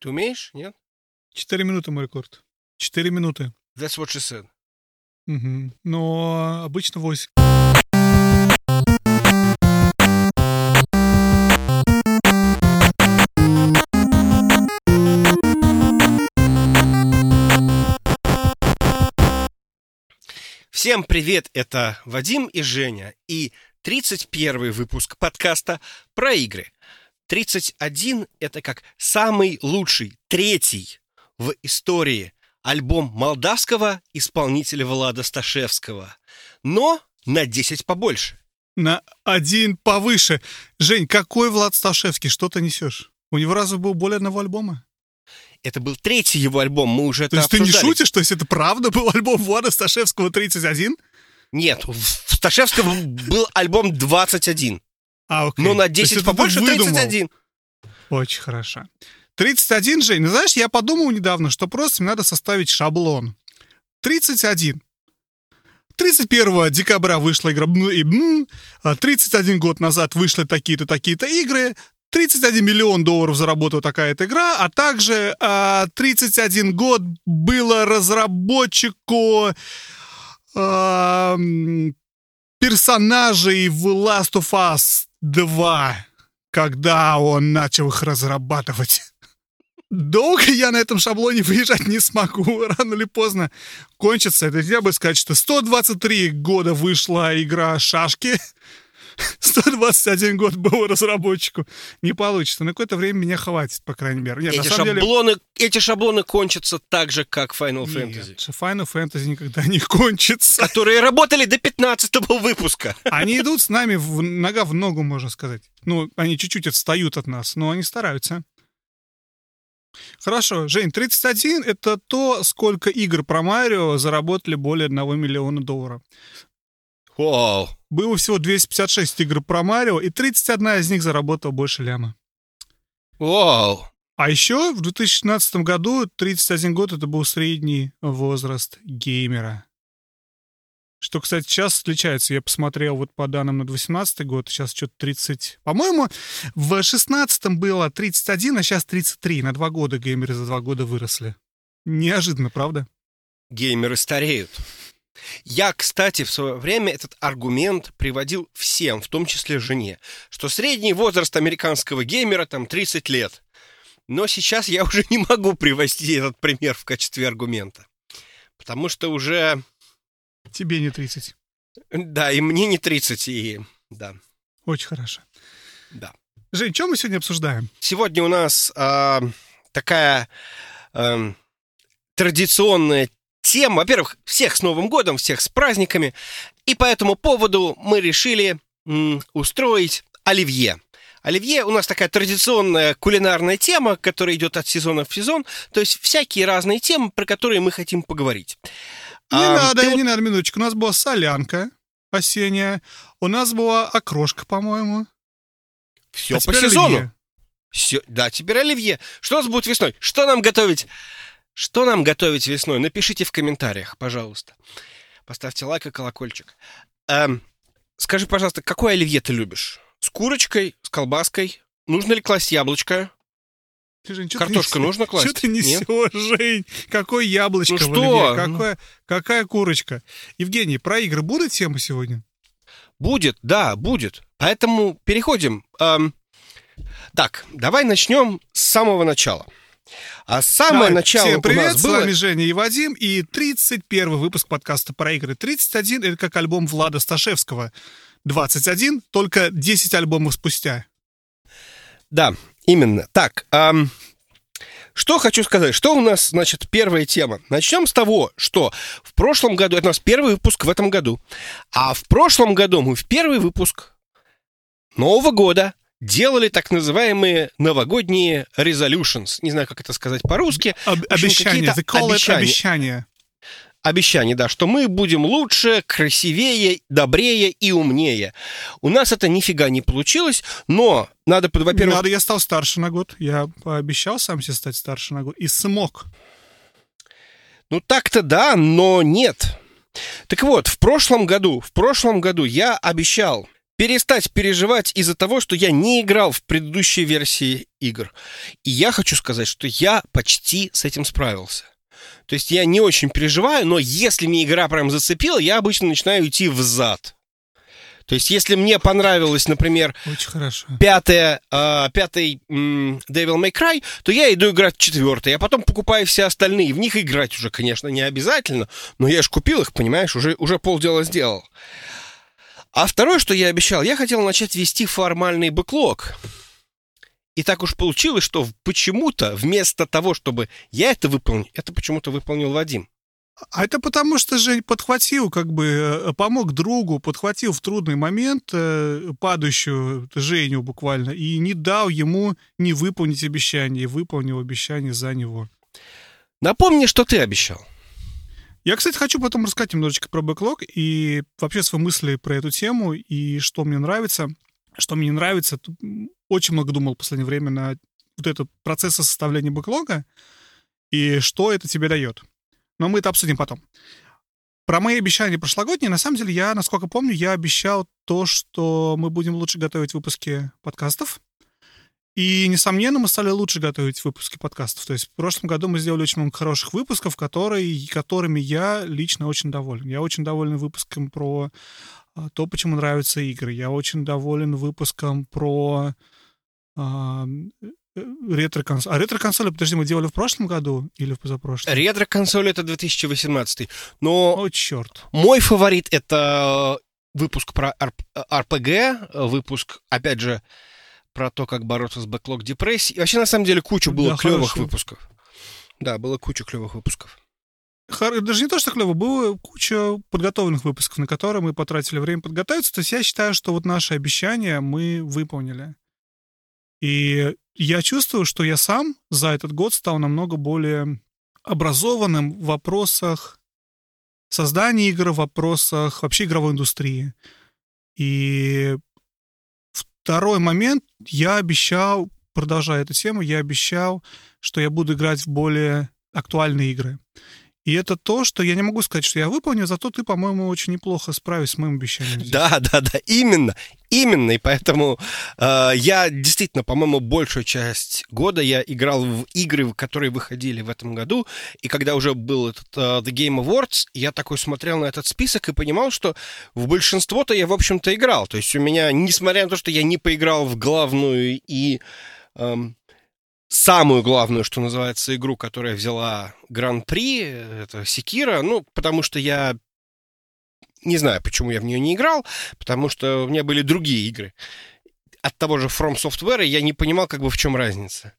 Ты умеешь? Нет? Четыре минуты мой рекорд. Четыре минуты. That's what she said. Мгм. Но обычно восемь. Всем привет, это Вадим и Женя и 31 выпуск подкаста про игры. 31 это как самый лучший, третий в истории альбом молдавского исполнителя Влада Сташевского, но на 10 побольше. На один повыше. Жень, какой Влад Сташевский? Что ты несешь? У него разве был более одного альбома? Это был третий его альбом, мы уже То это есть ты не обсуждали. шутишь, то есть это правда был альбом Влада Сташевского 31? Нет, у Сташевского был альбом 21, А, окей. но на То есть 10 это ты побольше выдумал. 31. Очень хорошо. 31, Жень, ну знаешь, я подумал недавно, что просто мне надо составить шаблон. 31. 31 декабря вышла игра «Бм» и «Бм», а 31 год назад вышли такие-то, такие-то игры, 31 миллион долларов заработала такая-то игра, а также а, 31 год было разработчику персонажей в Last of Us 2, когда он начал их разрабатывать. Долго я на этом шаблоне выезжать не смогу. Рано или поздно кончится. Это я бы сказать, что 123 года вышла игра «Шашки», 121 год был разработчику. Не получится. На какое-то время меня хватит, по крайней мере. Нет, на Эти самом деле... шаблоны, эти шаблоны кончатся так же, как Final Нет, Fantasy, Final Fantasy никогда не кончится. которые работали до 15 выпуска. Они идут с нами в нога в ногу, можно сказать. Ну, они чуть-чуть отстают от нас, но они стараются. Хорошо, Жень, 31 — это то, сколько игр про Марио заработали более 1 миллиона долларов. Вау. Было всего 256 игр про Марио, и 31 из них заработала больше ляма. Вау. А еще в 2016 году 31 год — это был средний возраст геймера. Что, кстати, сейчас отличается. Я посмотрел вот по данным на 18 год, сейчас что-то 30... По-моему, в 16 было 31, а сейчас 33. На два года геймеры за два года выросли. Неожиданно, правда? Геймеры стареют. Я, кстати, в свое время этот аргумент приводил всем, в том числе жене, что средний возраст американского геймера там 30 лет. Но сейчас я уже не могу привести этот пример в качестве аргумента. Потому что уже, Тебе не 30. да, и мне не 30, и да, Очень хорошо. да. Жень, что мы сегодня обсуждаем? Сегодня у нас а, такая ам, традиционная тема. Во-первых, всех с Новым годом, всех с праздниками. И по этому поводу мы решили м, устроить оливье. Оливье у нас такая традиционная кулинарная тема, которая идет от сезона в сезон. То есть всякие разные темы, про которые мы хотим поговорить. Не А, надо, ты вот- не надо, минуточку. У нас была солянка осенняя. У нас была окрошка, по-моему. Все А по сезону. оливье. Всё- да, теперь оливье. Что у нас будет весной? Что нам готовить? Что нам готовить весной? Напишите в комментариях, пожалуйста. Поставьте лайк и колокольчик. Эм, скажи, пожалуйста, какое оливье ты любишь? С курочкой, с колбаской? Нужно ли класть яблочко? Жень, несёшь? нужно класть? Что ты Нет? несешь, Жень? Какое яблочко Ну в что? оливье? Какое, какая курочка? Евгений, про игры будет тема сегодня? Будет, да, будет. Поэтому переходим. Эм, так, давай начнем с самого начала. А самое Давай, начало Всем у привет, нас с было... вами Женя и Вадим, и 31 выпуск подкаста про игры. 31 — это как альбом Влада Сташевского. 21 — только 10 альбомов спустя. Да, именно. Так, ам, что хочу сказать. Что у нас, значит, первая тема? Начнем с того, что в прошлом году, это у нас первый выпуск в этом году, а в прошлом году мы в первый выпуск Нового года делали так называемые новогодние resolutions. Не знаю, как это сказать по-русски. Об- какие-то they call it обещания. обещание. Да, что мы будем лучше, красивее, добрее и умнее. У нас это нифига не получилось, но надо, во-первых, надо, я стал старше на год. Я пообещал сам себе стать старше на год. И смог. Ну так-то да, но нет. Так вот, в прошлом году, в прошлом году я обещал перестать переживать из-за того, что я не играл в предыдущие версии игр. И я хочу сказать, что я почти с этим справился. То есть я не очень переживаю, но если мне игра прям зацепила, я обычно начинаю идти в зад. То есть, если мне понравилось, например, Очень хорошо. пятая, э, пятый м, Devil May Cry, то я иду играть в четвертый, а потом покупаю все остальные. В них играть уже, конечно, не обязательно, но я же купил их, понимаешь, уже, уже полдела сделал. А второе, что я обещал, я хотел начать вести формальный бэклог. И так уж получилось, что почему-то вместо того, чтобы я это выполнил, это почему-то выполнил Вадим. А это потому, что Жень подхватил, как бы э, помог другу, подхватил в трудный момент э, падающую Женю буквально и не дал ему не выполнить обещание, выполнил обещание за него. Напомни, что ты обещал. Я, кстати, хочу потом рассказать немножечко про бэклог и вообще свои мысли про эту тему и что мне нравится, что мне не нравится. Очень много думал в последнее время на вот этот процесс составления бэклога и что это тебе дает. Но мы это обсудим потом. Про мои обещания прошлогодние, на самом деле, я, насколько помню, я обещал то, что мы будем лучше готовить выпуски подкастов. И, несомненно, мы стали лучше готовить выпуски подкастов. То есть в прошлом году мы сделали очень много хороших выпусков, которые, которыми я лично очень доволен. Я очень доволен выпуском про а, то, почему нравятся игры. Я очень доволен выпуском про а, э, ретро-консоль. А ретро-консоли, подожди, мы делали в прошлом году или в позапрошлом? Ретро-консоль это 2018. Но О, черт. мой фаворит это выпуск про RPG, выпуск, опять же, про то, как бороться с бэклог депрессией. И вообще, на самом деле, кучу было Да, клевых хорошо. выпусков. Да, было куча клевых выпусков. Хор- Даже не то, что клево, было куча подготовленных выпусков, на которые мы потратили время подготовиться. То есть я считаю, что вот наши обещания мы выполнили. И я чувствую, что я сам за этот год стал намного более образованным в вопросах создания игр, в вопросах вообще игровой индустрии. И второй момент, я обещал, продолжая эту тему, я обещал, что я буду играть в более актуальные игры. И это то, что я не могу сказать, что я выполню, зато ты, по-моему, очень неплохо справишься с моим обещанием. здесь. Да, да, да, именно, именно, и поэтому э, я действительно, по-моему, большую часть года я играл в игры, которые выходили в этом году, и когда уже был этот э, The Game Awards, я такой смотрел на этот список и понимал, что в большинство-то я, в общем-то, играл. То есть у меня, несмотря на то, что я не поиграл в главную и эм, самую главную, что называется, игру, которая взяла Гран-при, это Секира, ну, потому что я не знаю, почему я в нее не играл, потому что у меня были другие игры. От того же From Software я не понимал, как бы в чем разница.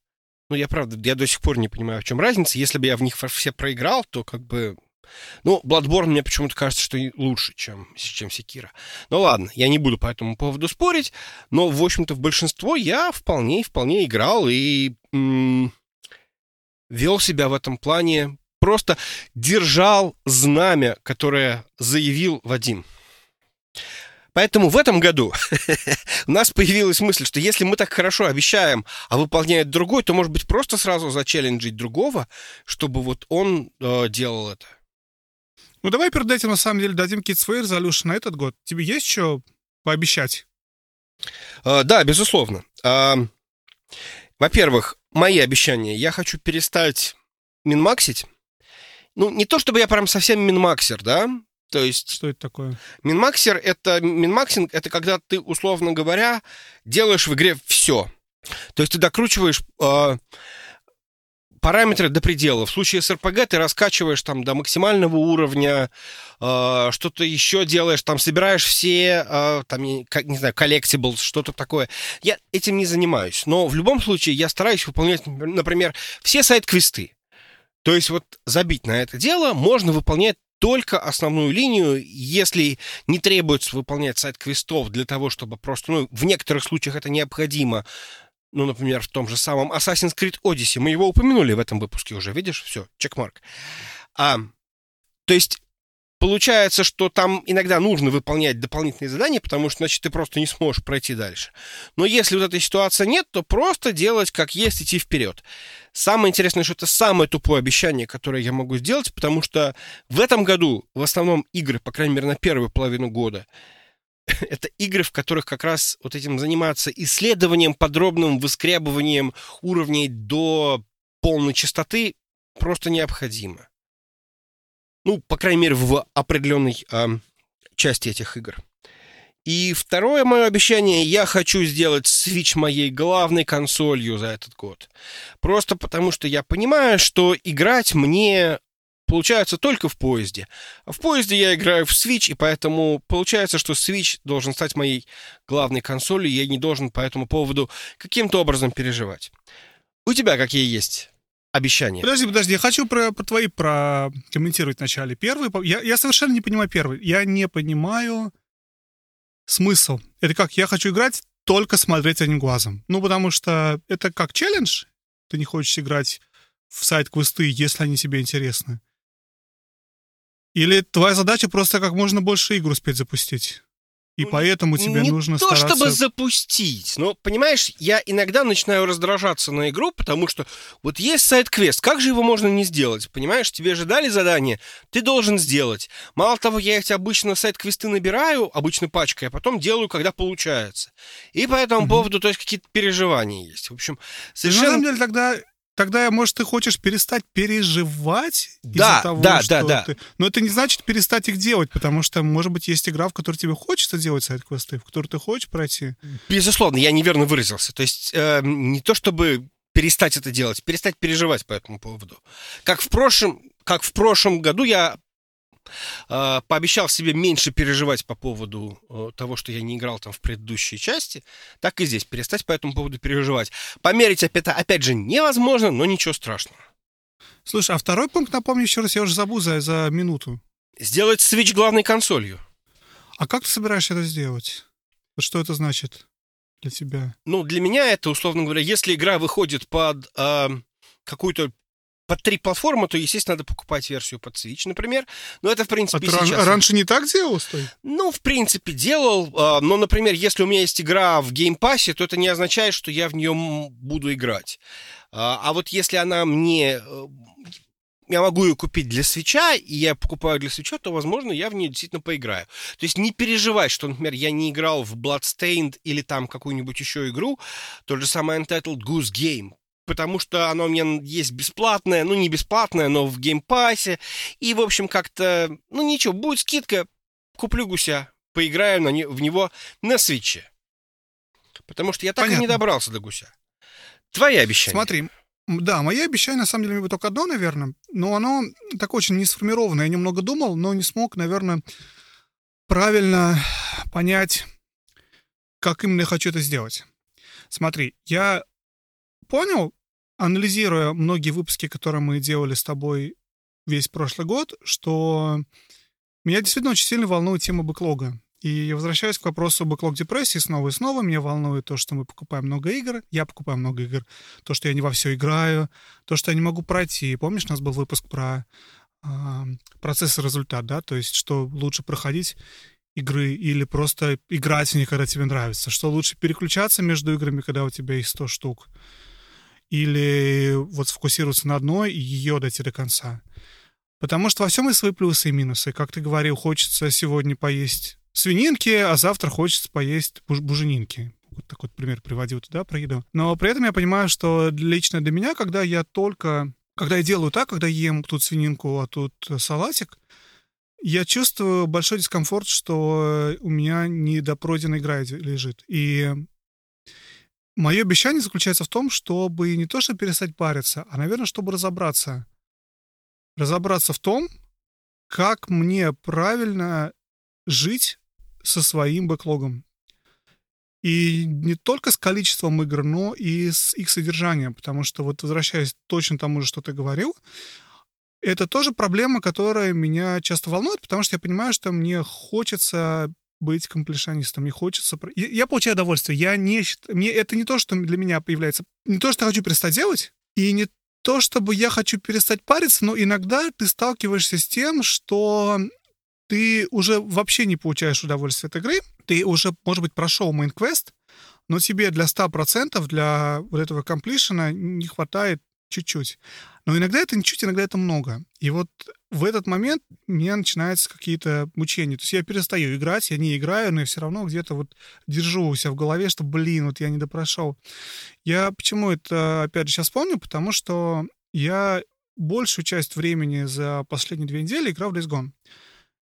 Ну, я правда, я до сих пор не понимаю, в чем разница. Если бы я в них все проиграл, то как бы... Ну, Bloodborne мне почему-то кажется, что лучше, чем, чем Секира. Ну ладно, я не буду по этому поводу спорить, но, в общем-то, в большинство я вполне, вполне играл и вел себя в этом плане просто держал знамя, которое заявил Вадим. Поэтому в этом году у нас появилась мысль, что если мы так хорошо обещаем, а выполняет другой, то, может быть, просто сразу зачелленджить другого, чтобы вот он э, делал это. Ну, давай перед этим, на самом деле, дадим какие-то свои резолюшн на этот год. Тебе есть что пообещать? Э, да, безусловно. Э, во-первых, мои обещания. Я хочу перестать минмаксить. Ну, не то чтобы я прям совсем минмаксер, да? То есть Что это такое? Минмаксер это минмаксинг это когда ты, условно говоря, делаешь в игре все. То есть ты докручиваешь э, параметры до предела. В случае с РПГ ты раскачиваешь там до максимального уровня, э, что-то еще делаешь, там собираешь все, э, там, не, не знаю, collectibles, что-то такое. Я этим не занимаюсь. Но в любом случае я стараюсь выполнять, например, все сайт-квесты. То есть вот забить на это дело можно выполнять только основную линию, если не требуется выполнять сайт-квестов для того, чтобы просто, ну, в некоторых случаях это необходимо, ну, например, в том же самом Assassin's Creed Odyssey, мы его упомянули в этом выпуске уже, видишь, все, чекмарк. А, то есть получается, что там иногда нужно выполнять дополнительные задания, потому что, значит, ты просто не сможешь пройти дальше. Но если вот этой ситуации нет, то просто делать как есть, идти вперед. Самое интересное, что это самое тупое обещание, которое я могу сделать, потому что в этом году в основном игры, по крайней мере, на первую половину года, это игры, в которых как раз вот этим заниматься исследованием, подробным выскребыванием уровней до полной частоты просто необходимо. Ну, по крайней мере, в определенной э, части этих игр. И второе мое обещание, я хочу сделать Switch моей главной консолью за этот год. Просто потому, что я понимаю, что играть мне получается только в поезде. В поезде я играю в Switch, и поэтому получается, что Switch должен стать моей главной консолью, и я не должен по этому поводу каким-то образом переживать. У тебя какие есть обещания? Подожди, подожди, я хочу про, про твои прокомментировать вначале. Первый, я, я совершенно не понимаю первый. Я не понимаю смысл. Это как, я хочу играть, только смотреть одним глазом. Ну, потому что это как челлендж. Ты не хочешь играть в сайт-квесты, если они тебе интересны. Или твоя задача просто как можно больше игр успеть запустить? И ну, поэтому тебе не нужно то, стараться... чтобы запустить. Но, понимаешь, я иногда начинаю раздражаться на игру, потому что вот есть сайт-квест, как же его можно не сделать? Понимаешь, тебе же дали задание, ты должен сделать. Мало того, я эти обычно сайт-квесты набираю, обычно пачкой, а потом делаю, когда получается. И по этому угу. поводу, то есть, какие-то переживания есть. В общем, совершенно... Ну, на самом деле, тогда тогда, может, ты хочешь перестать переживать да, из-за того, да, что да, да. ты... Но это не значит перестать их делать, потому что, может быть, есть игра, в которой тебе хочется делать сайт-квесты, в которую ты хочешь пройти. Безусловно, я неверно выразился. То есть э, не то, чтобы перестать это делать, перестать переживать по этому поводу. Как в прошлом, как в прошлом году я пообещал себе меньше переживать по поводу э, того, что я не играл там в предыдущей части, так и здесь перестать по этому поводу переживать. Померить это, опять же, невозможно, но ничего страшного. Слушай, а второй пункт, напомню еще раз, я уже забыл за, за минуту. Сделать Switch главной консолью. А как ты собираешься это сделать? Что это значит для тебя? Ну, для меня это, условно говоря, если игра выходит под э, какую-то под три платформы, то, естественно, надо покупать версию под Switch, например. Но это, в принципе, а сейчас... раньше не так делал, стой? Ну, в принципе, делал. А, но, например, если у меня есть игра в Game Pass е, то это не означает, что я в нее буду играть. А, а вот если она мне... Э, я могу ее купить для Switch а, и я покупаю для Switch а, то, возможно, я в нее действительно поиграю. То есть не переживай, что, например, я не играл в Bloodstained или там какую-нибудь еще игру, тот же самый Untitled Goose Game, потому что оно у меня есть бесплатное, ну не бесплатное, но в Game Pass е. И, в общем, как-то, ну ничего, будет скидка, куплю гуся, поиграю на не, в него на свече. Потому что я так Понятно. и не добрался до гуся. Твои обещания. Смотри, да, мои обещания, на самом деле, только одно, наверное, но оно такое очень несформированное. Я немного думал, но не смог, наверное, правильно понять, как именно я хочу это сделать. Смотри, я понял, анализируя многие выпуски, которые мы делали с тобой весь прошлый год, что меня действительно очень сильно волнует тема бэклога. И возвращаюсь к вопросу бэклог депрессии снова и снова. Меня волнует то, что мы покупаем много игр. Я покупаю много игр. То, что я не во все играю. То, что я не могу пройти. Помнишь, у нас был выпуск про э, процесс и результат, да? То есть, что лучше проходить игры или просто играть в них, когда тебе нравится. Что лучше переключаться между играми, когда у тебя есть 100 штук или вот сфокусироваться на одной и ее дойти до конца. Потому что во всем есть свои плюсы и минусы. Как ты говорил, хочется сегодня поесть свининки, а завтра хочется поесть буж буженинки. Вот такой вот пример приводил туда про еду. Но при этом я понимаю, что лично для меня, когда я только... Когда я делаю так, когда ем тут свининку, а тут салатик, я чувствую большой дискомфорт, что у меня недопройденная игра лежит. И Мое обещание заключается в том, чтобы не то, чтобы перестать париться, а, наверное, чтобы разобраться. Разобраться в том, как мне правильно жить со своим бэклогом. И не только с количеством игр, но и с их содержанием. Потому что, вот возвращаясь точно тому же, что ты говорил, это тоже проблема, которая меня часто волнует, потому что я понимаю, что мне хочется быть комплешанистом, мне хочется... Я, получаю удовольствие. Я не... Мне, это не то, что для меня появляется... Не то, что я хочу перестать делать, и не то, чтобы я хочу перестать париться, но иногда ты сталкиваешься с тем, что ты уже вообще не получаешь удовольствие от игры, ты уже, может быть, прошел main quest, но тебе для 100%, для вот этого комплишена не хватает чуть-чуть. Но иногда это не чуть, иногда это много. И вот в этот момент у меня начинаются какие-то мучения. То есть я перестаю играть, я не играю, но я все равно где-то вот держу у себя в голове, что, блин, вот я не допрошел. Я почему это, опять же, сейчас помню? Потому что я большую часть времени за последние две недели играл в Days Gone.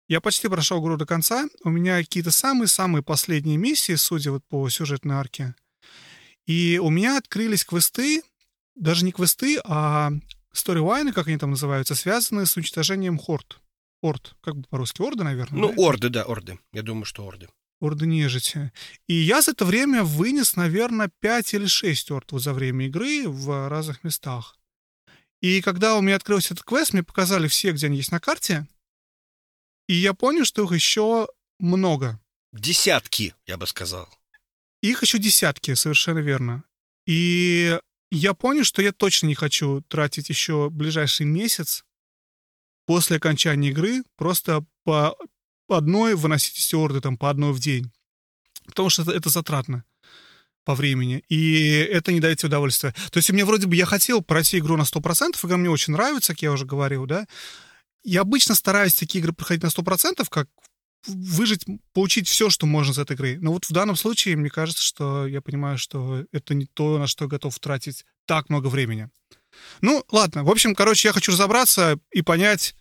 Я почти прошел игру до конца. У меня какие-то самые-самые последние миссии, судя вот по сюжетной арке. И у меня открылись квесты, даже не квесты, а сторилайны, как они там называются, связанные с уничтожением хорд. Орд, как бы по-русски, орды, наверное? Ну, да? орды, да, орды. Я думаю, что орды. Орды нежити. И я за это время вынес, наверное, 5 или 6 орд вот за время игры в разных местах. И когда у меня открылся этот квест, мне показали все, где они есть на карте. И я понял, что их еще много. Десятки, я бы сказал. Их еще десятки, совершенно верно. И я понял, что я точно не хочу тратить еще ближайший месяц после окончания игры просто по одной выносить эти орды там по одной в день. Потому что это, это затратно по времени. И это не дает удовольствия. То есть у меня вроде бы я хотел пройти игру на 100%, игра мне очень нравится, как я уже говорил, да. Я обычно стараюсь такие игры проходить на 100%, как выжить, получить все, что можно из этой игры. Но вот в данном случае, мне кажется, что я понимаю, что это не то, на что готов тратить так много времени. Ну, ладно. В общем, короче, я хочу разобраться и понять,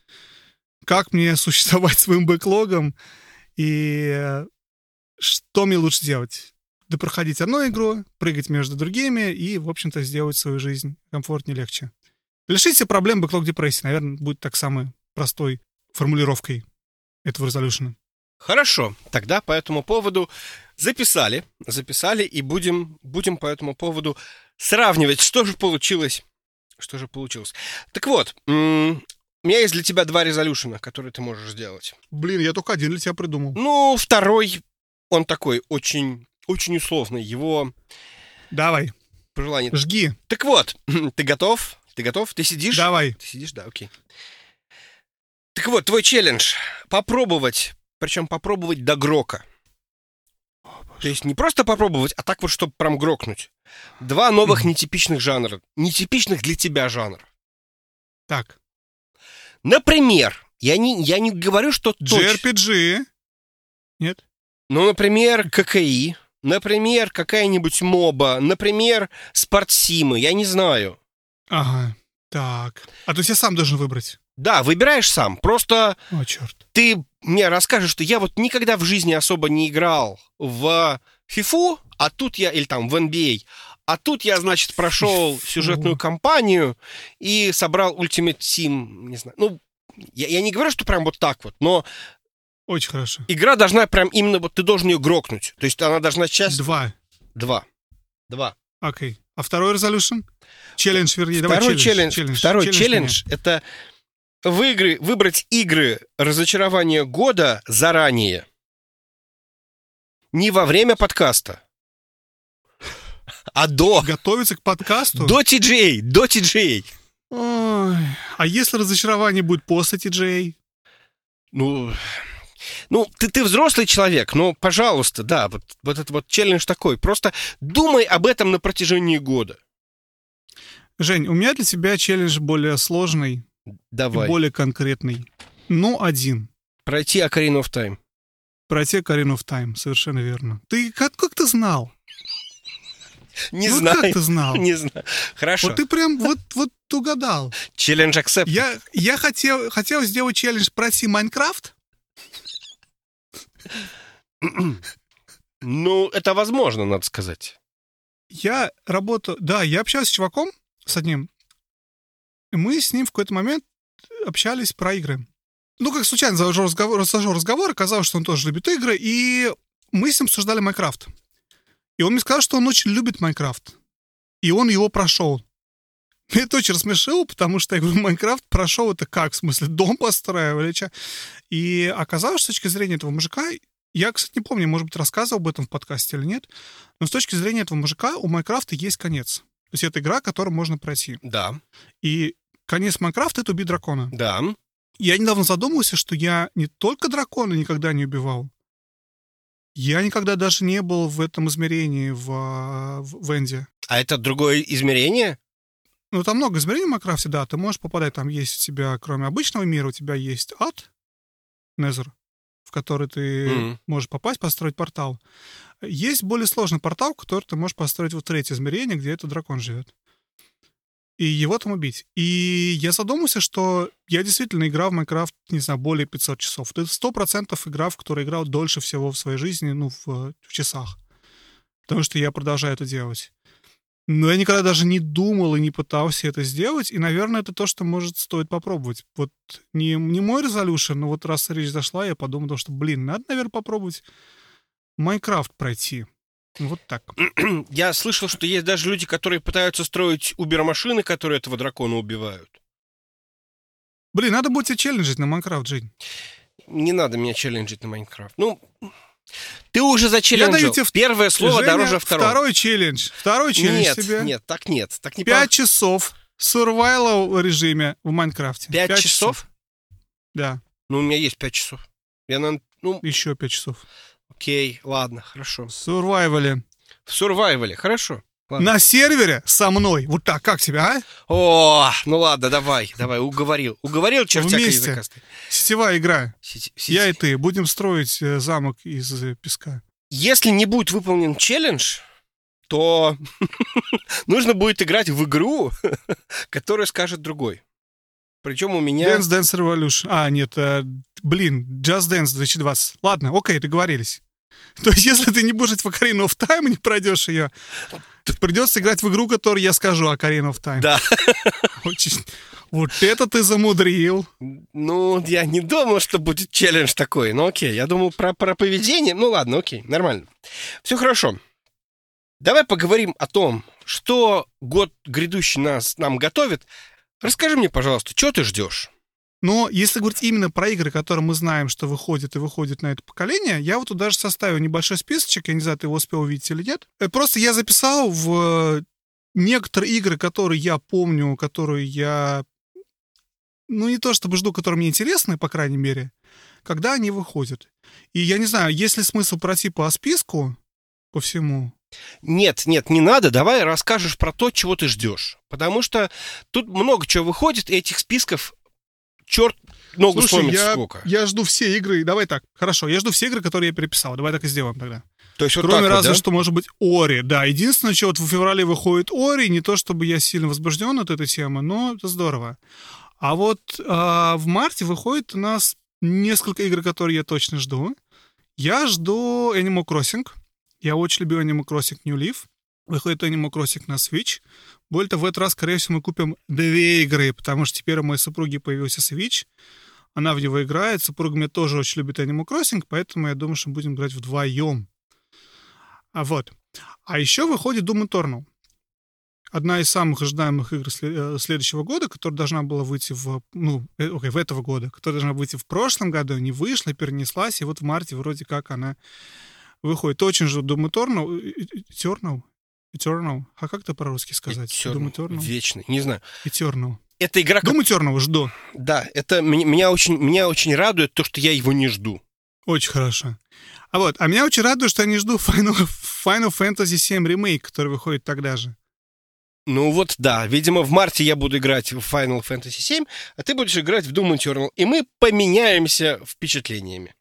как мне существовать своим бэклогом и что мне лучше делать. Да проходить одну игру, прыгать между другими и, в общем-то, сделать свою жизнь комфортнее, легче. Решить все проблемы бэклог депрессии, наверное, будет так самой простой формулировкой этого резолюшена. Хорошо, тогда по этому поводу записали, записали и будем, будем по этому поводу сравнивать, что же получилось. Что же получилось. Так вот, у меня есть для тебя два резолюшена, которые ты можешь сделать. Блин, я только один для тебя придумал. Ну, второй, он такой очень, очень условный. Его Давай, пожелание. жги. Так вот, ты готов? Ты готов? Ты сидишь? Давай. Ты сидишь, да, окей. Так вот, твой челлендж попробовать, причем попробовать до грока. То есть не просто попробовать, а так вот, чтобы прям грокнуть. Два новых нетипичных жанра. Нетипичных для тебя жанра. Так, Например, я не, я не говорю, что. JRPG. Нет? Ну, например, ККИ. Например, какая-нибудь моба. Например, спортсимы. Я не знаю. Ага. Так. А то есть я сам должен выбрать. Да, выбираешь сам. Просто О, черт. ты мне расскажешь, что я вот никогда в жизни особо не играл в FIFA, а тут я, или там в NBA, а тут я, значит, прошел сюжетную кампанию и собрал Ultimate Team, не знаю, ну, я, я не говорю, что прям вот так вот, но Очень хорошо. игра должна прям именно вот ты должен ее грокнуть. То есть она должна часть... Два. Два. Два. Окей. А второй resolution? Челлендж, вернее. Давай Второй челлендж, второй Челлендж челлендж это выигры, выбрать игры разочарования года заранее. Не во время подкаста, а до. Готовиться к подкасту? До TGA, до TGA. Ой. А если разочарование будет после TJ? Ну, ну ты, ты взрослый человек, ну, пожалуйста, да, вот, вот этот вот челлендж такой. Просто думай об этом на протяжении года. Жень, у меня для тебя челлендж более сложный Давай. и более конкретный. Ну, один. Пройти Ocarina of Time. Пройти Ocarina of Time, совершенно верно. Ты как, как ты знал? Не вот знаю. как ты знал? Не знаю. Хорошо. Вот ты прям вот, вот угадал. Челлендж accept. Я, я хотел, хотел сделать челлендж пройти Майнкрафт. Ну, это возможно, надо сказать. Я работаю... Да, я общался с чуваком, с одним. Мы с ним в какой-то момент общались про игры. Ну, как случайно завожу разговор, разговор, оказалось, что он тоже любит игры, и мы с ним обсуждали Майнкрафт. И он мне сказал, что он очень любит Майнкрафт. И он его прошел. Меня это очень рассмешило, потому что я говорю, Майнкрафт прошел это как? В смысле, дом построили? чё?» И оказалось, с точки зрения этого мужика, я, кстати, не помню, может быть, рассказывал об этом в подкасте или нет, но с точки зрения этого мужика у Майнкрафта есть конец. То есть это игра, которую можно пройти. Да, И конец Майнкрафта — это убить дракона. да. Я недавно задумался, что я не только дракона никогда не убивал, я никогда даже не был в этом измерении в, в, Энде. А это другое измерение? Ну, там много измерений в Майнкрафте, да. Ты можешь попадать, там есть у тебя, кроме обычного мира, у тебя есть ад, Незер, в который ты Мгм. можешь попасть, построить портал. Есть более сложный портал, который ты можешь построить в третье измерение, где этот дракон живет. И его там убить. И я задумался, что я действительно играл в Майнкрафт, не знаю, более 500 часов. Это 100% игра, в которой играл дольше всего в своей жизни, ну, в, в часах. Потому что я продолжаю это делать. Но я никогда даже не думал и не пытался это сделать. И, наверное, это то, что, может, стоит попробовать. Вот не, не мой resolution, но вот раз речь зашла, я подумал, что, блин, надо, наверное, попробовать Майнкрафт пройти. Вот так. Я слышал, что есть даже люди, которые пытаются строить убер-машины, которые этого дракона убивают. Блин, надо будет тебе челленджить на Майнкрафт, Жень. Не надо меня челленджить на Майнкрафт. Ну, ты уже зачелленджил. даю тебе в- Первое слово Женя, дороже второго. Второй челлендж. Второй челлендж нет, тебе. нет, так нет. Так не Пять часов survival режиме в Майнкрафте. Пять Пять часов? Да, Ну, у меня есть пять часов. Я, на... ну, еще пять часов. Окей, ладно, хорошо. В сурвайвале. В сурвайвале, хорошо. Ладно. На сервере со мной. Вот так, как тебе, а? О, ну ладно, давай, давай, уговорил. Уговорил чертяка Вместе. языкастый. Сетевая игра. Сети- Я и сети- ты будем строить э, замок из э, песка. Если не будет выполнен челлендж, то нужно будет играть в игру, которую скажет другой. Причем у меня... Dance Dance Revolution. А, нет, э, блин, Just Dance 2020. Ладно, окей, договорились. То есть, если ты не будешь в Ocarina of Time, не пройдешь ее, придется играть в игру, которую я скажу Ocarina of Time. Да. Очень- Вот это ты замудрил. Ну, я не думал, что будет челлендж такой. Ну, окей. Я думал про, про поведение. Ну, ладно, окей, нормально. Все хорошо. Давай поговорим о том, что год грядущий нас, нам готовит. Расскажи мне, пожалуйста, что ты ждешь? Но если говорить именно про игры, которые мы знаем, что выходят и выходят на это поколение, я вот тут даже составил небольшой списочек, я не знаю, ты его успел увидеть или нет. Э, Просто я записал в э, некоторые игры, которые я помню, которые я, ну не то чтобы жду, которые мне интересны, по крайней мере, когда они выходят. И я не знаю, есть ли смысл пройти по списку, по всему, Нет, нет, не надо. Давай расскажешь про то, чего ты ждешь. Потому что тут много чего выходит, и этих списков черт ногу Слушай, сломит я, сколько. я жду все игры. Давай так, хорошо, я жду все игры, которые я переписал. Давай так и сделаем тогда. То есть вот Кроме так вот, разве да? что, может быть, Ори. Да, единственное, что вот в феврале выходит Ори, не то чтобы я сильно возбужден от этой темы, но это здорово. А вот а, в марте выходит у нас несколько игр, которые я точно жду. Я жду Animal Crossing. Я очень люблю Animal Crossing New Leaf. Выходит Animal Crossing на Switch. Более того, в этот раз, скорее всего, мы купим две игры, потому что теперь у моей супруги появился Switch. Она в него играет. Супруга мне тоже очень любит Animal Crossing, поэтому я думаю, что будем играть вдвоем. А вот. А еще выходит Doom Eternal. Одна из самых ожидаемых игр э, следующего года, которая должна была выйти в, ну, э, окей, в этого года, которая должна выйти в прошлом году, не вышла, перенеслась, и вот в марте вроде как она выходит. Очень жду Doom Eternal. э, Eternal? Eternal? А как это по-русски сказать? Doom Eternal. Eternal? Вечный. Не знаю. Eternal. Это игра, Doom Eternal жду. Да, это меня, меня очень, меня очень радует то, что я его не жду. Очень хорошо. А вот, а меня очень радует, что я не жду Final, Final Fantasy VII Remake, который выходит тогда же. Ну вот да, видимо, в марте я буду играть в Final Fantasy VII, а ты будешь играть в Doom Eternal, и мы поменяемся впечатлениями.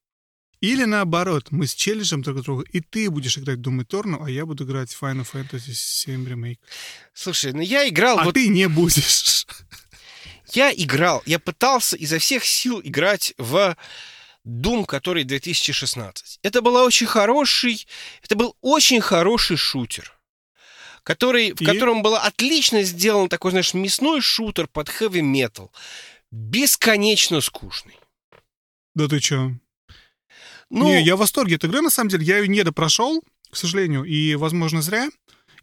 Или наоборот, мы с челленджем друг друга, и ты будешь играть Doom Eternal, а я буду играть Final Fantasy VII Remake. Слушай, ну я играл, А вот ты не будешь. я играл, я пытался изо всех сил играть в Doom, который 2016. Это был очень хороший, это был очень хороший шутер, который, в И? котором было отлично сделан такой, знаешь, мясной шутер под heavy metal, бесконечно скучный. Да ты чё? Ну, Не, я в восторге от игры, на самом деле. Я ее не допрошел, к сожалению, и, возможно, зря.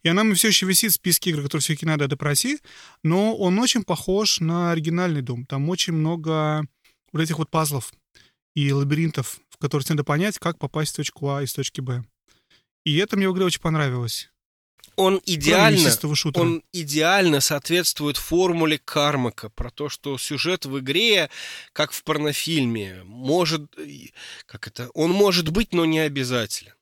И она меня все еще висит в списке игр, которые все-таки надо допройти. Но он очень похож на оригинальный Doom. Там очень много вот этих вот пазлов и лабиринтов, в которых надо понять, как попасть в точку А из точки Б. И это мне в игре очень понравилось. Он идеально, он идеально соответствует формуле Кармака про то, что сюжет в игре, как в порнофильме, может, как это, он может быть, но не обязателен.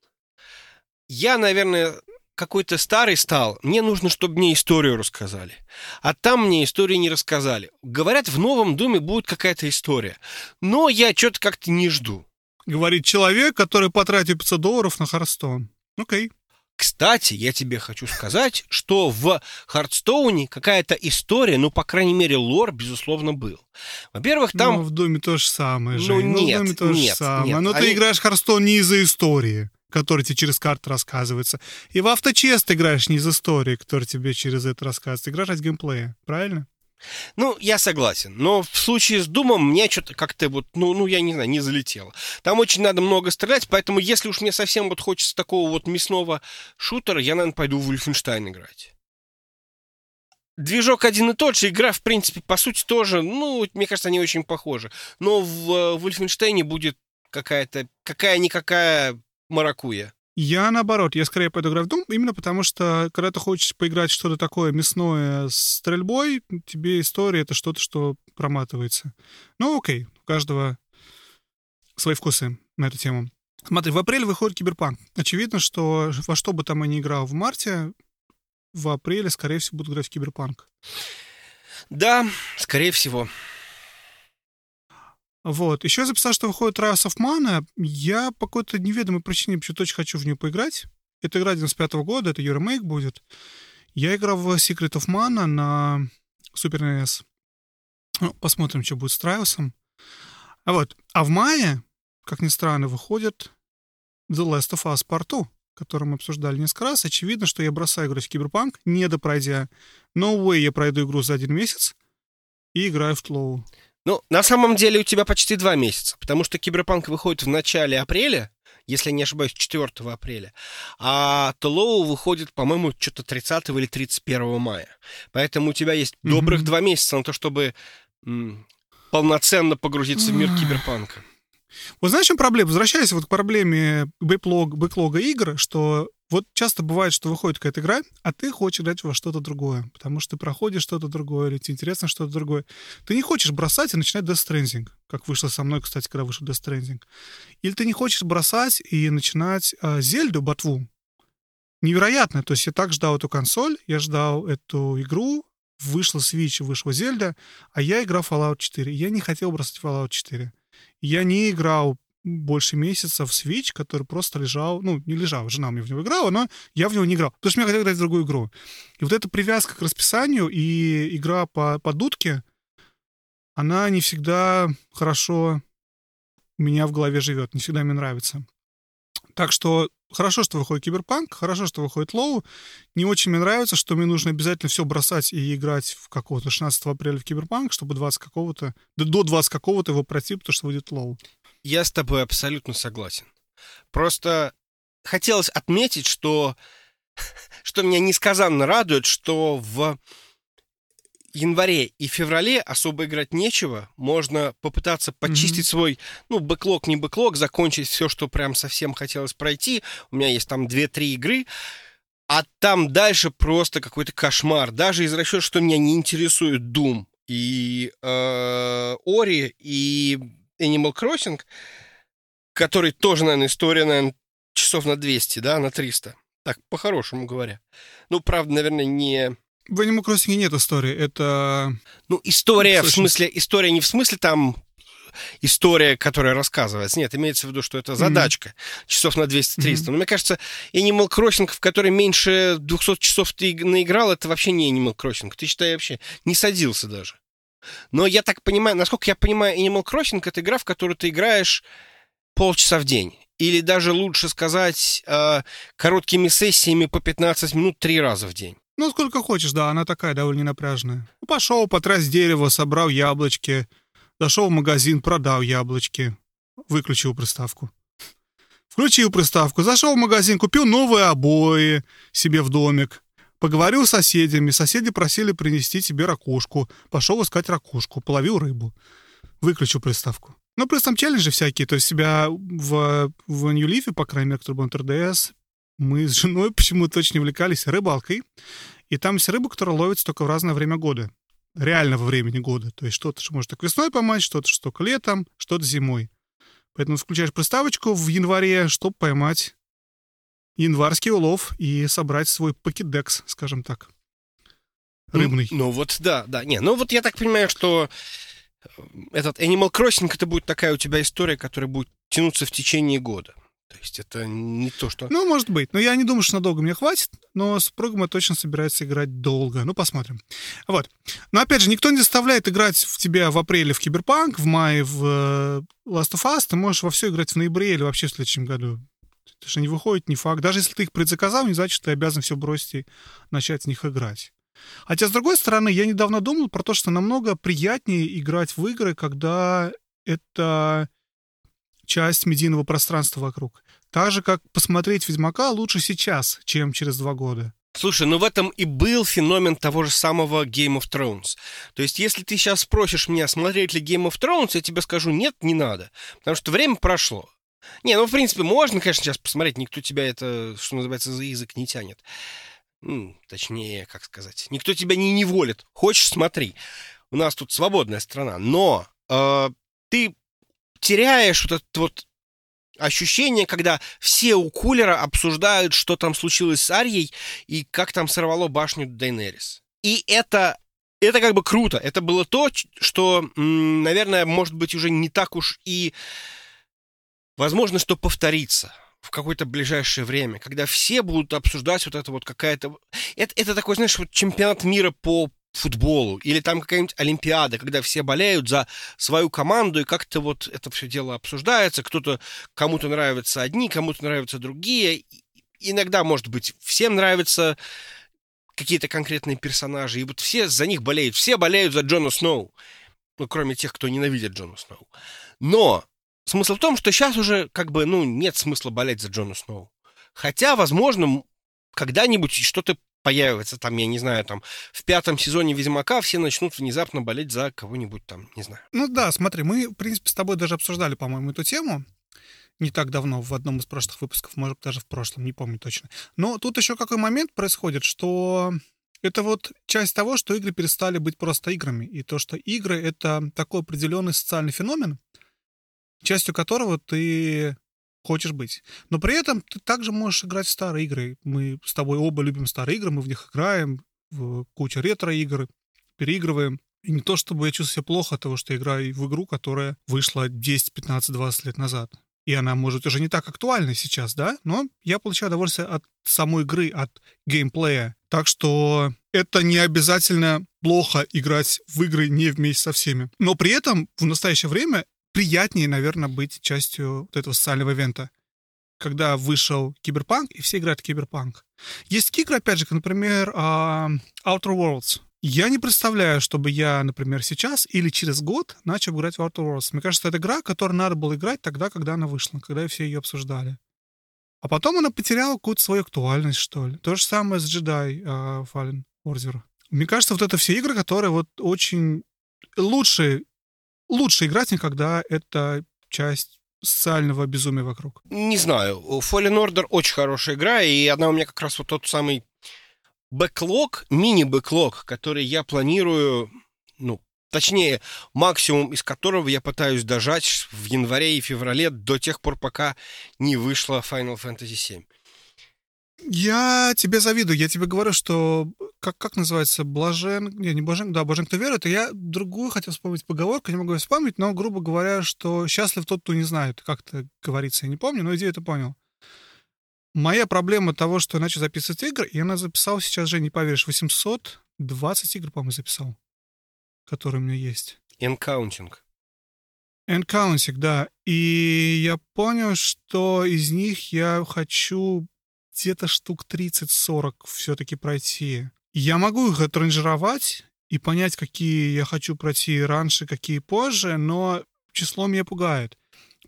Я, наверное, какой-то старый стал, мне нужно, чтобы мне историю рассказали. А там мне истории не рассказали. Говорят, в новом доме будет какая-то история. Но я что-то как-то не жду. Говорит человек, который потратил 500 долларов на Харстон. Окей. Кстати, я тебе хочу сказать, что в Хардстоуне какая-то история, ну, по крайней мере, лор, безусловно, был. Во-первых, там... Ну, в Доме то же самое, Ну, Жень. Ну, нет, в Доме то же нет, самое. нет. Но Они- ты играешь в Харстон не из-за истории, которая тебе через карты рассказывается. И в авточест играешь не из истории, которая тебе через это рассказывается. Играешь от геймплея, правильно? Ну, я согласен. Но в случае с Думом мне что-то как-то вот, ну, ну, я не знаю, не залетело. Там очень надо много стрелять, поэтому если уж мне совсем вот хочется такого вот мясного шутера, я, наверное, пойду в Wolfenstein играть. Движок один и тот же, игра, в принципе, по сути, тоже, ну, мне кажется, они очень похожи. Но в э, Wolfenstein будет какая-то, какая-никакая маракуя. Я наоборот, я скорее пойду играть в Doom, именно потому что, когда ты хочешь поиграть что-то такое мясное с стрельбой, тебе история — это что-то, что проматывается. Ну, окей, у каждого свои вкусы на эту тему. Смотри, в апреле выходит Киберпанк. Очевидно, что во что бы там я ни играл в марте, в апреле, скорее всего, буду играть в Киберпанк. Да, скорее всего. Вот. Еще я записал, что выходит Trials of Mana. Я по какой-то неведомой причине почему-то очень хочу в нее поиграть. Это игра 95 года, это ее ремейк будет. Я играл в Secret of Mana на Super NES. Ну, посмотрим, что будет с Trials. А вот. А в мае, как ни странно, выходит The Last of Us Part 2, который мы обсуждали несколько раз. Очевидно, что я бросаю играть в Киберпанк, не допройдя. No way я пройду игру за один месяц и играю в TLOU. Ну, на самом деле у тебя почти два месяца, потому что Киберпанк выходит в начале апреля, если я не ошибаюсь, 4 апреля, а TLOU выходит, по-моему, что-то 30 или 31 мая. Поэтому у тебя есть Мгм. добрых два месяца на то, чтобы м, полноценно погрузиться в мир. Киберпанка. Вот знаешь, в чем проблема? Возвращаясь вот к проблеме бэклог, бэклога игр, что вот часто бывает, что выходит какая-то игра, а ты хочешь играть во что-то другое, потому что ты проходишь что-то другое, или тебе интересно что-то другое. Ты не хочешь бросать и начинать Death Stranding, как вышло со мной, кстати, когда вышел Death Stranding. Или ты не хочешь бросать и начинать а, Зельду, Ботву. Невероятно. То есть я так ждал эту консоль, я ждал эту игру, вышла Switch, вышла Зельда, а я играл Fallout 4. Я не хотел бросать Fallout 4. Я не играл больше месяца в Switch, который просто лежал, ну, не лежал, жена мне в него играла, но я в него не играл, потому что мне хотел играть в другую игру. И вот эта привязка к расписанию и игра по, по дудке, она не всегда хорошо у меня в голове живет, не всегда мне нравится. Так что хорошо, что выходит Киберпанк, хорошо, что выходит TLOU. Не очень мне нравится, что мне нужно обязательно все бросать и играть в какого-то 16 апреля в Киберпанк, чтобы 20 какого-то, да до 20 какого-то его пройти, потому что выйдет TLOU. Я с тобой абсолютно согласен. Просто хотелось отметить, что, что меня несказанно радует, что в январе и феврале особо играть нечего. Можно попытаться почистить свой, ну, бэклог, не бэклог, закончить все, что прям совсем хотелось пройти. У меня есть там 2-3 игры. А там дальше просто какой-то кошмар. Даже из расчета, что меня не интересует Doom и э, Ori и Animal Crossing, который тоже, наверное, история, наверное, часов на 200, да, на 300. Так, по-хорошему говоря. Ну, правда, наверное, не... В Animal Crossing нет истории. Это... Ну, история, в смысле, история не в смысле там история, которая рассказывается. Нет, имеется в виду, что это задачка. Часов на 200-300. Но мне кажется, Animal Crossing, в который меньше 200 часов ты иг- наиграл, это вообще не Animal Crossing. Ты, считай, вообще не садился даже. Но я так понимаю, насколько я понимаю, Animal Crossing — это игра, в которую ты играешь полчаса в день. Или даже лучше сказать, э, короткими сессиями по 15 минут три раза в день. Ну, сколько хочешь, да, она такая довольно ненапряжная. Ну, пошел, потряс дерево, собрал яблочки, зашел в магазин, продал яблочки, выключил приставку. Включил приставку, зашел в магазин, купил новые обои себе в домик, поговорил с соседями, соседи просили принести тебе ракушку, пошел искать ракушку, половил рыбу, выключил приставку. Ну, плюс там челленджи всякие, то есть себя в, в Leaf, по крайней мере, который был 3DS, мы с женой почему-то очень увлекались рыбалкой. И там есть рыба, которая ловится только в разное время года. Реального времени года. То есть что-то, что может так весной поймать, что-то, что летом, что-то зимой. Поэтому включаешь приставочку в январе, чтобы поймать январский улов и собрать свой покедекс, скажем так. Рыбный. Ну, ну вот, да, да. Не, ну вот я так понимаю, что э, этот Animal Crossing это будет такая у тебя история, которая будет тянуться в течение года. То есть это не то, что... Ну, может быть. Но я не думаю, что надолго мне хватит. Но с программой точно собирается играть долго. Ну, посмотрим. Вот. Но, опять же, никто не заставляет играть в тебя в апреле в Киберпанк, в мае в э, Last of Us. Ты можешь во все играть в ноябре или вообще в следующем году. Это же не выходит, не факт. Даже если ты их предзаказал, не значит, что ты обязан все бросить и начать в них играть. Хотя, с другой стороны, я недавно думал про то, что намного приятнее играть в игры, когда это часть медийного пространства вокруг. Так же, как посмотреть «Ведьмака» лучше сейчас, чем через два года. Слушай, ну в этом и был феномен того же самого Game of Thrones. То есть, если ты сейчас спросишь меня, смотреть ли Game of Thrones, я тебе скажу, нет, не надо. Потому что время прошло. Не, ну, в принципе, можно, конечно, сейчас посмотреть, никто тебя это, что называется, за язык не тянет. Ну, точнее, как сказать, никто тебя не неволит. Хочешь, смотри. У нас тут свободная страна. Но э, ты теряешь вот это вот ощущение, когда все у кулера обсуждают, что там случилось с Арьей и как там сорвало башню Дейнерис. И это, это как бы круто. Это было то, что, наверное, может быть уже не так уж и возможно, что повторится в какое-то ближайшее время, когда все будут обсуждать вот это вот какая-то... Это, это такой, знаешь, вот чемпионат мира по футболу, или там какая-нибудь Олимпиада, когда все болеют за свою команду, и как-то вот это все дело обсуждается, кто-то, кому-то нравятся одни, кому-то нравятся другие, иногда, может быть, всем нравятся какие-то конкретные персонажи, и вот все за них болеют, все болеют за Джона Сноу, ну, кроме тех, кто ненавидит Джона Сноу. Но смысл в том, что сейчас уже как бы, ну, нет смысла болеть за Джона Сноу. Хотя, возможно, когда-нибудь что-то появится, там, я не знаю, там, в пятом сезоне Ведьмака все начнут внезапно болеть за кого-нибудь там, не знаю. Ну да, смотри, мы, в принципе, с тобой даже обсуждали, по-моему, эту тему не так давно, в одном из прошлых выпусков, может, даже в прошлом, не помню точно. Но тут еще какой момент происходит, что это вот часть того, что игры перестали быть просто играми, и то, что игры — это такой определенный социальный феномен, частью которого ты хочешь быть. Но при этом ты также можешь играть в старые игры. Мы с тобой оба любим старые игры, мы в них играем, в кучу ретро-игр, переигрываем. И не то, чтобы я чувствую себя плохо от того, что я играю в игру, которая вышла 10, 15, 20 лет назад. И она, может, уже не так актуальна сейчас, да? Но я получаю удовольствие от самой игры, от геймплея. Так что это не обязательно плохо играть в игры не вместе со всеми. Но при этом в настоящее время приятнее, наверное, быть частью вот этого социального ивента. Когда вышел Киберпанк, и все играют в Киберпанк. Есть игры, опять же, например, uh, Outer Worlds. Я не представляю, чтобы я, например, сейчас или через год начал играть в Outer Worlds. Мне кажется, это игра, которую надо было играть тогда, когда она вышла, когда все ее обсуждали. А потом она потеряла какую-то свою актуальность, что ли. То же самое с Jedi uh, Fallen Order. Мне кажется, вот это все игры, которые вот очень лучше лучше играть никогда это часть социального безумия вокруг. Не знаю. Fallen Order очень хорошая игра, и она у меня как раз вот тот самый бэклог, мини-бэклог, который я планирую, ну, точнее, максимум из которого я пытаюсь дожать в январе и феврале до тех пор, пока не вышла Final Fantasy VII. Я тебе завидую. Я тебе говорю, что как, как называется, блажен... Не, не блажен, да, блажен, кто верует. И я другую хотел вспомнить поговорку, не могу ее вспомнить, но, грубо говоря, что счастлив тот, кто не знает. Как это говорится, я не помню, но идею это понял. Моя проблема того, что я начал записывать игры, я на записал сейчас, же не поверишь, 820 игр, по-моему, записал, которые у меня есть. And counting. And counting, да. И я понял, что из них я хочу где-то штук 30-40 все-таки пройти. Я могу их отранжировать и понять, какие я хочу пройти раньше, какие позже, но число меня пугает.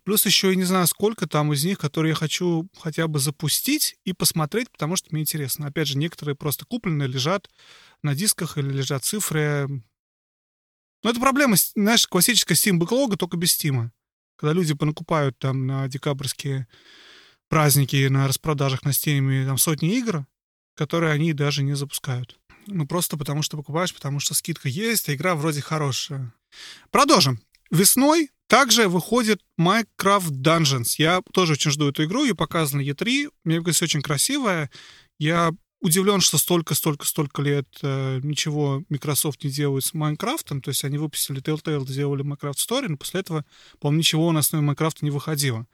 Плюс еще я не знаю, сколько там из них, которые я хочу хотя бы запустить и посмотреть, потому что мне интересно. Опять же, некоторые просто куплены, лежат на дисках или лежат цифры. Но это проблема, знаешь, классическая Steam бэклога, только без Steam. Когда люди понакупают там на декабрьские праздники на распродажах на Steam там сотни игр, которые они даже не запускают. Ну, просто потому что покупаешь, потому что скидка есть, а игра вроде хорошая. Продолжим. Весной Также выходит Minecraft Dungeons. Я тоже очень жду эту игру, ее показано E3. Мне кажется, очень красивая. Я удивлен, что столько, столько, столько лет э, ничего Microsoft не делает с Майнкрафтом. То есть они выпустили Telltale, сделали Minecraft Story, но после этого, по-моему, ничего на основе Майнкрафта не выходило.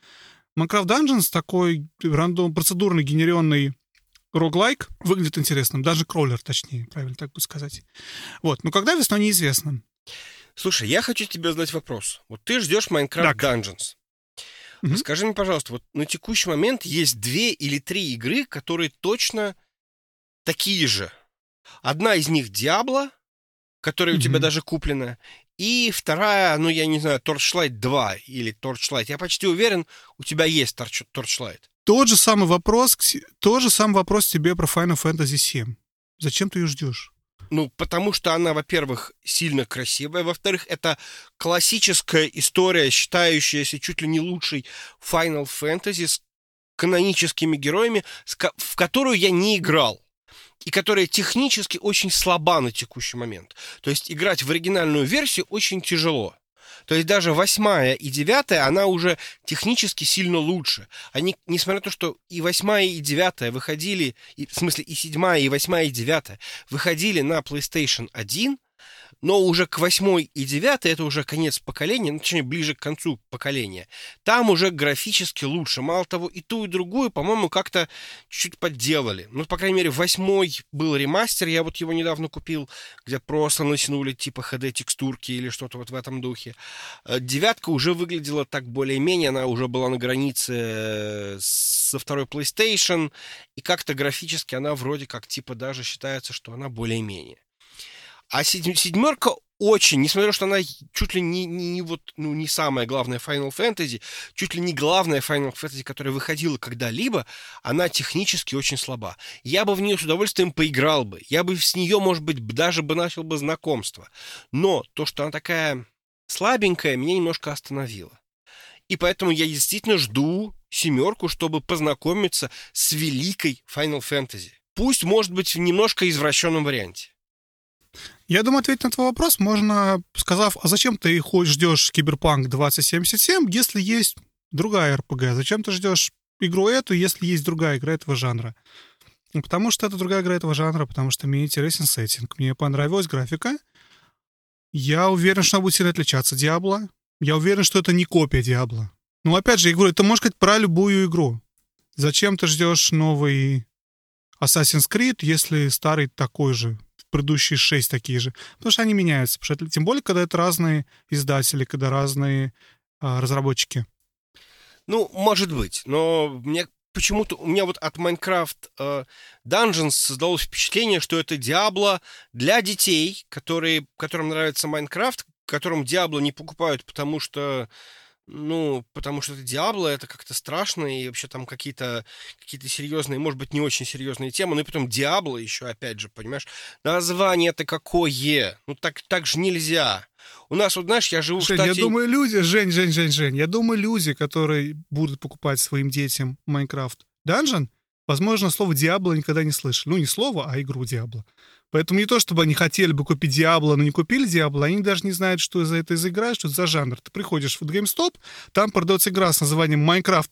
Minecraft Dungeons такой рандом, процедурный генеренный роглайк выглядит интересным. Даже кроллер, точнее, правильно так бы сказать. Вот. Но когда весной неизвестно. Слушай, я хочу тебе задать вопрос. Вот ты ждешь Minecraft Dungeons. Угу. Скажи мне, пожалуйста, вот на текущий момент есть две или три игры, которые точно такие же. Одна из них Diablo, которая mm-hmm. у тебя даже куплена, и вторая, ну, я не знаю, Torchlight 2 или Torchlight. Я почти уверен, у тебя есть Torchlight. Тот же самый вопрос, тот же самый вопрос тебе про Final Fantasy 7. Зачем ты ее ждешь? Ну, потому что она, во-первых, сильно красивая, во-вторых, это классическая история, считающаяся чуть ли не лучшей Final Fantasy с каноническими героями, в которую я не играл и которая технически очень слаба на текущий момент. То есть играть в оригинальную версию очень тяжело. То есть даже восьмая и девятая, она уже технически сильно лучше. Они, несмотря на то, что и восьмая, и девятая выходили, и, в смысле и седьмая, и восьмая, и девятая выходили на PlayStation 1, но уже к восьмой и девятой, это уже конец поколения, ну, точнее, ближе к концу поколения, там уже графически лучше. Мало того, и ту, и другую, по-моему, как-то чуть-чуть подделали. Ну, по крайней мере, восьмой был ремастер, я вот его недавно купил, где просто натянули типа HD-текстурки или что-то вот в этом духе. Э, девятка уже выглядела так более-менее, она уже была на границе э, со второй PlayStation, и как-то графически она вроде как типа даже считается, что она более-менее. А седьмерка очень, несмотря на то, что она чуть ли не, не, не вот, ну, не самая главная Final Fantasy, чуть ли не главная Final Fantasy, которая выходила когда-либо, она технически очень слаба. Я бы в нее с удовольствием поиграл бы. Я бы с нее, может быть, даже бы начал бы знакомство. Но то, что она такая слабенькая, меня немножко остановило. И поэтому я действительно жду семерку, чтобы познакомиться с великой Final Fantasy. Пусть, может быть, в немножко извращенном варианте. Я думаю, ответить на твой вопрос можно, сказав, а зачем ты хоть ждешь Киберпанк 2077, если есть другая РПГ? Зачем ты ждешь игру эту, если есть другая игра этого жанра? Ну, потому что это другая игра этого жанра, потому что мне интересен сеттинг. Мне понравилась графика. Я уверен, что она будет сильно отличаться от Диабло. Я уверен, что это не копия Диабло. Ну, опять же, я говорю, это может быть про любую игру. Зачем ты ждешь новый Assassin's Creed, если старый такой же? Предыдущие шесть такие же. Потому что они меняются. Потому что, тем более, когда это разные издатели, когда разные а, разработчики. Ну, может быть. Но мне почему-то у меня вот от Minecraft э, Dungeons создалось впечатление, что это Диабло для детей, которые, которым нравится Майнкрафт, которым Диабло не покупают, потому что ну, потому что это Диабло, это как-то страшно, и вообще там какие-то какие серьезные, может быть, не очень серьезные темы. Ну и потом Диабло еще, опять же, понимаешь, название-то какое? Ну так, так же нельзя. У нас, вот знаешь, я живу Жень, в штате... я думаю, люди, Жень, Жень, Жень, Жень, я думаю, люди, которые будут покупать своим детям Майнкрафт Dungeon, возможно, слово Диабло никогда не слышали. Ну, не слово, а игру Диабло. Поэтому не то, чтобы они хотели бы купить Диабло, но не купили Диабло, они даже не знают, что за это за игра, что это за жанр. Ты приходишь в GameStop, там продается игра с названием Minecraft,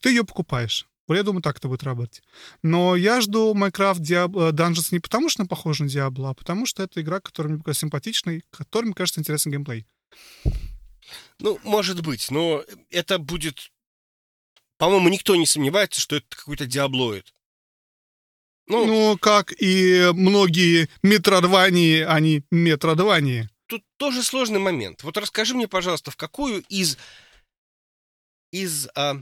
ты ее покупаешь. Я думаю, так это будет работать. Но я жду Minecraft Diablo, Dungeons не потому, что она похожа на Diablo, а потому что это игра, которая мне кажется симпатичной, которой, мне кажется, интересный геймплей. Ну, может быть, но это будет... По-моему, никто не сомневается, что это какой-то диаблоид. Ну, ну, как и многие метродвании, они метродвании. Тут тоже сложный момент. Вот расскажи мне, пожалуйста, в какую из, из а,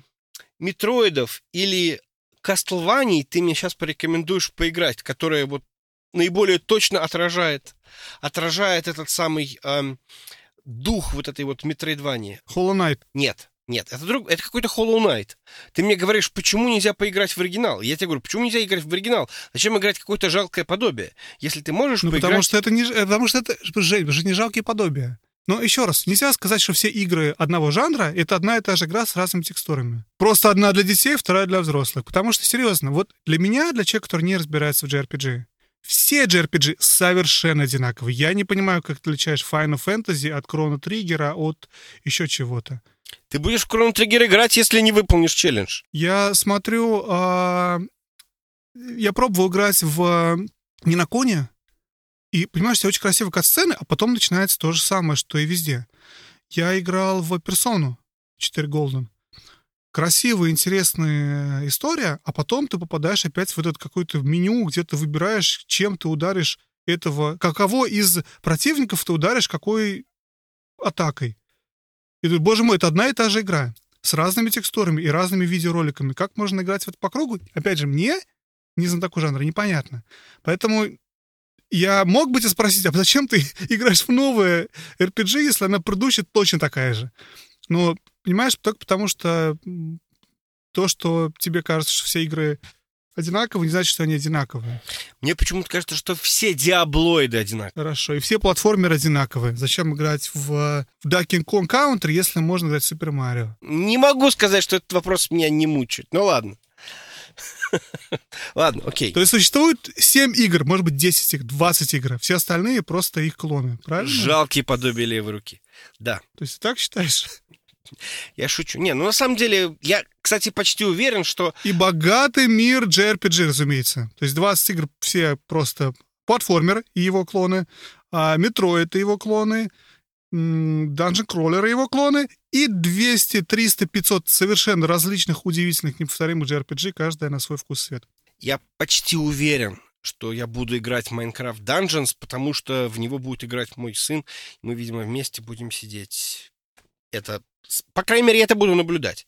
метроидов или Кастлваний ты мне сейчас порекомендуешь поиграть, которая вот наиболее точно отражает, отражает этот самый а, дух вот этой вот метроидвании. Hollow Knight. Нет. Нет, это, друг, это какой-то Hollow Knight. Ты мне говоришь, почему нельзя поиграть в оригинал? Я тебе говорю, почему нельзя играть в оригинал? Зачем играть какое-то жалкое подобие? Если ты можешь ну, поиграть... потому что это не... Потому что это... Жень, это же не жалкие подобия. Но еще раз, нельзя сказать, что все игры одного жанра — это одна и та же игра с разными текстурами. Просто одна для детей, вторая для взрослых. Потому что, серьезно, вот для меня, для человека, который не разбирается в JRPG, Все JRPG совершенно одинаковые. Я не понимаю, как ты отличаешь Final Fantasy от Chrono Trigger, от еще чего-то. Ты будешь в Trigger играть, если не выполнишь челлендж. Я смотрю... а, я пробовал играть в Нинаконе, и, понимаешь, все очень красивые катсцены, а потом начинается то же самое, что и везде. Я играл в Персону 4 Golden. Красивая, интересная история, а потом ты попадаешь опять в этот какое-то меню, где ты выбираешь, чем ты ударишь этого... Каково из противников ты ударишь какой атакой. И тут, боже мой, это одна и та же игра. С разными текстурами и разными видеороликами. Как можно играть в это по кругу? Опять же, мне, не знатоку жанра, непонятно. Поэтому я мог бы тебя спросить, а зачем ты играешь в новое RPG, если она предыдущая точно такая же? Но, понимаешь, только потому что то, что тебе кажется, что все игры одинаковые, не значит, что они одинаковые. Мне почему-то кажется, что все диаблоиды одинаковые. Хорошо. И все платформеры одинаковые. Зачем играть в, в Donkey Kong Country, если можно играть в Супер Марио? Не могу сказать, что этот вопрос меня не мучает. Ну ладно. Ладно, окей. То есть существует 7 игр, может быть, 10 игр, 20 игр. Все остальные просто их клоны, правильно? Жалкие подобия левой руки. Да, То есть ты так считаешь? Я шучу. Не, ну на самом деле, я, кстати, почти уверен, что И богатый мир JRPG, разумеется. То есть 20 игр все просто платформер и его клоны, а Метроид и его клоны, Dungeon Crawler и его клоны, и 200, 300, 500 совершенно различных, удивительных, неповторимых JRPG, каждая на свой вкус и цвет. я почти уверен, что я буду играть в Minecraft Dungeons, потому что в него будет играть мой сын. Мы, видимо, вместе будем сидеть. Это, по крайней мере, я это буду наблюдать.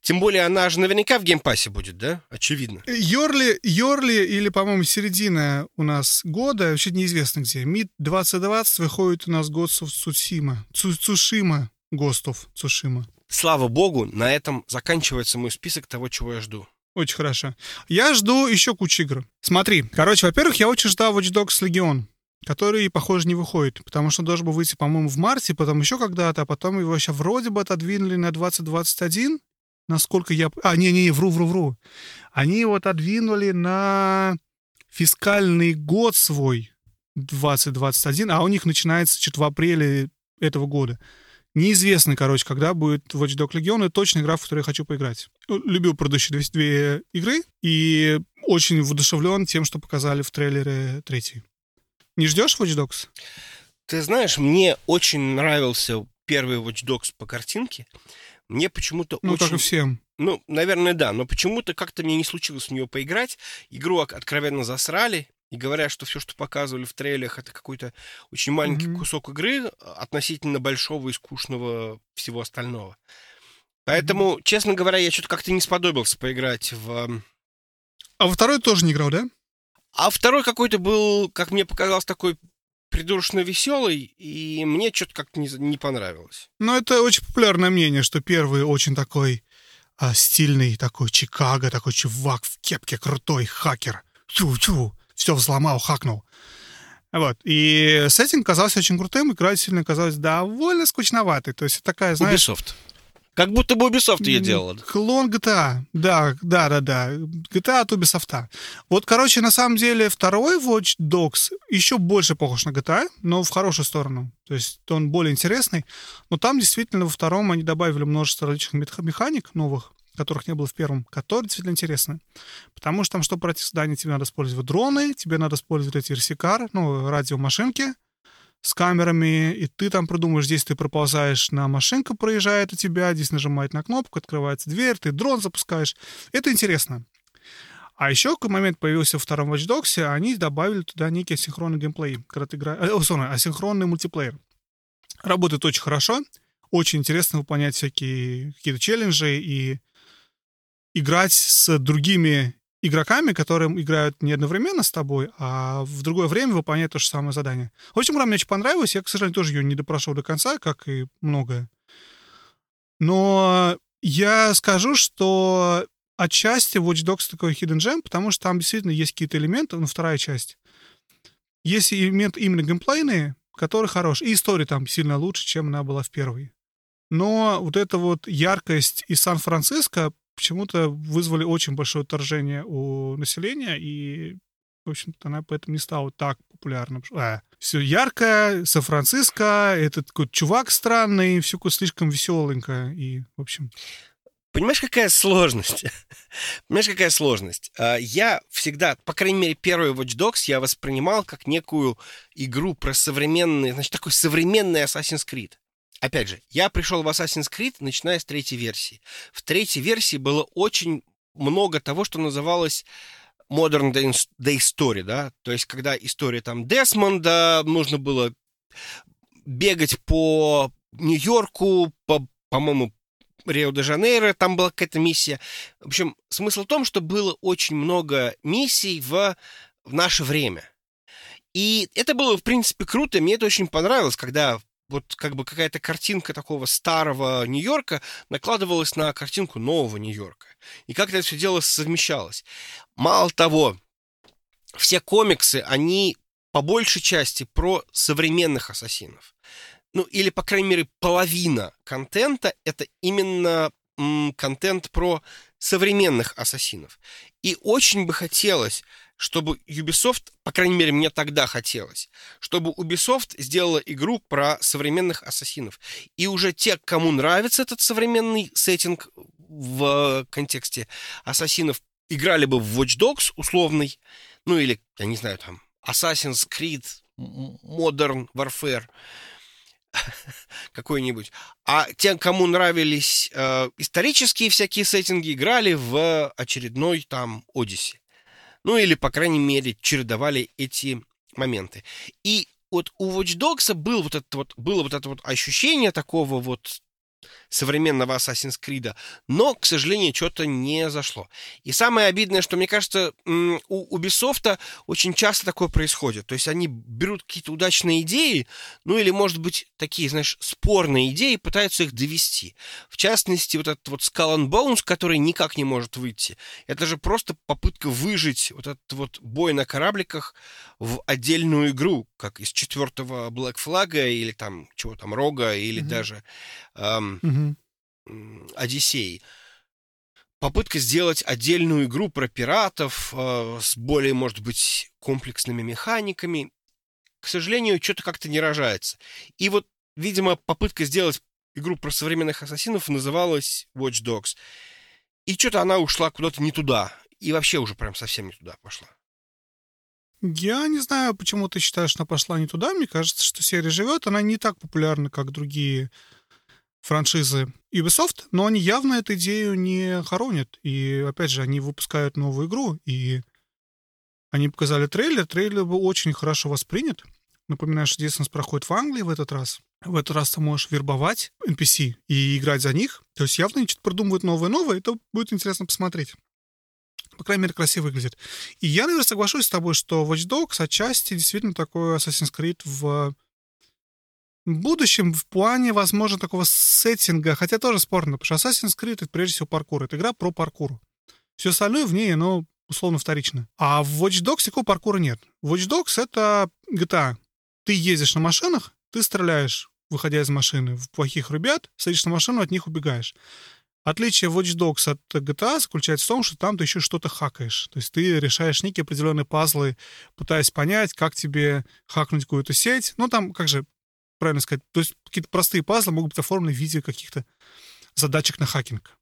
Тем более, она же наверняка в Game Pass е будет, да? Очевидно. Early, early или, по-моему, середина у нас года, вообще неизвестно где. Mid 2020 выходит у нас Ghost of Tsushima. Цу- Цушима. Of Tsushima. Слава богу, на этом заканчивается мой список того, чего я жду. Очень хорошо. Я жду еще кучу игр. Смотри, короче, во-первых, я очень ждал Watch Dogs Legion, который, похоже, не выходит, потому что он должен был выйти, по-моему, в марте, потом еще когда-то, а потом его сейчас вроде бы отодвинули на 2021, насколько я... А, не-не-не, вру-вру-вру. Они его отодвинули на фискальный год свой, 2021, а у них начинается что-то в апреле этого года. Неизвестно, короче, когда будет Watch Dogs Legion. Это точно игра, в которую я хочу поиграть. Любил предыдущие две, игры и очень воодушевлен тем, что показали в трейлере третий. Не ждешь Watch Dogs? Ты знаешь, мне очень нравился первый Watch Dogs по картинке. Мне почему-то Ну, очень... как и всем. Ну, наверное, да, но почему-то как-то мне не случилось в нее поиграть. Игру откровенно засрали, и говорят, что все, что показывали в трейлерах, это какой-то очень маленький Мгм. кусок игры а, относительно большого и скучного всего остального. Поэтому, честно говоря, я что-то как-то не сподобился поиграть в... А во второй тоже не играл, да? А второй какой-то был, как мне показалось, такой придурочно веселый, и мне что-то как-то не, не понравилось. Но это очень популярное мнение, что первый очень такой а, стильный, такой Чикаго, такой чувак в кепке, крутой хакер. Чу-чу, все взломал, хакнул. Вот. И сеттинг казался очень крутым, игра действительно казалась довольно скучноватой. То есть такая, знаешь... Ubisoft. Как будто бы Ubisoft ее делала. Клон GTA. Да, да, да, да. GTA от Ubisoft. Вот, короче, на самом деле второй Watch Dogs еще больше похож на GTA, но в хорошую сторону. То есть он более интересный. Но там действительно во втором они добавили множество различных мех- механик новых, которых не было в первом, которые действительно интересны. Потому что там, чтобы пройти задание, тебе надо использовать дроны, тебе надо использовать эти RC-кар, ну, радиомашинки, с камерами, и ты там придумаешь, здесь ты проползаешь, на машинка проезжает у тебя, здесь нажимает на кнопку, открывается дверь, ты дрон запускаешь. Это интересно. А еще какой момент появился во втором Watch Dogs, они добавили туда некий асинхронный геймплей, когда ты играешь... О, sorry, асинхронный мультиплеер. Работает очень хорошо, очень интересно выполнять всякие какие-то челленджи и играть с другими игроками, которые играют не одновременно с тобой, а в другое время выполняют то же самое задание. В общем, игра мне очень понравилась. Я, к сожалению, тоже ее не допрошел до конца, как и многое. Но я скажу, что отчасти Watch Dogs такой hidden gem, потому что там действительно есть какие-то элементы, ну, вторая часть. Есть элементы именно геймплейные, которые хорошие. И история там сильно лучше, чем она была в первой. Но вот эта вот яркость из Сан-Франциско почему-то вызвали очень большое отторжение у населения, и в общем-то, она поэтому не стала так популярна. А, все яркое, Сан-Франциско, этот такой чувак странный, все слишком веселенько. И, в общем... Понимаешь, какая сложность? Понимаешь, какая сложность? А, я всегда, по крайней мере, первый Watch Dogs я воспринимал как некую игру про современный, значит, такой современный Assassin's Creed. Опять же, я пришел в Assassin's Creed, начиная с третьей версии. В третьей версии было очень много того, что называлось Modern Day Story, да, то есть когда история там Десмонда, нужно было бегать по Нью-Йорку, по, по-моему, Рио-де-Жанейро, там была какая-то миссия. В общем, смысл в том, что было очень много миссий в, в наше время. И это было, в принципе, круто, мне это очень понравилось, когда вот как бы какая-то картинка такого старого Нью-Йорка накладывалась на картинку нового Нью-Йорка. И как это все дело совмещалось. Мало того, все комиксы, они по большей части про современных ассасинов. Ну, или, по крайней мере, половина контента — это именно м, контент про современных ассасинов. И очень бы хотелось, чтобы Ubisoft, по крайней мере, мне тогда хотелось, чтобы Ubisoft сделала игру про современных ассасинов. И уже те, кому нравится этот современный сеттинг в контексте ассасинов, играли бы в Watch Dogs условный, ну или, я не знаю, там, Assassin's Creed, Modern Warfare, какой-нибудь. А тем, кому нравились э, исторические всякие сеттинги, играли в очередной там Одиссе. Ну или, по крайней мере, чередовали эти моменты. И вот у Watch Dogs был вот это вот, было вот это вот ощущение такого вот современного Assassin's Creed, но, к сожалению, что-то не зашло. И самое обидное, что, мне кажется, у Ubisoft очень часто такое происходит. То есть они берут какие-то удачные идеи, ну или, может быть, такие, знаешь, спорные идеи, пытаются их довести. В частности, вот этот вот Skull and Bones, который никак не может выйти, это же просто попытка выжить вот этот вот бой на корабликах в отдельную игру, как из четвертого Black Flag или там чего там, Рога, или mm-hmm. даже эм, mm-hmm. Одиссеи. Попытка сделать отдельную игру про пиратов э, с более, может быть, комплексными механиками, к сожалению, что-то как-то не рожается. И вот, видимо, попытка сделать игру про современных ассасинов называлась Watch Dogs. И что-то она ушла куда-то не туда. И вообще уже прям совсем не туда пошла. Я не знаю, почему ты считаешь, она пошла не туда. Мне кажется, что серия живет. Она не так популярна, как другие франшизы Ubisoft, но они явно эту идею не хоронят. И, опять же, они выпускают новую игру, и они показали трейлер. Трейлер был очень хорошо воспринят. Напоминаю, что действительно проходит в Англии в этот раз. В этот раз ты можешь вербовать NPC и играть за них. То есть явно они что-то продумывают новое-новое. Это будет интересно посмотреть по крайней мере, красиво выглядит. И я, наверное, соглашусь с тобой, что Watch Dogs отчасти действительно такой Assassin's Creed в будущем в плане, возможно, такого сеттинга, хотя тоже спорно, потому что Assassin's Creed — это прежде всего паркур, это игра про паркур. Все остальное в ней, оно условно вторично. А в Watch Dogs такого паркура нет. Watch Dogs — это GTA. Ты ездишь на машинах, ты стреляешь, выходя из машины, в плохих ребят, садишься на машину, от них убегаешь. Отличие Watch Dogs от GTA заключается в том, что там ты еще что-то хакаешь. То есть ты решаешь некие определенные пазлы, пытаясь понять, как тебе хакнуть какую-то сеть. Ну, там, как же правильно сказать, то есть какие-то простые пазлы могут быть оформлены в виде каких-то задачек на хакинг.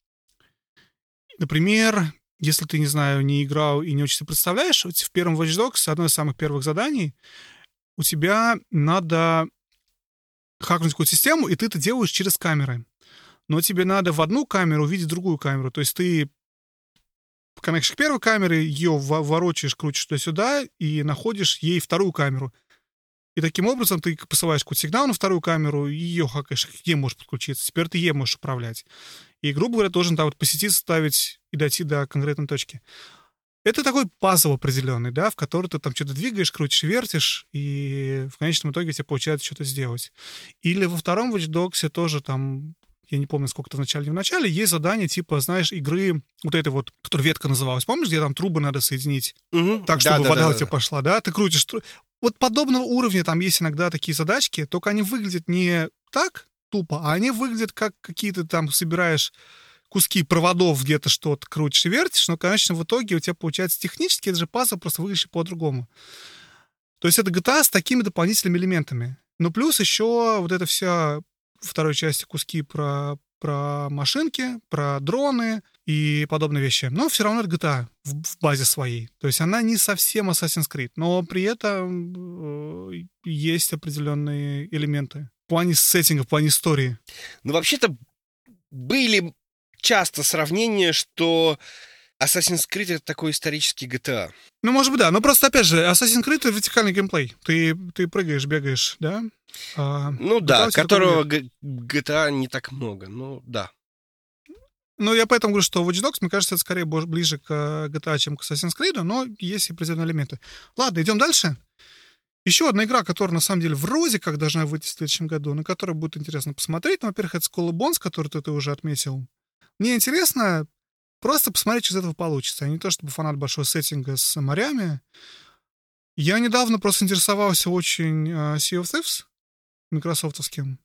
Например, если ты, не знаю, не играл и не очень себе представляешь, в первом Watch Dogs одно из самых первых заданий у тебя надо хакнуть какую-то систему, и ты это делаешь через камеры но тебе надо в одну камеру увидеть другую камеру. То есть ты коннекшн к первой камере, ее ворочаешь, крутишь туда-сюда и находишь ей вторую камеру. И таким образом ты посылаешь какой-то сигнал на вторую камеру, и ее хакаешь, к ей можешь подключиться. Теперь ты ей можешь управлять. И, грубо говоря, должен там вот по сети ставить и дойти до конкретной точки. Это такой пазл определенный, да, в который ты там что-то двигаешь, крутишь, вертишь, и в конечном итоге тебе получается что-то сделать. Или во втором Watch Dogs тоже там я не помню, сколько это в начале, не в начале, есть задание типа, знаешь, игры, вот этой вот, которая ветка называлась, помнишь, где там трубы надо соединить, угу. так, чтобы да, вода да, у тебя да. пошла, да, ты крутишь. Вот подобного уровня там есть иногда такие задачки, только они выглядят не так тупо, а они выглядят как какие-то там собираешь куски проводов где-то что-то крутишь и вертишь, но, конечно, в итоге у тебя получается технически это же пазл просто выглядит по-другому. То есть это GTA с такими дополнительными элементами. Ну, плюс еще вот это вся второй части куски про, про машинки, про дроны и подобные вещи. Но все равно это GTA в, в базе своей. То есть она не совсем Assassin's Creed, но при этом э, есть определенные элементы. В плане сеттинга, в плане истории. Ну, вообще-то были часто сравнения, что Assassin's Creed это такой исторический GTA. Ну, может быть, да. Но просто, опять же, Assassin's Creed — это вертикальный геймплей. Ты, ты прыгаешь, бегаешь, да? А, ну да, которого GTA не так много. Ну, да. Ну, я поэтому говорю, что Watch Dogs, мне кажется, это скорее ближе к э, GTA, чем к Assassin's Creed, но есть и определенные элементы. Ладно, идем дальше. Еще одна игра, которая на самом деле вроде как должна выйти в следующем году, на которую будет интересно посмотреть. Ну, во-первых, это Skull Bones, который ты, ты уже отметил. Мне интересно Просто посмотреть, что из этого получится. А не то, чтобы фанат большого сеттинга с морями. Я недавно просто интересовался очень uh, Sea of Thieves, микрософтовским.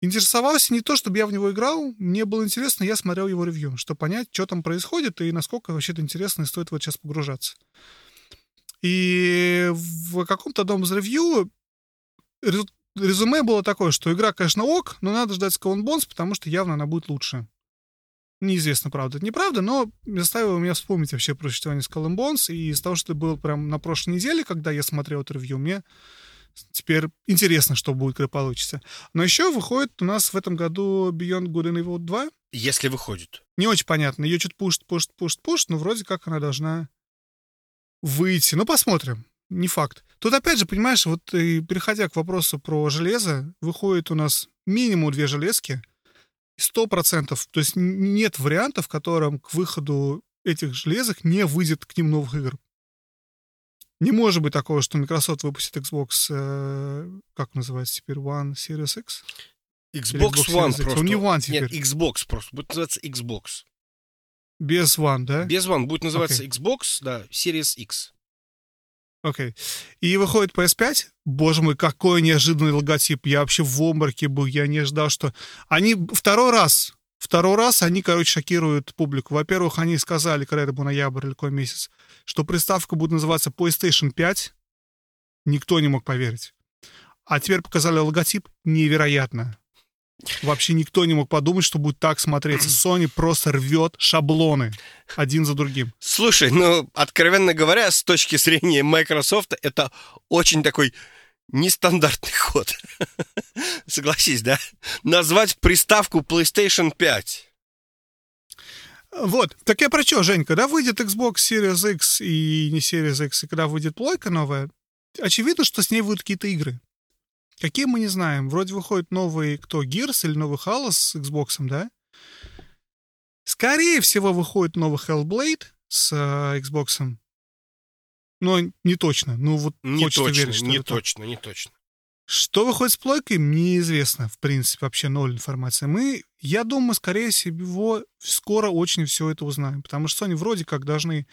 Интересовался не то, чтобы я в него играл, мне было интересно, я смотрел его ревью, чтобы понять, что там происходит и насколько вообще это интересно и стоит вот сейчас погружаться. И в каком-то одном из ревью резюме было такое, что игра, конечно, ок, но надо ждать Skull Bones, потому что явно она будет лучше. Неизвестно, правда это неправда, но заставило меня вспомнить вообще про существование Skull Bones. И из того, что было прям на прошлой неделе, когда я смотрел это ревью, мне теперь интересно, что будет, когда получится. Но еще выходит у нас в этом году Beyond Good and Evil 2. Если выходит. Не очень понятно. Ее что-то пушит, пушит, пушит, пушит, но вроде как она должна выйти. Ну, посмотрим. Не факт. Тут опять же, понимаешь, вот и переходя к вопросу про железо, выходит у нас минимум две железки — сто процентов, то есть нет вариантов, в котором к выходу этих железок не выйдет к ним новых игр. Не может быть такого, что Microsoft выпустит Xbox, э, как называется теперь, One Series X? Xbox, Xbox One X. просто. Он не One теперь. Нет, Xbox просто. Будет называться Xbox. Без One, да? Без One. Будет называться okay. Xbox, да, Series X. Окей. Okay. И выходит PS5. Боже мой, какой неожиданный логотип. Я вообще в обмороке был. Я не ожидал, что... Они второй раз, второй раз они, короче, шокируют публику. Во-первых, они сказали, когда это был ноябрь или какой месяц, что приставка будет называться PlayStation 5. Никто не мог поверить. А теперь показали логотип. Невероятно. Вообще никто не мог подумать, что будет так смотреться. Sony просто рвет шаблоны один за другим. Слушай, ну, откровенно говоря, с точки зрения Microsoft, это очень такой нестандартный ход. Согласись, да? Назвать приставку PlayStation 5. Вот, так я про что, Жень, когда выйдет Xbox Series X и не Series X, и когда выйдет плойка новая, очевидно, что с ней будут какие-то игры. Какие мы не знаем. Вроде выходит новый кто, Gears или новый Halo с Xbox, да? Скорее всего, выходит новый Hellblade с э, Xbox. Но не точно. Ну вот не хочется точно, верить, что не точно, не точно. Что выходит с плойкой, неизвестно. В принципе, вообще ноль информации. Мы, я думаю, скорее всего, скоро очень все это узнаем. Потому что они вроде как должны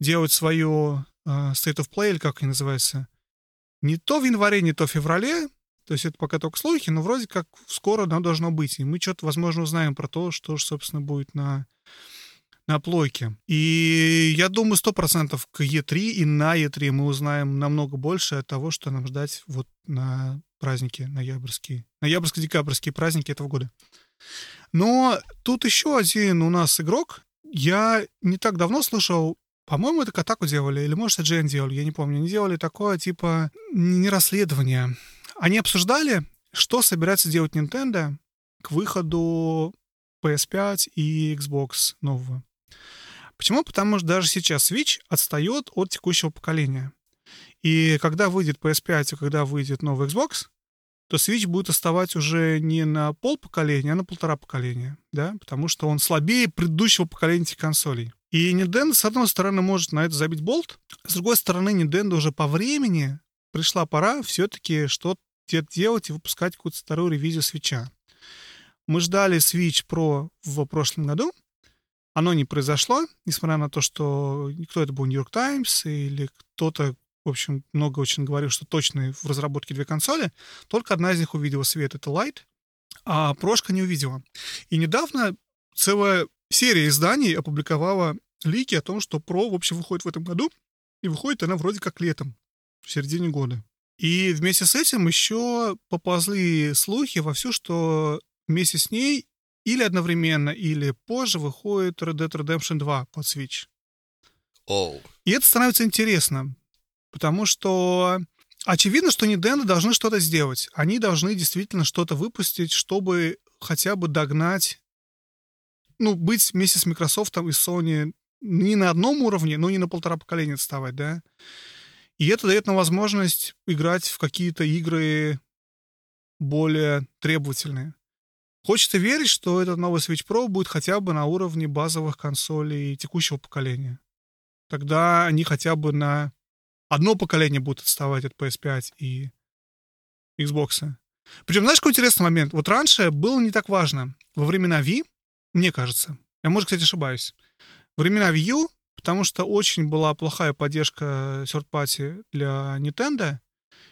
делать свое э, State of Play, или как они называются, не то в январе, не то в феврале. То есть это пока только слухи, но вроде как скоро оно должно быть. И мы что-то, возможно, узнаем про то, что же, собственно, будет на, на плойке. И я думаю, сто процентов к Е3 и на Е3 мы узнаем намного больше от того, что нам ждать вот на праздники ноябрьские, ноябрьско-декабрьские праздники этого года. Но тут еще один у нас игрок. Я не так давно слышал по-моему, это Катаку делали, или, может, Джен делали, я не помню. Они делали такое, типа, не расследование. Они обсуждали, что собирается делать Nintendo к выходу PS5 и Xbox нового. Почему? Потому что даже сейчас Switch отстает от текущего поколения. И когда выйдет PS5 и когда выйдет новый Xbox, то Switch будет оставать уже не на пол поколения, а на полтора поколения, да, потому что он слабее предыдущего поколения этих консолей. И Nintendo, с одной стороны, может на это забить болт, с другой стороны, Nintendo уже по времени пришла пора все-таки что-то делать и выпускать какую-то старую ревизию свеча. Мы ждали Switch Pro в прошлом году, оно не произошло, несмотря на то, что кто это был, York Times или кто-то, в общем, много очень говорил, что точно в разработке две консоли. Только одна из них увидела свет, это Light, а прошка не увидела. И недавно целая серия изданий опубликовала лики о том, что Pro, в общем, выходит в этом году, и выходит она вроде как летом, в середине года. И вместе с этим еще поползли слухи во все, что вместе с ней или одновременно, или позже выходит Red Dead Redemption 2 под Switch. Оу. И это становится интересно, потому что очевидно, что Nintendo должны что-то сделать. Они должны действительно что-то выпустить, чтобы хотя бы догнать, ну, быть вместе с Microsoft и Sony не на одном уровне, но не на полтора поколения отставать, да. И это дает нам возможность играть в какие-то игры более требовательные. Хочется верить, что этот новый Switch Pro будет хотя бы на уровне базовых консолей текущего поколения. Тогда они хотя бы на одно поколение будут отставать от PS5 и Xbox. Причем, знаешь, какой интересный момент? Вот раньше было не так важно. Во времена Wii, мне кажется, я, может, кстати, ошибаюсь, во времена Wii U, потому что очень была плохая поддержка party для Nintendo,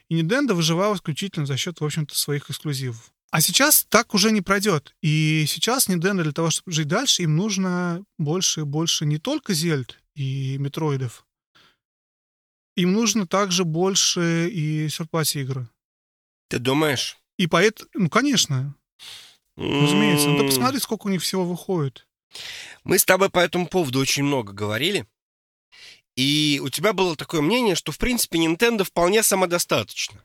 и Nintendo выживал исключительно за счет, в общем-то, своих эксклюзивов. А сейчас так уже не пройдет. И сейчас Nintendo для того, чтобы жить дальше, им нужно больше и больше не только Зельд и Метроидов. Им нужно также больше и third игры. Ты думаешь? И поэтому, ну, конечно, разумеется. Ну, ты посмотри, сколько у них всего выходит. Мы с тобой по этому поводу очень много говорили. И у тебя было такое мнение, что, в принципе, Nintendo вполне самодостаточно.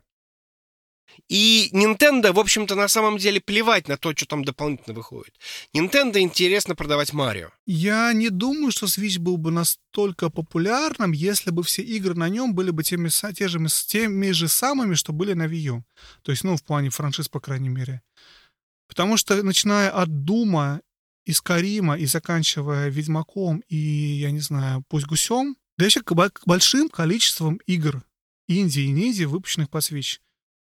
И Nintendo, в общем-то, на самом деле плевать на то, что там дополнительно выходит. Nintendo интересно продавать Марио. Я не думаю, что Switch был бы настолько популярным, если бы все игры на нем были бы теми, те же, теми же самыми, что были на Wii U. То есть, ну, в плане франшиз, по крайней мере. Потому что, начиная от Дума и Скарима, и заканчивая Ведьмаком, и, я не знаю, пусть Гусем, да еще к большим количеством игр инди и ниндзи, выпущенных по Switch.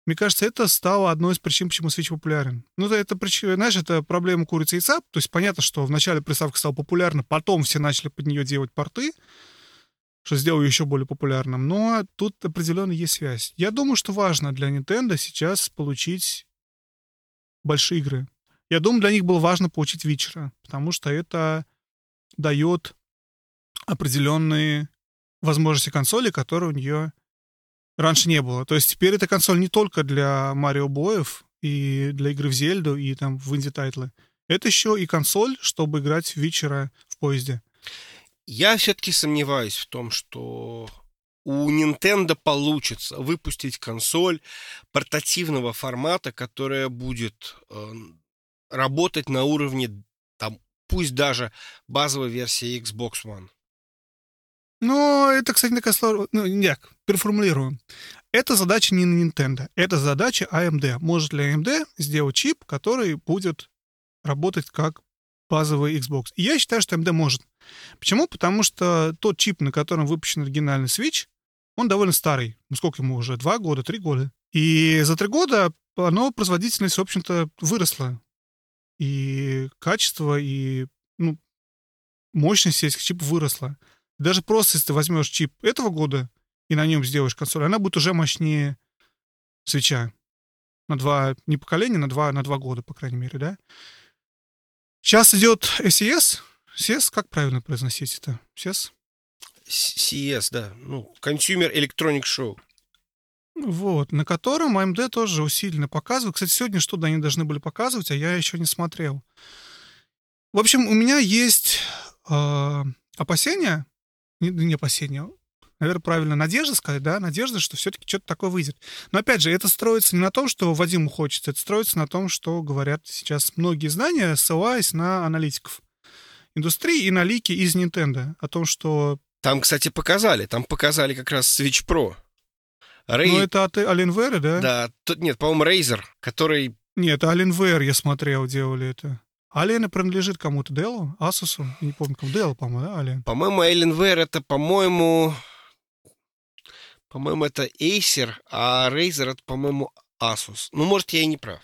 Мне кажется, это стало одной из причин, почему Switch популярен. Ну, это, это знаешь, это проблема курицы и яйца. То есть понятно, что вначале приставка стала популярна, потом все начали под нее делать порты, что сделало ее еще более популярным. Но тут определенно есть связь. Я думаю, что важно для Nintendo сейчас получить большие игры. Я думаю, для них было важно получить Witcher а, потому что это дает определенные возможности консоли, которые у нее раньше не было. То есть теперь эта консоль не только для Марио Боев и для игры в Зельду и там в инди-тайтлы. Это еще и консоль, чтобы играть Witcher а в поезде. Я все-таки сомневаюсь в том, что у Nintendo получится выпустить консоль портативного формата, которая будет э, работать на уровне, там, пусть даже базовой версии Xbox One. Но это, кстати, такая сложная... Ну, нет, переформулирую. Это задача не на Nintendo, это задача AMD. Может ли AMD сделать чип, который будет работать как базовый Xbox? И я считаю, что AMD может. Почему? Потому что тот чип, на котором выпущен оригинальный Switch, он довольно старый. Ну, сколько ему уже? Два года, три года. И за три года оно, производительность, в общем-то, выросла и качество, и ну, мощность этих чипов выросла. Даже просто, если ты возьмешь чип этого года и на нем сделаешь консоль, она будет уже мощнее свеча. На два, не поколения, на два, на два года, по крайней мере, да? Сейчас идет SES. SES, как правильно произносить это? SES? CES, да. Ну, Consumer Electronic Show. Вот, на котором AMD тоже усиленно показывает. Кстати, сегодня что-то они должны были показывать, а я еще не смотрел. В общем, у меня есть э, опасения, не, не опасения, наверное, правильно, надежда сказать, да, надежда, что все-таки что-то такое выйдет. Но опять же, это строится не на том, что Вадиму хочется, это строится на том, что говорят сейчас многие знания, ссылаясь на аналитиков индустрии и на лики из Nintendo о том, что... Там, кстати, показали, там показали как раз Switch Pro. Рей... Ну, это от Alienware, да? Да, тут нет, по-моему, Razer, который... Нет, Alienware, я смотрел, делали это. Alien принадлежит кому-то, Dell, Asus, не помню, кому, Dell, по-моему, да, Alien? По-моему, Alienware это, по-моему... По-моему, это Acer, а Razer это, по-моему, Asus. Ну, может, я и не прав.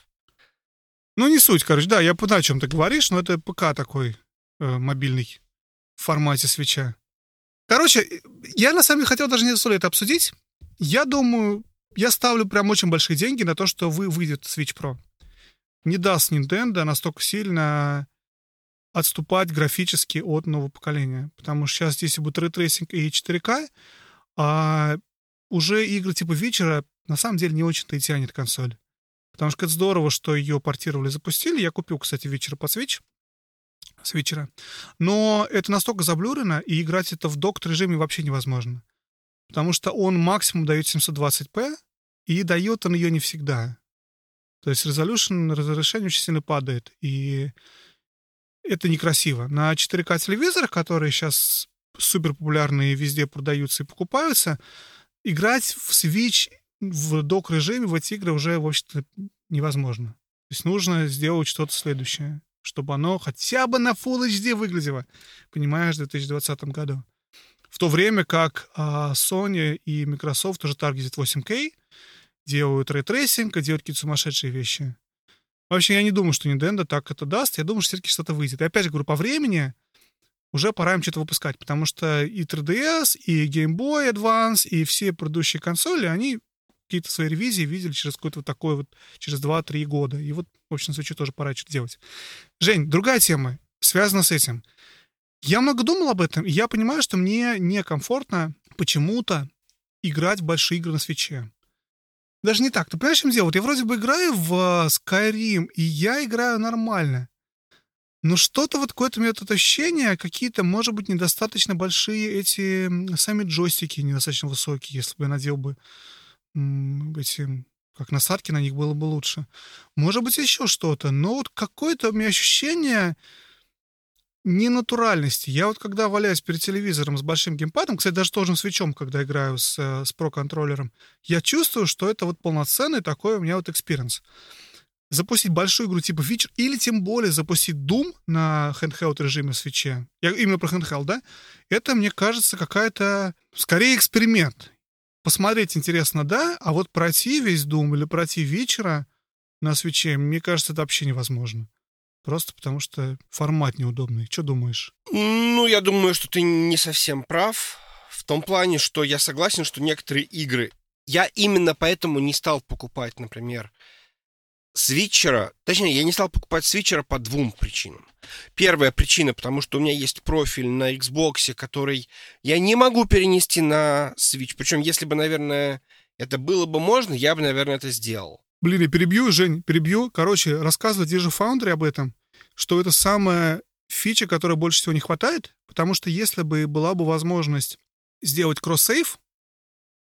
Ну, не суть, короче, да, я понимаю, о чем ты говоришь, но это ПК такой э, мобильный в формате свеча. Короче, я на самом деле хотел даже не столь это обсудить. Я думаю, я ставлю прям очень большие деньги на то, что вы выйдет Switch Pro. Не даст Nintendo настолько сильно отступать графически от нового поколения. Потому что сейчас здесь и будет ray tracing и 4К, а уже игры типа Witcher а на самом деле не очень-то и тянет консоль. Потому что это здорово, что ее портировали, запустили. Я купил, кстати, Witcher а по Switch с Witcher а. Но это настолько заблюрено, и играть это в docked режиме вообще невозможно. Потому что он максимум дает 720p, и дает он ее не всегда. То есть resolution, разрешение очень сильно падает, и это некрасиво. На 4К телевизорах, которые сейчас супер популярные везде продаются и покупаются, играть в Switch в док-режиме в эти игры уже, в общем-то, невозможно. То есть нужно сделать что-то следующее, чтобы оно хотя бы на Full HD выглядело, понимаешь, в 2020 году. В то время как а, Sony и Microsoft уже таргетят 8K, делают ray tracing и делают какие-то сумасшедшие вещи. Вообще, я не думаю, что Nintendo так это даст. Я думаю, что все-таки что-то выйдет. И опять же говорю, по времени уже пора им что-то выпускать, потому что и 3DS, и Game Boy Advance, и все предыдущие консоли, они какие-то свои ревизии видели через какой-то вот такой вот, через 2-3 года. И вот, в общем, Switch у тоже пора что-то делать. Жень, другая тема, связана с этим. Я много думал об этом, и я понимаю, что мне некомфортно почему-то играть в большие игры на свече. Даже не так. Ты понимаешь, чем дело? Вот я вроде бы играю в э, Skyrim, и я играю нормально. Но что-то вот какое-то у меня тут ощущение, какие-то, может быть, недостаточно большие эти сами джойстики, недостаточно высокие, если бы я надел бы эти как насадки на них было бы лучше. Может быть, еще что-то. Но вот какое-то у меня ощущение ненатуральности. Я вот когда валяюсь перед телевизором с большим геймпадом, кстати, даже тоже свечом, когда играю с, э, с Pro-контроллером, я чувствую, что это вот полноценный такой у меня вот experience. Запустить большую игру типа Witcher, или тем более запустить Doom на handheld режиме Switch е, я именно про handheld, да, это, мне кажется, какая-то, скорее, эксперимент. Посмотреть интересно, да, а вот пройти весь Doom или пройти Witcher а на Switch е, мне кажется, это вообще невозможно. Просто потому что формат неудобный. Что думаешь? Ну, я думаю, что ты не совсем прав. В том плане, что я согласен, что некоторые игры... Я именно поэтому не стал покупать, например, свитчера. Точнее, я не стал покупать свитчера по двум причинам. Первая причина, потому что у меня есть профиль на Xbox, который я не могу перенести на Switch. Причем, если бы, наверное, это было бы можно, я бы, наверное, это сделал. Блин, я перебью, Жень, перебью. Короче, рассказывать же Foundry об этом, что это самая фича, которая больше всего не хватает, потому что если бы была бы возможность сделать кросс-сейв,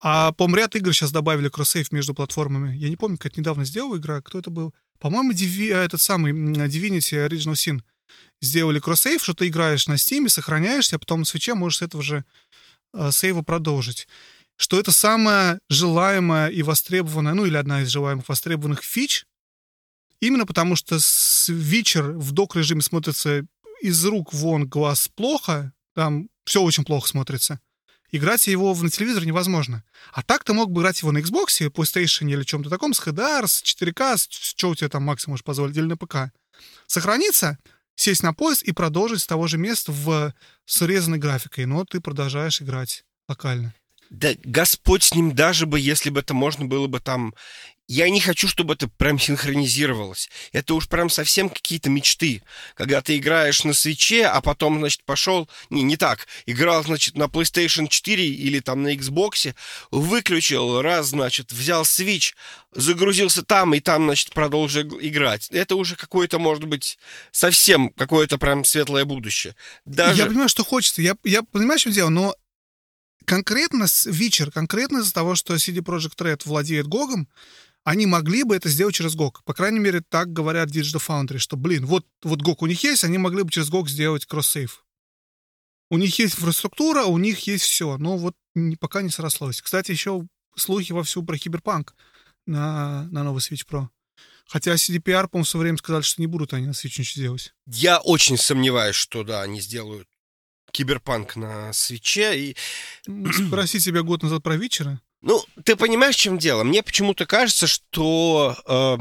а, по ряд игр сейчас добавили кросс-сейв между платформами. Я не помню, как недавно сделал игра, кто это был. По-моему, Divi, э, этот самый Divinity Original Sin сделали кросс-сейв, что ты играешь на Steam, сохраняешься, а потом на свече можешь с этого же э, сейва продолжить что это самая желаемая и востребованная, ну или одна из желаемых востребованных фич, именно потому что вечер в док-режиме смотрится из рук вон глаз плохо, там все очень плохо смотрится. Играть его на телевизоре невозможно. А так ты мог бы играть его на Xbox, PlayStation или чем-то таком, с HDR, с 4К, с, что у тебя там максимум можешь позволить, или на ПК. Сохраниться, сесть на поезд и продолжить с того же места в срезанной графикой, но ты продолжаешь играть локально. Да Господь с ним, даже бы, если бы это можно было бы там... Я не хочу, чтобы это прям синхронизировалось. Это уж прям совсем какие-то мечты. Когда ты играешь на свече, а потом, значит, пошел... Не, не так. Играл, значит, на PlayStation 4 или там на Xbox, выключил раз, значит, взял Switch, загрузился там и там, значит, продолжил играть. Это уже какое-то, может быть, совсем какое-то прям светлое будущее. Даже... Я понимаю, что хочется. Я, я понимаю, что дело, но конкретно с Witcher, конкретно из-за того, что CD Projekt Red владеет Гогом, они могли бы это сделать через GOG. По крайней мере, так говорят Digital Foundry, что, блин, вот, вот GOG у них есть, они могли бы через GOG сделать кросс-сейв. У них есть инфраструктура, у них есть все, но вот не, пока не срослось. Кстати, еще слухи вовсю про Киберпанк на, на новый Switch Pro. Хотя CDPR, по-моему, в свое время сказали, что не будут они на Switch ничего делать. Я очень сомневаюсь, что, да, они сделают киберпанк на свече. И... Спроси себя год назад про вечера. Ну, ты понимаешь, в чем дело? Мне почему-то кажется, что э,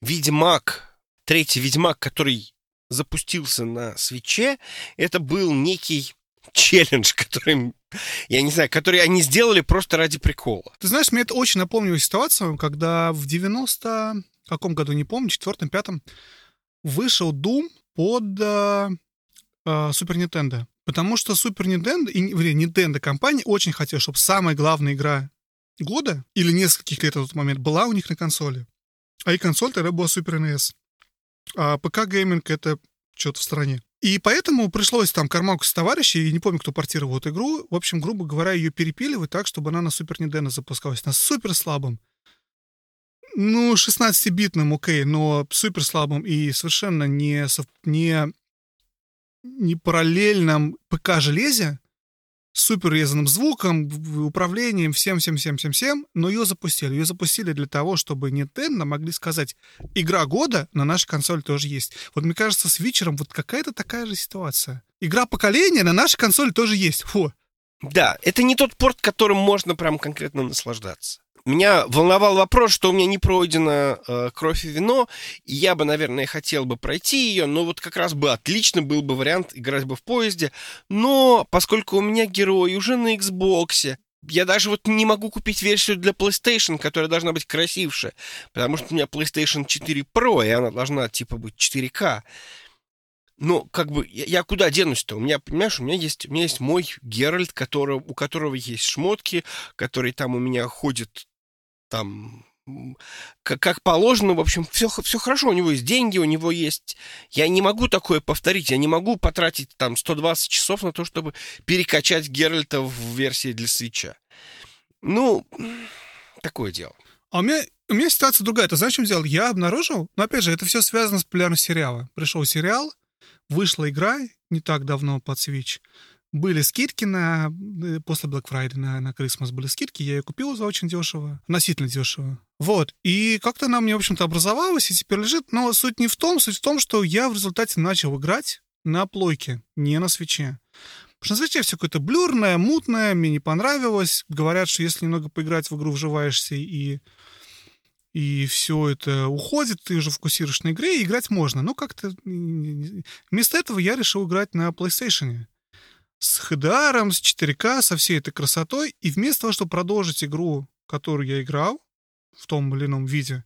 Ведьмак, третий Ведьмак, который запустился на свече, это был некий челлендж, который, я не знаю, который они сделали просто ради прикола. Ты знаешь, мне это очень напомнило ситуацию, когда в 90 каком году, не помню, четвертом, пятом, вышел Doom под э, э, Super Nintendo. Потому что Super Nintendo, и, вернее, Nintendo компания очень хотела, чтобы самая главная игра года или нескольких лет на тот момент была у них на консоли. А и консоль тогда была Super NES. А ПК гейминг это что-то в стороне. И поэтому пришлось там Кармаку с товарищей, не помню, кто портировал эту игру, в общем, грубо говоря, ее перепиливать так, чтобы она на Супер Nintendo запускалась, на супер слабом. Ну, 16-битным, окей, но супер слабым и совершенно не, не параллельном ПК-железе, супер резаным звуком, управлением, всем-всем-всем-всем-всем, но ее запустили. Ее запустили для того, чтобы Nintendo могли сказать, игра года на нашей консоли тоже есть. Вот мне кажется, с вечером вот какая-то такая же ситуация. Игра поколения на нашей консоли тоже есть. Фу. Да, это не тот порт, которым можно прям конкретно наслаждаться. Меня волновал вопрос, что у меня не пройдено э, кровь и вино, и я бы, наверное, хотел бы пройти ее, но вот как раз бы отлично был бы вариант играть бы в поезде. Но поскольку у меня герой уже на Xbox, я даже вот не могу купить версию для PlayStation, которая должна быть красившая, потому что у меня PlayStation 4 Pro, и она должна типа быть 4К. Ну, как бы, я, я куда денусь-то? У меня, понимаешь, у меня есть, у меня есть мой Геральт, который, у которого есть шмотки, который там у меня ходит там как, как положено, в общем, все, все хорошо, у него есть деньги, у него есть... Я не могу такое повторить, я не могу потратить там 120 часов на то, чтобы перекачать Геральта в версии для свеча. Ну, такое дело. А у меня, у меня ситуация другая. Ты знаешь, чем дело? Я обнаружил, но опять же, это все связано с популярностью сериала. Пришел сериал, вышла игра не так давно под Switch, были скидки на э, после Black Friday на, на Christmas были скидки, я ее купил за очень дешево, относительно дешево. Вот. И как-то она мне, в общем-то, образовалась и теперь лежит. Но суть не в том, суть в том, что я в результате начал играть на плойке, не на свече. Потому что на свече все какое-то блюрное, мутное, мне не понравилось. Говорят, что если немного поиграть в игру, вживаешься и и все это уходит, ты уже фокусируешь на игре, и играть можно. Но как-то вместо этого я решил играть на PlayStation с HDR, с 4К, со всей этой красотой. И вместо того, чтобы продолжить игру, которую я играл в том или ином виде,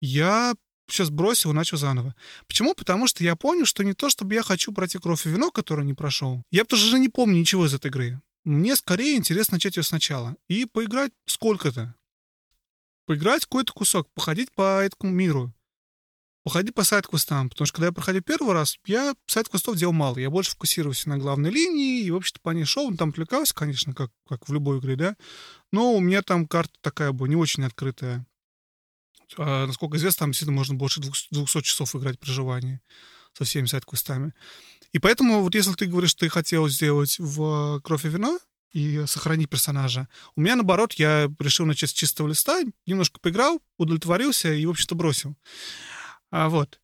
я сейчас бросил и начал заново. Почему? Потому что я понял, что не то, чтобы я хочу пройти кровь и вино, которое не прошел. Я тоже уже не помню ничего из этой игры. Мне скорее интересно начать ее сначала. И поиграть сколько-то. Поиграть какой-то кусок, походить по этому миру походи по сайт-квестам, потому что когда я проходил первый раз, я сайт-квестов делал мало. Я больше фокусировался на главной линии, и, в общем-то, по ней шел. Он там отвлекался, конечно, как, как в любой игре, да. Но у меня там карта такая была, не очень открытая. А, насколько известно, там действительно можно больше 200 часов играть при со всеми сайт-квестами. И поэтому вот если ты говоришь, что ты хотел сделать в «Кровь и вино», и сохранить персонажа. У меня, наоборот, я решил начать с чистого листа, немножко поиграл, удовлетворился и, в общем-то, бросил. А вот.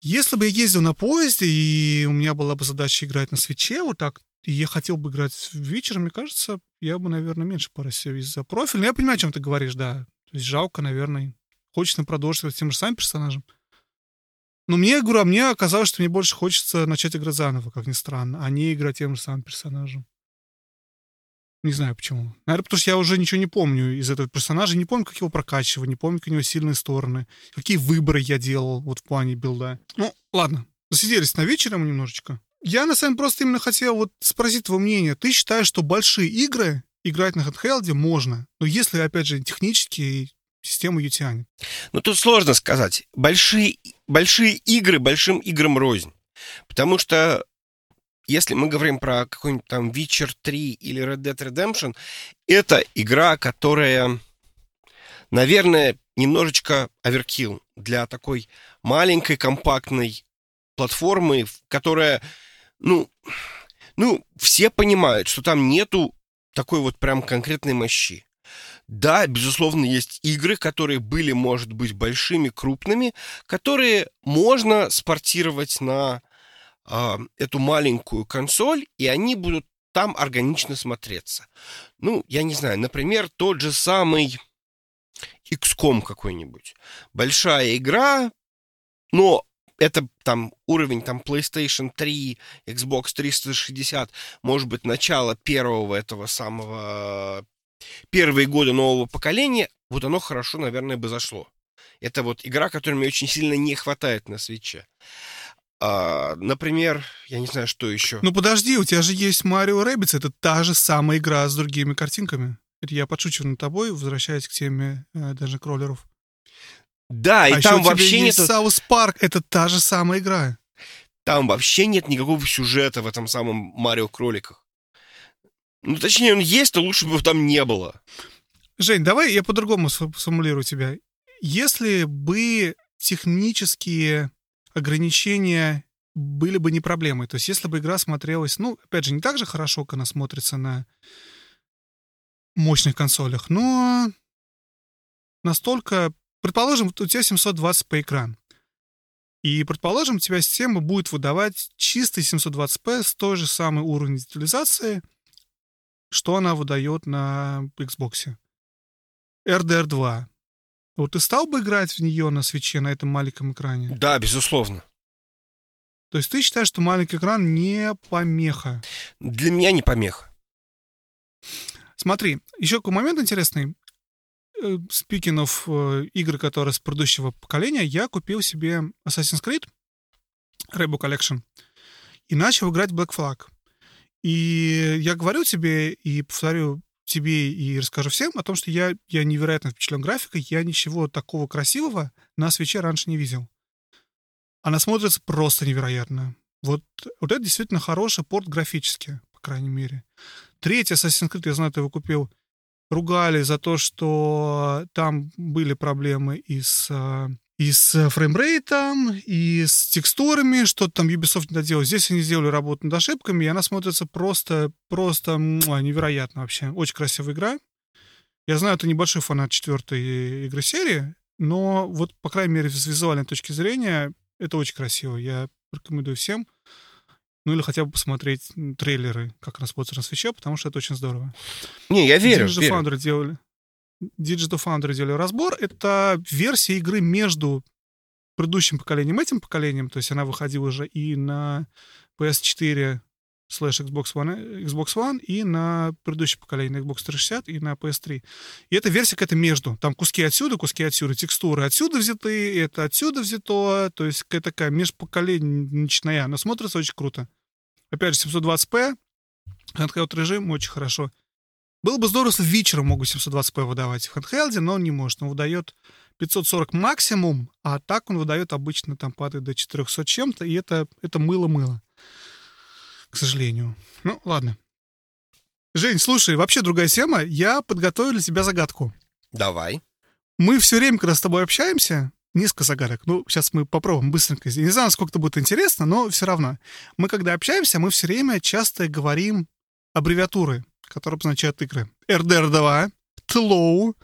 Если бы я ездил на поезде, и у меня была бы задача играть на свече, вот так, и я хотел бы играть вечером, мне кажется, я бы, наверное, меньше поросил из-за профиля. Но я понимаю, о чем ты говоришь, да. То есть жалко, наверное. Хочется продолжить с тем же самым персонажем. Но мне, говорю, а мне оказалось, что мне больше хочется начать играть заново, как ни странно, а не играть тем же самым персонажем. Не знаю почему. Наверное, потому что я уже ничего не помню из этого персонажа. Не помню, как его прокачивать, не помню, какие у него сильные стороны. Какие выборы я делал вот в плане билда. Ну, ладно. Засиделись на вечером немножечко. Я, на самом деле, просто именно хотел вот спросить твое мнение. Ты считаешь, что большие игры играть на handheld можно? Но если, опять же, технически систему ее тянет. Ну, тут сложно сказать. Большие, большие игры большим играм рознь. Потому что если мы говорим про какой-нибудь там Witcher 3 или Red Dead Redemption, это игра, которая, наверное, немножечко оверкил для такой маленькой, компактной платформы, которая, ну, ну, все понимают, что там нету такой вот прям конкретной мощи. Да, безусловно, есть игры, которые были, может быть, большими, крупными, которые можно спортировать на э, эту маленькую консоль, и они будут там органично смотреться. Ну, я не знаю, например, тот же самый XCOM какой-нибудь. Большая игра, но это там уровень там PlayStation 3, Xbox 360, может быть, начало первого этого самого первые годы нового поколения, вот оно хорошо, наверное, бы зашло. Это вот игра, которой мне очень сильно не хватает на Switch е. А, например, я не знаю, что еще. Ну подожди, у тебя же есть Марио Rabbids, это та же самая игра с другими картинками. Это я подшучиваю над тобой, возвращаясь к теме э, dungeon crawler ов. Да, а и там вообще нет... South Park, это та же самая игра. Там вообще нет никакого сюжета в этом самом Марио Кроликах. Ну, точнее, он есть, но лучше бы его там не было. Жень, давай я по-другому сф- сформулирую тебя. Если бы технические ограничения были бы не проблемой, то есть если бы игра смотрелась, ну, опять же, не так же хорошо, как она смотрится на мощных консолях, но настолько... Предположим, у тебя 720p экран. И, предположим, у тебя система будет выдавать чистый 720p с той же самой уровнем детализации, что она выдает на Xbox. RDR2. Вот ты стал бы играть в нее на свече на этом маленьком экране? Да, безусловно. То есть ты считаешь, что маленький экран не помеха? Для меня не помеха. Смотри, еще какой момент интересный. Speaking of э, игр, которые с предыдущего поколения, я купил себе Assassin's Creed Rainbow Collection и начал играть Black Flag. И я говорю тебе и повторю тебе и расскажу всем о том, что я, я невероятно впечатлен графикой, я ничего такого красивого на свече раньше не видел. Она смотрится просто невероятно. Вот, вот это действительно хороший порт графически, по крайней мере. Третий Assassin's Creed, я знаю, ты его купил, ругали за то, что там были проблемы и с, э, и с фреймрейтом, и с текстурами, что-то там Ubisoft не доделал. Здесь они сделали работу над ошибками, и она смотрится просто, просто муа, невероятно вообще. Очень красивая игра. Я знаю, ты небольшой фанат четвертой игры серии, но вот, по крайней мере, с визуальной точки зрения, это очень красиво. Я рекомендую всем. Ну или хотя бы посмотреть трейлеры, как смотрится на свече, потому что это очень здорово. Не, я верю, Digital верю. Foundry делали. Digital Foundry делали разбор. Это версия игры между предыдущим поколением и этим поколением. То есть она выходила уже и на PS4 слэш Xbox One, Xbox One и на предыдущее поколение, на Xbox 360 и на PS3. И эта версия какая-то между. Там куски отсюда, куски отсюда, текстуры отсюда взяты, это отсюда взято. То есть какая-то такая межпоколенчная. Но смотрится очень круто. Опять же, 720p, handheld режим очень хорошо. Было бы здорово, если вечером могут 720p выдавать в handheld, но он не может. Он выдает 540 максимум, а так он выдает обычно там падает до 400 чем-то, и это, это мыло-мыло. К сожалению. Ну, ладно. Жень, слушай, вообще другая тема. Я подготовил для тебя загадку. Давай. Мы все время, когда с тобой общаемся, несколько загадок. Ну, сейчас мы попробуем быстренько. Не знаю, насколько это будет интересно, но все равно. Мы, когда общаемся, мы все время часто говорим аббревиатуры, которые обозначают игры. RDR2, TLOW,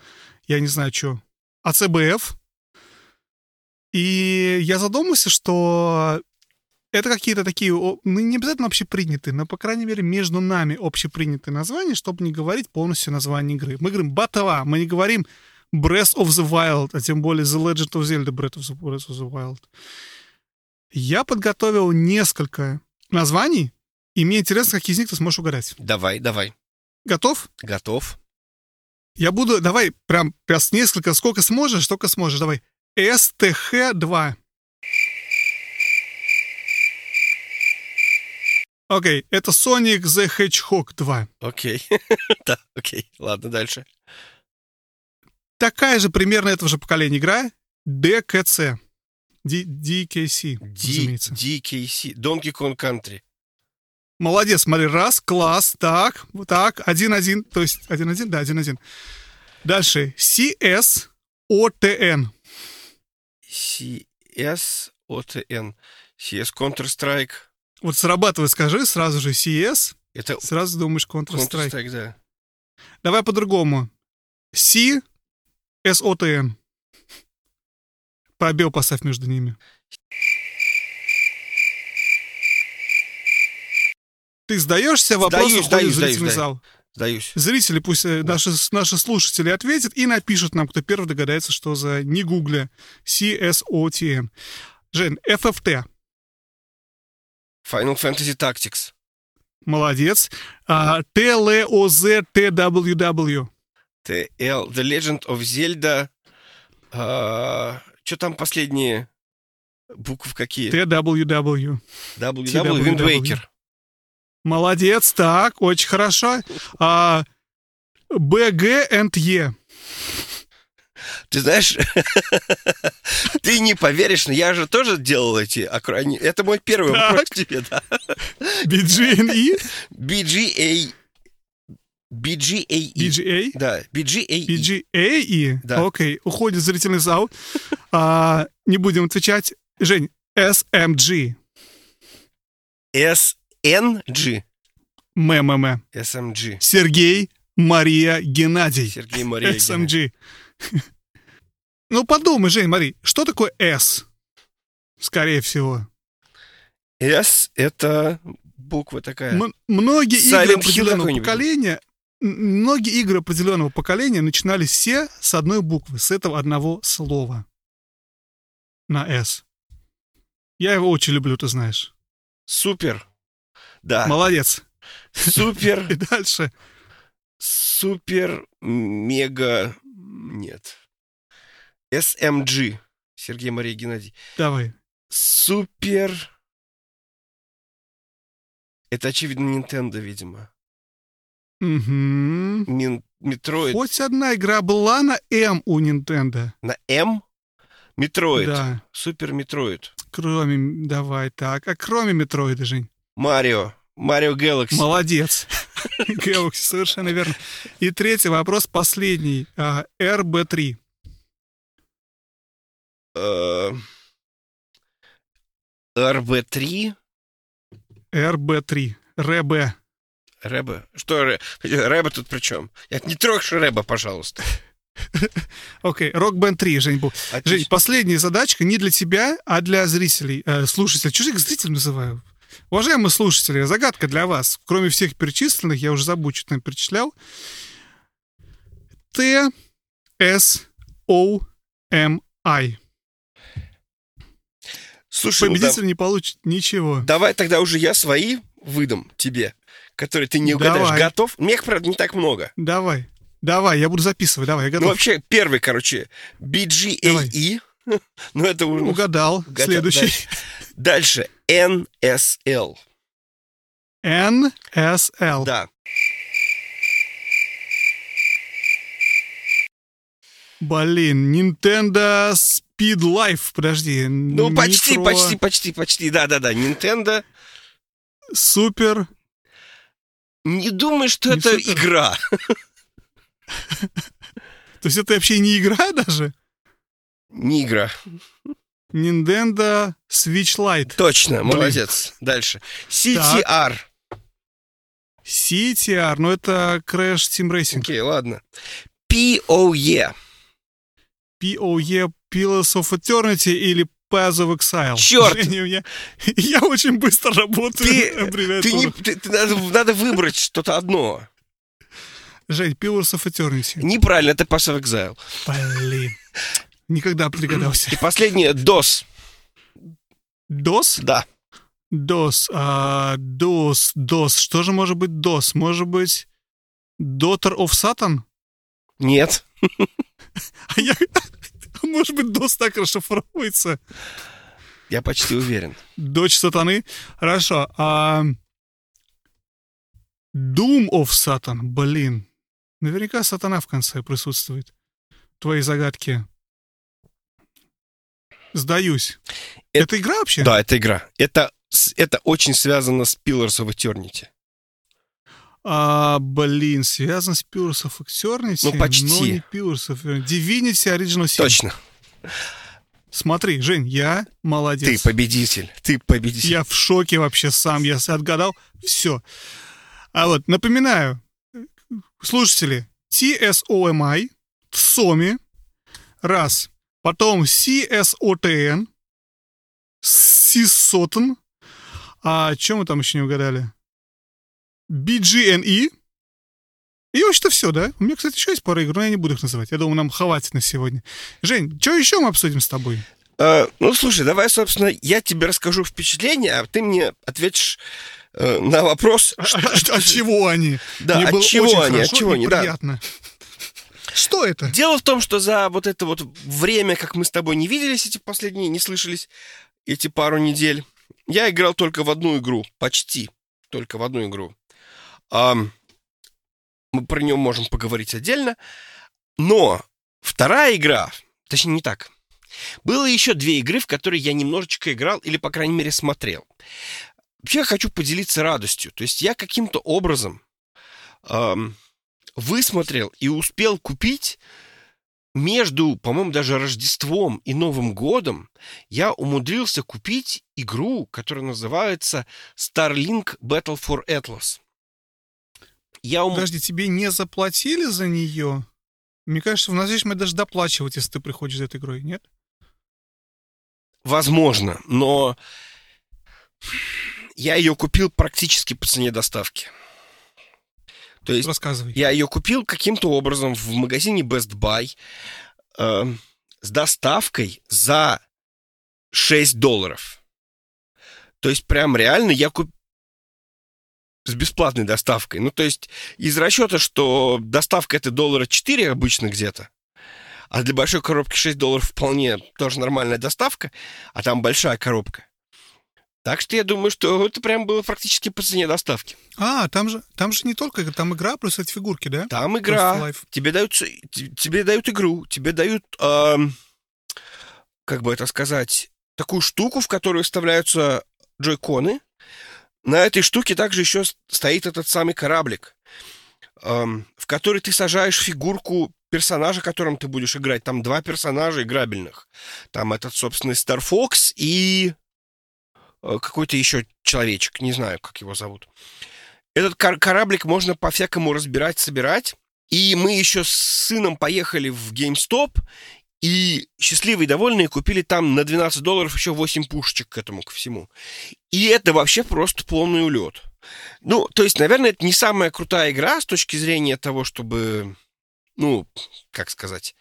я не знаю, что, ACBF. И я задумался, что это какие-то такие, ну, не обязательно общепринятые, но, по крайней мере, между нами общепринятые названия, чтобы не говорить полностью название игры. Мы говорим «Батова», мы не говорим Breath of the Wild, а тем более The Legend of Zelda Breath of the, Breath of the Wild. Я подготовил несколько названий, и мне интересно, какие из них ты сможешь угадать. Давай, давай. Готов? Готов. Я буду, давай, прям, прям несколько, сколько сможешь, столько сможешь. Давай. STH2. Окей, это Sonic the Hedgehog 2. Окей. Да, окей. Ладно, дальше. Такая же примерно этого же поколения игра DKC. D- DKC, D-. DKC. Donkey Kong Country. Молодец, смотри, раз, класс, так, вот так, один-один, то есть один-один, да, один-один. Дальше, CS OTN. CS OTN. CS Counter-Strike. Вот срабатывай, скажи сразу же CS, Это сразу думаешь Counter-Strike. Counter-Strike, да. Давай по-другому. C SOTN. Пробел поставь между ними. Ты сдаешься, вопрос Сдаюсь, уходит в сдаюсь, зрительный сдаюсь, зал. Сдаюсь. Зрители, пусть э, наши, наши слушатели ответят и напишут нам, кто первый догадается, что за не гугля CSOTN. Жень, FFT. Final Fantasy Tactics. Молодец. А, TLOZTWW. TL. The Legend of Zelda. Что там последние? Букв какие? TWW. WW. Wind Waker. Молодец, так, очень хорошо. А, БГ and Е. Ты знаешь, ты не поверишь, но я же тоже делал эти акрони... Это мой первый Так. вопрос к тебе, да. BGNE? BGA... BGAE. BGA? Да, BGAE. BGAE? Да. Окей, уходит зрительный зал. А, не будем отвечать. Жень, SMG. SNG. МММ. SMG. Сергей Мария Геннадий. Сергей Мария. SMG. Ну, подумай, Жень, смотри, что такое S? Скорее всего. S — это буква такая. М- многие Silent игры определенного поколения, многие игры определенного поколения начинались все с одной буквы, с этого одного слова. На S. Я его очень люблю, ты знаешь. Супер. Да. Молодец. Супер. И дальше. Супер. Мега. Нет. SMG. Сергей Мария Геннадий. Давай. Супер. Это, очевидно, Nintendo, видимо. Мин... Метроид. Хоть одна игра была на М у Nintendo. На М? Метроид. Да. Супер Метроид. Кроме, давай так. А кроме Метроида, Жень. Марио. Марио Galaxy. Молодец. Galaxy, совершенно верно. И третий вопрос, последний. А, RB3. Э, РБ-3. RB3. РБ. Рэба. Что Рэба тут при чем? Не трогай Рэба, пожалуйста. Окей, Rock Band 3, Жень был. Жень, последняя задачка не для тебя, а для зрителей, э, слушателей. Чужих зрителей называю. Уважаемые слушатели, загадка для вас. Кроме всех перечисленных, я уже забыл, что там перечислял. Т, С, О, М, I. Слушай, ну да- Победитель не получит ничего. давай тогда уже я свои выдам тебе, которые ты не угадаешь. Давай. Готов? Мне их, правда, не так много. Давай. Давай, я буду записывать. Давай, я Ну, готов. вообще, первый, короче, BGAE. Ну, это уже... Угадал. Угадал, Следующий. Дальше. NSL. Л. Да. Блин, Nintendo Speed Life. Подожди. Ну, почти, Nitro почти, почти, почти. Да-да-да. Nintendo. Супер. Не думай, что Не это супер. игра. То есть это вообще не игра даже? Не игра. Nintendo Switch Lite. Точно, Блин. молодец. Дальше. CTR. CTR, ну это Crash Team Racing. Окей, ладно. POE. POE Pillars of Eternity или Path of Exile. Чёрт! Женя, меня- я очень быстро работаю. Ты-. Ты не, ты- ты- надо, надо выбрать что-то одно. Жень, Pillars of Eternity. Неправильно, это Pass of Exile. Блин. Никогда догадался. И последнее DOS. DOS? Да. DOS. а, DOS. DOS. Что же может быть DOS? Может быть Daughter of Satan? Нет. А я... Может быть, DOS так расшифровывается? Я почти уверен. Дочь сатаны? Хорошо. А... Doom of Satan. Блин. Наверняка сатана в конце присутствует. Твои загадки. Сдаюсь. Это- Это игра вообще? Да, это игра. Это, это очень связано с Pillars of Eternity. А, блин, связан с Pillars of Eternity. Ну, почти. Но не Pillars of Eternity. Divinity Original Sin. Точно. Смотри, Жень, я молодец. Ты победитель. Ты победитель. Я в шоке вообще сам, я отгадал все. А вот, напоминаю, слушатели, TSOMI, TSOMI, раз, потом CSOTN, CSOTN, а чем мы там еще не угадали? BGNE, и вообще-то все, да? У меня, кстати, еще есть пара игр, но я не буду их называть. Я думаю, нам хватит на сегодня. Жень, что еще мы обсудим с тобой? Э, ну, слушай, давай, собственно, я тебе расскажу впечатление, а ты мне ответишь э, на вопрос. А, что- а- что- а чего они? Да, от чего они, от чего они, да. приятно. Что это? Дело в том, что за вот это вот время, как мы с тобой не виделись эти последние, не слышались, эти пару недель. Я играл только в одну игру, почти только в одну игру. А, мы про нее можем поговорить отдельно. Но вторая игра, точнее не так, было еще две игры, в которые я немножечко играл, или, по крайней мере, смотрел. Вообще хочу поделиться радостью. То есть я каким-то образом эм, высмотрел и успел купить между, по-моему, даже Рождеством и Новым годом я умудрился купить игру, которая называется Starlink Battle for Atlas. Я ум... Подожди, тебе не заплатили за нее? Мне кажется, в настоящем мы даже доплачивать, если ты приходишь за этой игрой, нет? Возможно, но я ее купил практически по цене доставки. То есть Рассказывай. я ее купил каким-то образом в магазине Best Buy э, с доставкой за 6 долларов. То есть прям реально я купил с бесплатной доставкой. Ну, то есть из расчета, что доставка это доллара 4 обычно где-то, а для большой коробки 6 долларов вполне тоже нормальная доставка, а там большая коробка. Так что я думаю, что это прям было практически по цене доставки. А, там же, там же не только там игра, плюс эти фигурки, да? Там игра. Тебе дают, тебе дают игру, тебе дают, э, как бы это сказать, такую штуку, в которую вставляются джойконы. На этой штуке также еще стоит этот самый кораблик, э, в который ты сажаешь фигурку персонажа, которым ты будешь играть. Там два персонажа играбельных. Там этот, собственно, Star Fox и какой-то еще человечек, не знаю, как его зовут. Этот кор- кораблик можно по-всякому разбирать, собирать. И мы еще с сыном поехали в GameStop, и счастливые и довольные купили там на 12 долларов еще 8 пушечек к этому, ко всему. И это вообще просто полный улет. Ну, то есть, наверное, это не самая крутая игра с точки зрения того, чтобы, ну, как сказать,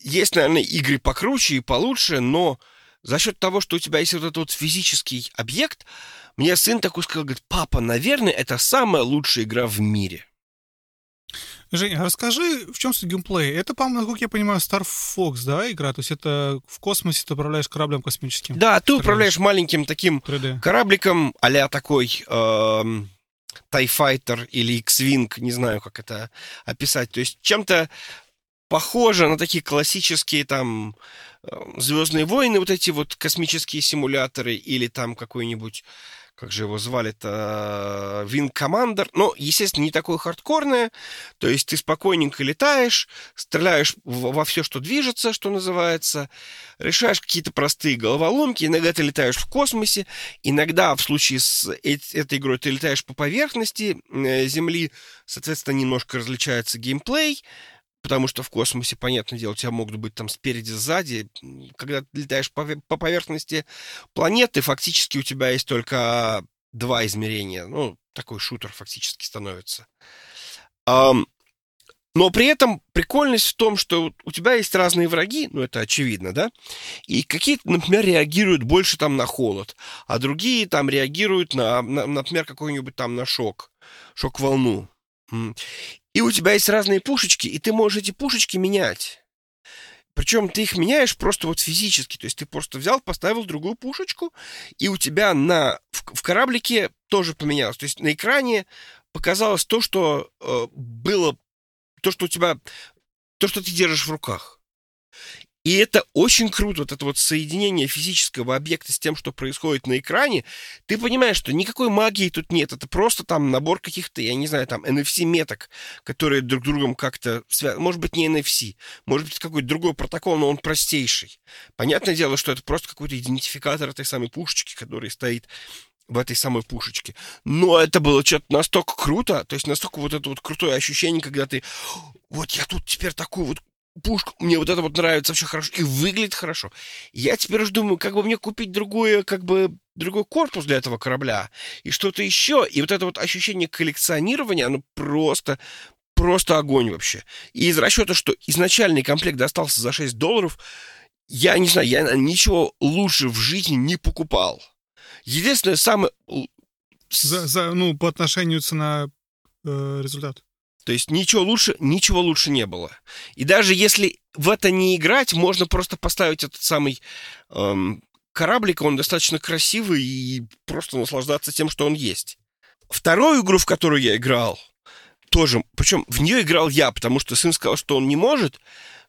есть, наверное, игры покруче и получше, но за счет того, что у тебя есть вот этот вот физический объект, мне сын такой сказал, говорит, папа, наверное, это самая лучшая игра в мире. Женя, расскажи, в чем суть геймплея? Это, по-моему, насколько я понимаю, Star Fox, да, игра? То есть это в космосе ты управляешь кораблем космическим? Да, ты управляешь маленьким таким 3D. корабликом а такой э, TIE Fighter или X-Wing, не знаю, как это описать. То есть чем-то похоже на такие классические там Звездные войны, вот эти вот космические симуляторы, или там какой-нибудь, как же его звали-то, Wing Commander. Но, естественно, не такое хардкорное. То есть ты спокойненько летаешь, стреляешь во все, что движется, что называется, решаешь какие-то простые головоломки. Иногда ты летаешь в космосе, иногда в случае с этой игрой ты летаешь по поверхности э, Земли, соответственно, немножко различается геймплей потому что в космосе, понятное дело, у тебя могут быть там спереди, сзади. Когда ты летаешь по, по поверхности планеты, фактически у тебя есть только два измерения. Ну, такой шутер фактически становится. Но при этом прикольность в том, что у тебя есть разные враги, ну это очевидно, да, и какие-то, например, реагируют больше там на холод, а другие там реагируют на, на например, какой-нибудь там на шок, шок-волну. И у тебя есть разные пушечки, и ты можешь эти пушечки менять. Причем ты их меняешь просто вот физически. То есть ты просто взял, поставил другую пушечку, и у тебя на, в, в кораблике тоже поменялось. То есть на экране показалось то, что э, было, то, что у тебя, то, что ты держишь в руках. И это очень круто, вот это вот соединение физического объекта с тем, что происходит на экране. Ты понимаешь, что никакой магии тут нет. Это просто там набор каких-то, я не знаю, там NFC-меток, которые друг с другом как-то связаны. Может быть, не NFC, может быть, какой-то другой протокол, но он простейший. Понятное дело, что это просто какой-то идентификатор этой самой пушечки, который стоит в этой самой пушечке. Но это было что-то настолько круто, то есть настолько вот это вот крутое ощущение, когда ты вот я тут теперь такую вот пушка, мне вот это вот нравится вообще хорошо, и выглядит хорошо. Я теперь уже думаю, как бы мне купить другое, как бы другой корпус для этого корабля и что-то еще. И вот это вот ощущение коллекционирования, оно просто, просто огонь вообще. И из расчета, что изначальный комплект достался за 6 долларов, я не знаю, я ничего лучше в жизни не покупал. Единственное, самое... За, за, ну, по отношению цена-результат. То есть ничего лучше, ничего лучше не было. И даже если в это не играть, можно просто поставить этот самый эм, кораблик, он достаточно красивый и просто наслаждаться тем, что он есть. Вторую игру, в которую я играл, тоже, причем в нее играл я, потому что сын сказал, что он не может,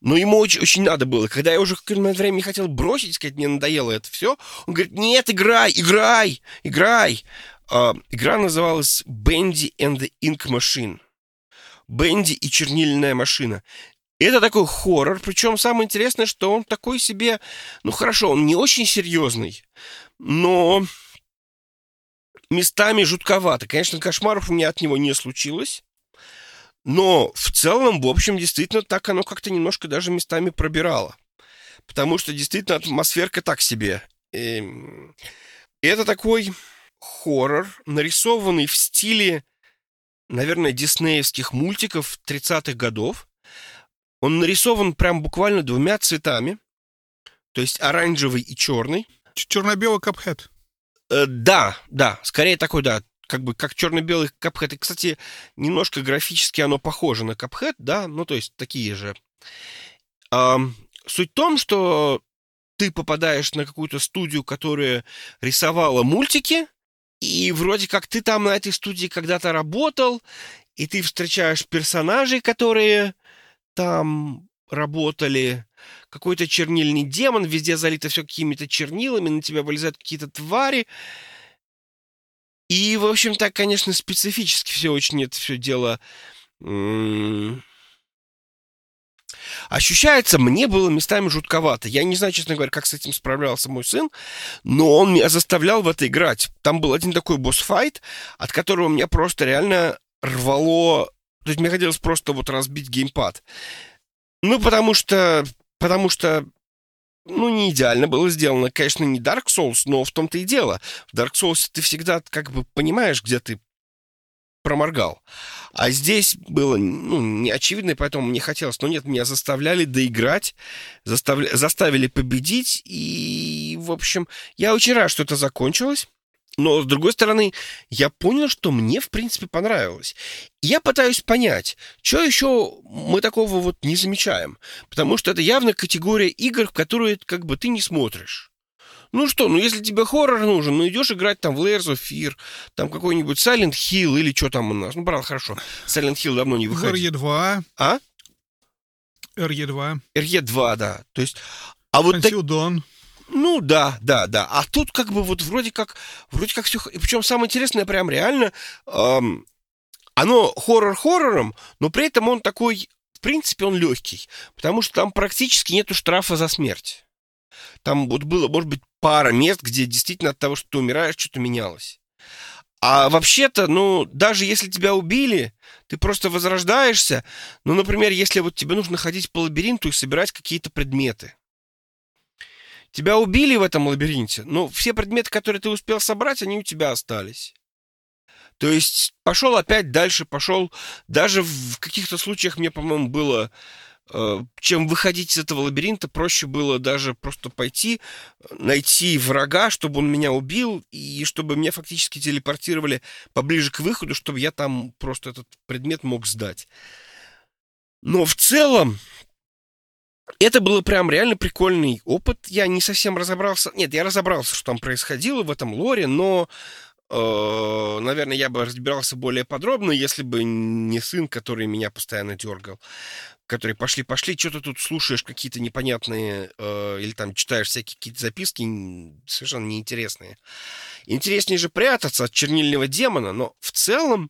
но ему очень, очень надо было. Когда я уже какое-то время хотел бросить, сказать, мне надоело это все, он говорит, нет, играй, играй, играй. Uh, игра называлась Bendy and the Ink Machine. Бенди и чернильная машина. Это такой хоррор, причем самое интересное, что он такой себе, ну хорошо, он не очень серьезный, но местами жутковато. Конечно, кошмаров у меня от него не случилось, но в целом, в общем, действительно так оно как-то немножко даже местами пробирало. Потому что действительно атмосферка так себе. И эм, это такой хоррор, нарисованный в стиле, наверное, диснеевских мультиков 30-х годов. Он нарисован прям буквально двумя цветами. То есть оранжевый и черный. Черно-белый капхед. Э, да, да, скорее такой, да, как бы как черно-белый капхед. И, кстати, немножко графически оно похоже на капхед, да, ну то есть такие же. А, суть в том, что ты попадаешь на какую-то студию, которая рисовала мультики, и вроде как ты там на этой студии когда-то работал, и ты встречаешь персонажей, которые там работали. Какой-то чернильный демон, везде залито все какими-то чернилами, на тебя вылезают какие-то твари. И, в общем, так, конечно, специфически все очень это все дело Ощущается, мне было местами жутковато. Я не знаю, честно говоря, как с этим справлялся мой сын, но он меня заставлял в это играть. Там был один такой босс-файт, от которого меня просто реально рвало... То есть мне хотелось просто вот разбить геймпад. Ну, потому что... Потому что ну, не идеально было сделано. Конечно, не Dark Souls, но в том-то и дело. В Dark Souls ты всегда как бы понимаешь, где ты проморгал. А здесь было, ну, не очевидно, и поэтому мне хотелось. Но нет, меня заставляли доиграть, заставля... заставили победить, и, в общем, я очень рад, что это закончилось. Но, с другой стороны, я понял, что мне, в принципе, понравилось. я пытаюсь понять, что еще мы такого вот не замечаем. Потому что это явно категория игр, в которые как бы ты не смотришь. Ну что, ну если тебе хоррор нужен, ну идешь играть там в Layers of Fear, там какой-нибудь Silent Hill или что там у нас. Ну, правда, хорошо. Silent Hill давно не выходит. RE2. А? RE2. RE2, да. То есть... А вот Until так... Dawn. Ну да, да, да. А тут как бы вот вроде как, вроде как все... И причем самое интересное, прям реально, эм, оно хоррор хоррором, но при этом он такой, в принципе, он легкий, потому что там практически нету штрафа за смерть. Там вот было, может быть, пара мест, где действительно от того, что ты умираешь, что-то менялось. А вообще-то, ну, даже если тебя убили, ты просто возрождаешься. Ну, например, если вот тебе нужно ходить по лабиринту и собирать какие-то предметы. Тебя убили в этом лабиринте, но все предметы, которые ты успел собрать, они у тебя остались. То есть пошел опять дальше, пошел. Даже в каких-то случаях мне, по-моему, было чем выходить из этого лабиринта, проще было даже просто пойти, найти врага, чтобы он меня убил, и чтобы меня фактически телепортировали поближе к выходу, чтобы я там просто этот предмет мог сдать. Но в целом, это было прям реально прикольный опыт. Я не совсем разобрался. Нет, я разобрался, что там происходило в этом лоре, но э, наверное, я бы разбирался более подробно, если бы не сын, который меня постоянно дергал которые пошли, пошли, что ты тут слушаешь какие-то непонятные э, или там читаешь всякие какие-то записки совершенно неинтересные. Интереснее же прятаться от чернильного демона, но в целом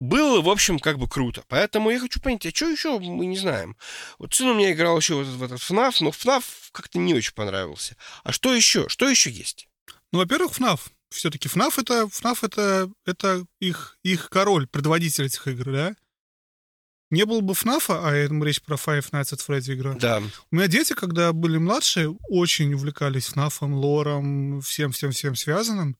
было, в общем, как бы круто. Поэтому я хочу понять, а что еще мы не знаем. Вот сын у меня играл еще в этот FNAF, но FNAF как-то не очень понравился. А что еще? Что еще есть? Ну, во-первых, FNAF. Все-таки FNAF это, FNAF это, это их, их король, предводитель этих игр, да? Не было бы ФНАФа, а это речь про Five Nights at Freddy игра. Да. У меня дети, когда были младшие, очень увлекались ФНАФом, лором, всем-всем-всем связанным.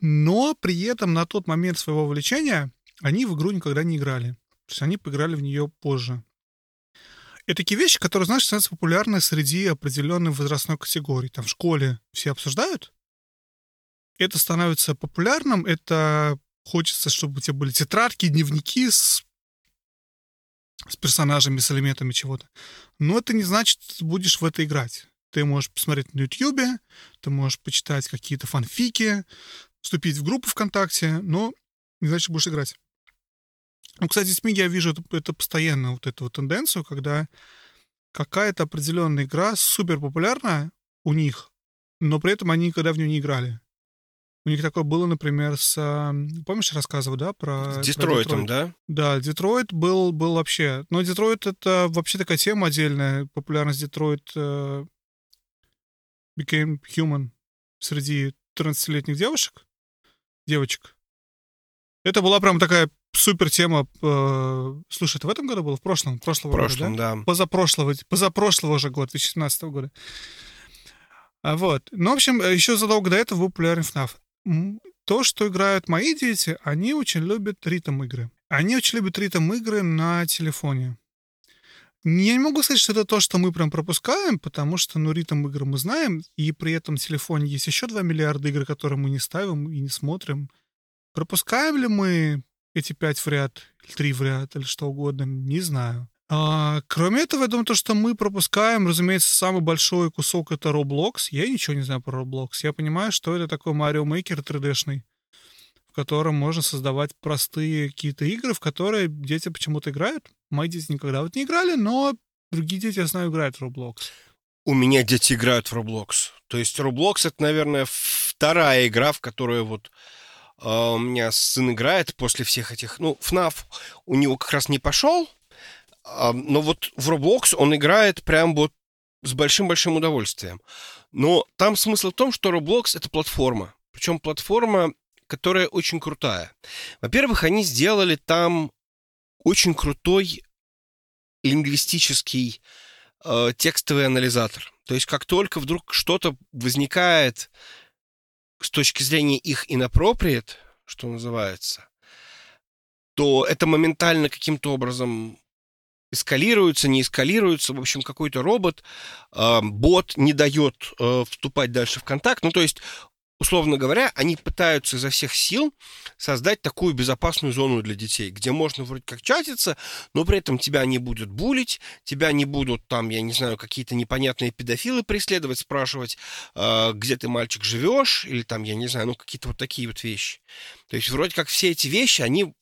Но при этом на тот момент своего увлечения они в игру никогда не играли. То есть они поиграли в нее позже. Это такие вещи, которые, знаешь, становятся популярны среди определенной возрастной категории. Там в школе все обсуждают. Это становится популярным, это хочется, чтобы у тебя были тетрадки, дневники с, с персонажами, с элементами чего-то. Но это не значит, что ты будешь в это играть. Ты можешь посмотреть на Ютьюбе, ты можешь почитать какие-то фанфики, вступить в группу ВКонтакте, но не значит, что будешь играть. Ну, кстати, с я вижу это, это постоянно, вот эту вот тенденцию, когда какая-то определенная игра супер популярна у них, но при этом они никогда в нее не играли. У них такое было, например, с... Помнишь, я рассказывал, да, про... С Детройтом, про Детройт? да? Да, Детройт был, был вообще... Но Детройт — это вообще такая тема отдельная. Популярность Детройт uh, became human среди 13-летних девушек, девочек. Это была прям такая супер тема. Э, слушай, это в этом году было? В прошлом? В прошлом, в прошлом года, да? да. Позапрошлого, позапрошлого же года, 2017 года. А вот. Ну, в общем, еще задолго до этого был популярен FNAF. То, что играют мои дети, они очень любят ритм-игры. Они очень любят ритм-игры на телефоне. Я не могу сказать, что это то, что мы прям пропускаем, потому что, ну, ритм игры мы знаем, и при этом в телефоне есть еще 2 миллиарда игр, которые мы не ставим и не смотрим. Пропускаем ли мы эти пять в ряд, или три в ряд, или что угодно, не знаю. А, кроме этого, я думаю, то, что мы пропускаем, разумеется, самый большой кусок это Roblox. Я ничего не знаю про Roblox. Я понимаю, что это такой Mario Maker 3D-шный, в котором можно создавать простые какие-то игры, в которые дети почему-то играют. Мои дети никогда вот не играли, но другие дети, я знаю, играют в Roblox. У меня дети играют в Roblox. То есть Roblox — это, наверное, вторая игра, в которую вот Uh, у меня сын играет после всех этих... Ну, FNAF у него как раз не пошел, но вот в Roblox он играет прям вот с большим-большим удовольствием. Но там смысл в том, что Roblox — это платформа. Причем платформа, которая очень крутая. Во-первых, они сделали там очень крутой лингвистический э, текстовый анализатор. То есть как только вдруг что-то возникает с точки зрения их inappropriate, что называется, то это моментально каким-то образом эскалируется, не эскалируется. В общем, какой-то робот, э, бот не дает э, вступать дальше в контакт. Ну, то есть условно говоря, они пытаются изо всех сил создать такую безопасную зону для детей, где можно вроде как чатиться, но при этом тебя не будут булить, тебя не будут там, я не знаю, какие-то непонятные педофилы преследовать, спрашивать, э, где ты, мальчик, живешь, или там, я не знаю, ну какие-то вот такие вот вещи. То есть вроде как все эти вещи, они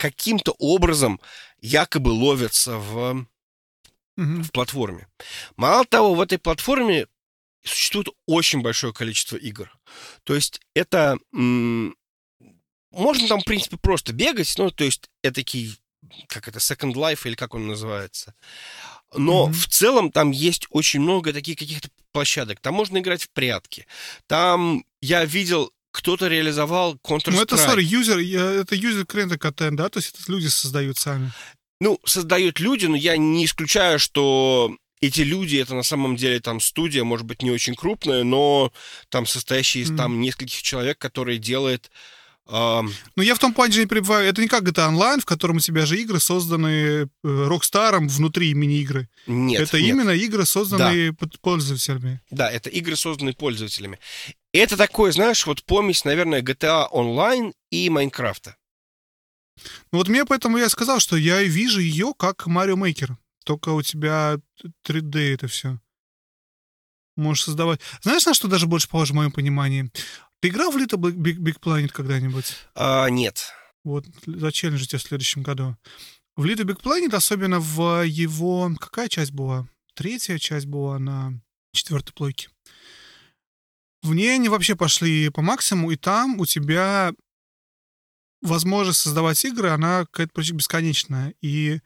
каким-то образом якобы ловятся в, в платформе. Мало того, в этой платформе существует очень большое количество игр. То есть это... Можно там, в принципе, просто бегать, ну, то есть это такие, как это, Second Life или как он называется. Но mm-hmm. в целом там есть очень много таких каких-то площадок. Там можно играть в прятки. Там я видел кто-то реализовал Counter-Strike. Ну, это, sorry, user, это user created контент, да? То есть это люди создают сами. Ну, создают люди, но я не исключаю, что эти люди, это на самом деле там студия, может быть, не очень крупная, но там состоящая из mm. там нескольких человек, которые делает Uh, ну, я в том плане же не пребываю. Это не как GTA Online, в котором у тебя же игры созданы Рокстаром внутри мини-игры. Нет. Это нет. именно игры, созданные да. пользователями. Да, это игры, созданные пользователями. Это такое, знаешь, вот помесь, наверное, GTA Online и Майнкрафта. Ну вот мне поэтому я сказал, что я вижу ее как Марио Мейкер. Только у тебя 3D это все. Можешь создавать. Знаешь, на что даже больше похоже в моем понимании? Ты играл в Little Big, Big Planet когда-нибудь? А, нет. Вот зачелленджить тебя в следующем году. В Little Big Planet, особенно в его... Какая часть была? Третья часть была на четвертой плойке. В ней они вообще пошли по максимуму, и там у тебя возможность создавать игры, она какая-то почти бесконечная. И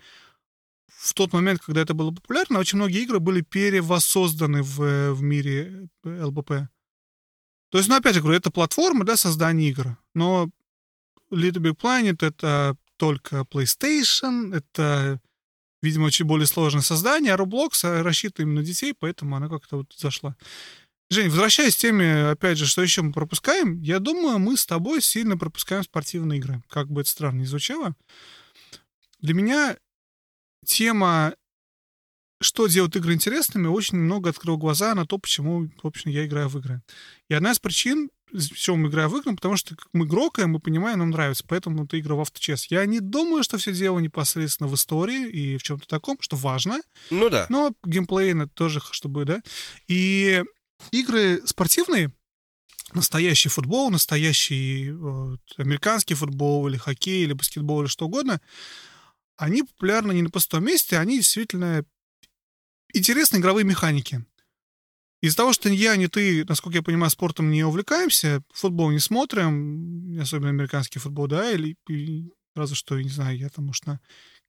в тот момент, когда это было популярно, очень многие игры были перевоссозданы в, в мире ЛБП. То есть, ну, опять же говорю, это платформа, да, создания игр. Но Little Big Planet — это только PlayStation, это, видимо, очень более сложное создание, а Roblox рассчитан именно на детей, поэтому она как-то вот зашла. Жень, возвращаясь к теме, опять же, что еще мы пропускаем, я думаю, мы с тобой сильно пропускаем спортивные игры. Как бы это странно ни звучало. Для меня тема что делает игры интересными, очень много открыл глаза на то, почему, в общем, я играю в игры. И одна из причин, чем мы играем в игры, потому что мы грокаем, мы понимаем, нам нравится, поэтому ты играл в авточес. Я не думаю, что все дело непосредственно в истории и в чем-то таком, что важно. Ну да. Но геймплейно тоже, чтобы, да. И игры спортивные, настоящий футбол, настоящий вот, американский футбол или хоккей, или баскетбол, или что угодно, они популярны не на пустом месте, они действительно интересные игровые механики. Из-за того, что ни я, ни ты, насколько я понимаю, спортом не увлекаемся, футбол не смотрим, особенно американский футбол, да, или, или разве что, не знаю, я там, может, на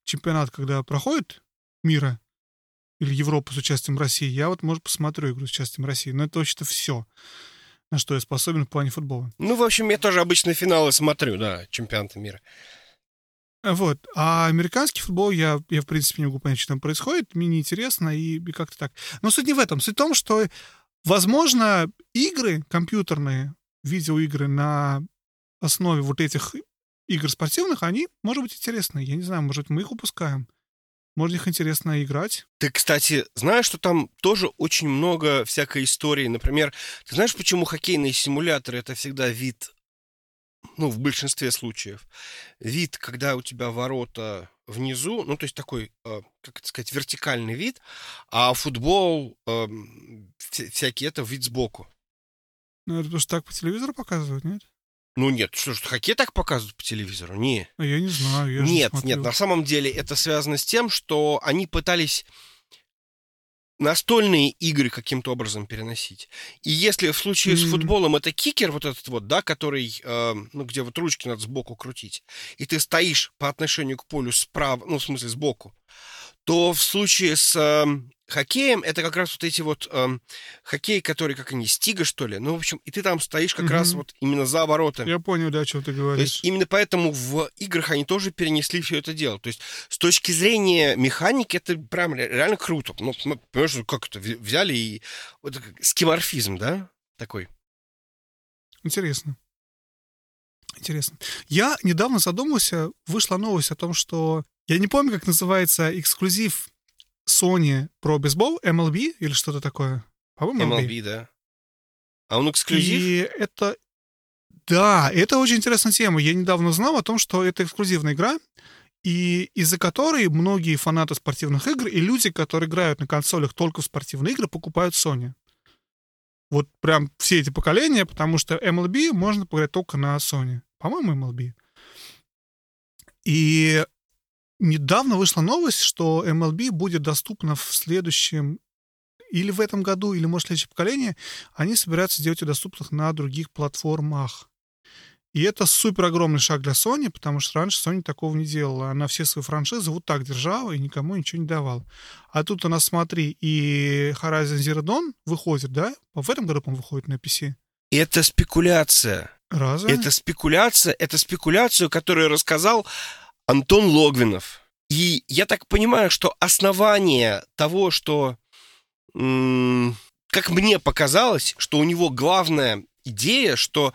чемпионат, когда проходит мира или Европы с участием России, я вот, может, посмотрю игру с участием России, но это вообще-то все, на что я способен в плане футбола. Ну, в общем, я тоже обычно финалы смотрю, да, чемпионата мира. Вот. А американский футбол, я, я в принципе, не могу понять, что там происходит. Мне неинтересно и, и как-то так. Но суть не в этом. Суть в том, что, возможно, игры компьютерные, видеоигры на основе вот этих игр спортивных, они, может быть, интересны. Я не знаю, может, мы их упускаем. Может, их интересно играть. Ты, кстати, знаешь, что там тоже очень много всякой истории. Например, ты знаешь, почему хоккейные симуляторы — это всегда вид ну, в большинстве случаев, вид, когда у тебя ворота внизу, ну, то есть такой, э, как это сказать, вертикальный вид, а футбол, э, всякий это вид сбоку. Ну, это потому что так по телевизору показывают, нет? Ну нет, что ж, хоккей так показывают по телевизору? Не. А я не знаю. Я нет, не нет, на самом деле это связано с тем, что они пытались настольные игры каким-то образом переносить. И если в случае mm-hmm. с футболом это кикер вот этот вот, да, который, э, ну, где вот ручки надо сбоку крутить, и ты стоишь по отношению к полю справа, ну, в смысле, сбоку, то в случае с э, хоккеем это как раз вот эти вот э, хоккей, которые, как они, стига, что ли. Ну, в общем, и ты там стоишь как mm-hmm. раз вот именно за воротами. Я понял, да, о чем ты говоришь. То есть именно поэтому в играх они тоже перенесли все это дело. То есть с точки зрения механики это прям реально круто. Ну, понимаешь, как это взяли и... Вот скиморфизм, да, такой. Интересно. Интересно. Я недавно задумался, вышла новость о том, что я не помню, как называется эксклюзив Sony про бейсбол, MLB или что-то такое. По-моему, MLB. MLB, да. А он эксклюзив? И это... Да, это очень интересная тема. Я недавно узнал о том, что это эксклюзивная игра, и из-за которой многие фанаты спортивных игр и люди, которые играют на консолях только в спортивные игры, покупают Sony. Вот прям все эти поколения, потому что MLB можно поиграть только на Sony. По-моему, MLB. И Недавно вышла новость, что MLB будет доступна в следующем или в этом году, или, может, в следующее поколение. Они собираются сделать ее доступных на других платформах. И это супер огромный шаг для Sony, потому что раньше Sony такого не делала. Она все свои франшизы вот так держала и никому ничего не давала. А тут у нас, смотри, и Horizon Zero Dawn выходит, да? В этом году, по-моему, выходит на PC. Это спекуляция. Разве? Это спекуляция, это спекуляцию, которую рассказал Антон Логвинов. И я так понимаю, что основание того, что, как мне показалось, что у него главная идея, что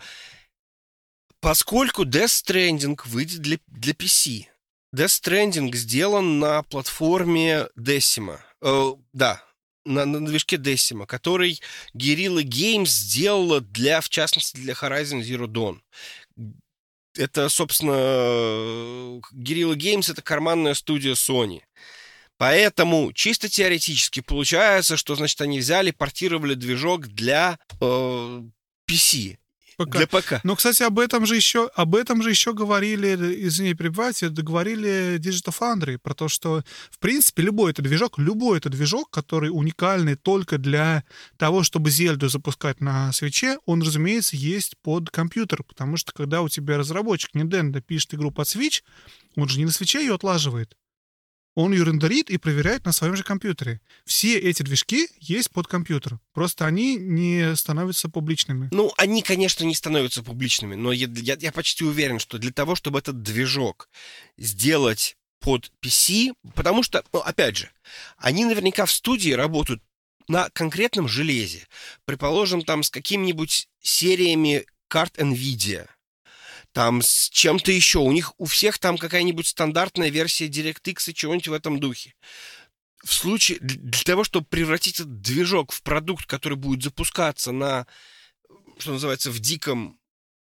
поскольку Death Stranding выйдет для, для PC, Death Stranding сделан на платформе Decima. Э, да, на, на движке Decima, который Guerrilla Games сделала для, в частности, для Horizon Zero Dawn это, собственно, Guerrilla Games — это карманная студия Sony. Поэтому чисто теоретически получается, что, значит, они взяли, портировали движок для э, PC. ПК. Для ПК. Но, кстати, об этом же еще, об этом же еще говорили, извини, перебивайте, договорили Digital Foundry, про то, что, в принципе, любой это движок, любой это движок, который уникальный только для того, чтобы Зельду запускать на свече, он, разумеется, есть под компьютер, потому что, когда у тебя разработчик Nintendo пишет игру под Switch, он же не на свече ее отлаживает, он ее рендерит и проверяет на своем же компьютере. Все эти движки есть под компьютер. Просто они не становятся публичными. Ну, они, конечно, не становятся публичными, но я, я, я почти уверен, что для того, чтобы этот движок сделать под PC, потому что, ну, опять же, они наверняка в студии работают на конкретном железе. Предположим, там с какими-нибудь сериями карт NVIDIA – там с чем-то еще. У них у всех там какая-нибудь стандартная версия DirectX и чего-нибудь в этом духе. в случае для того, чтобы превратить этот движок в продукт, который будет запускаться на, что называется, в диком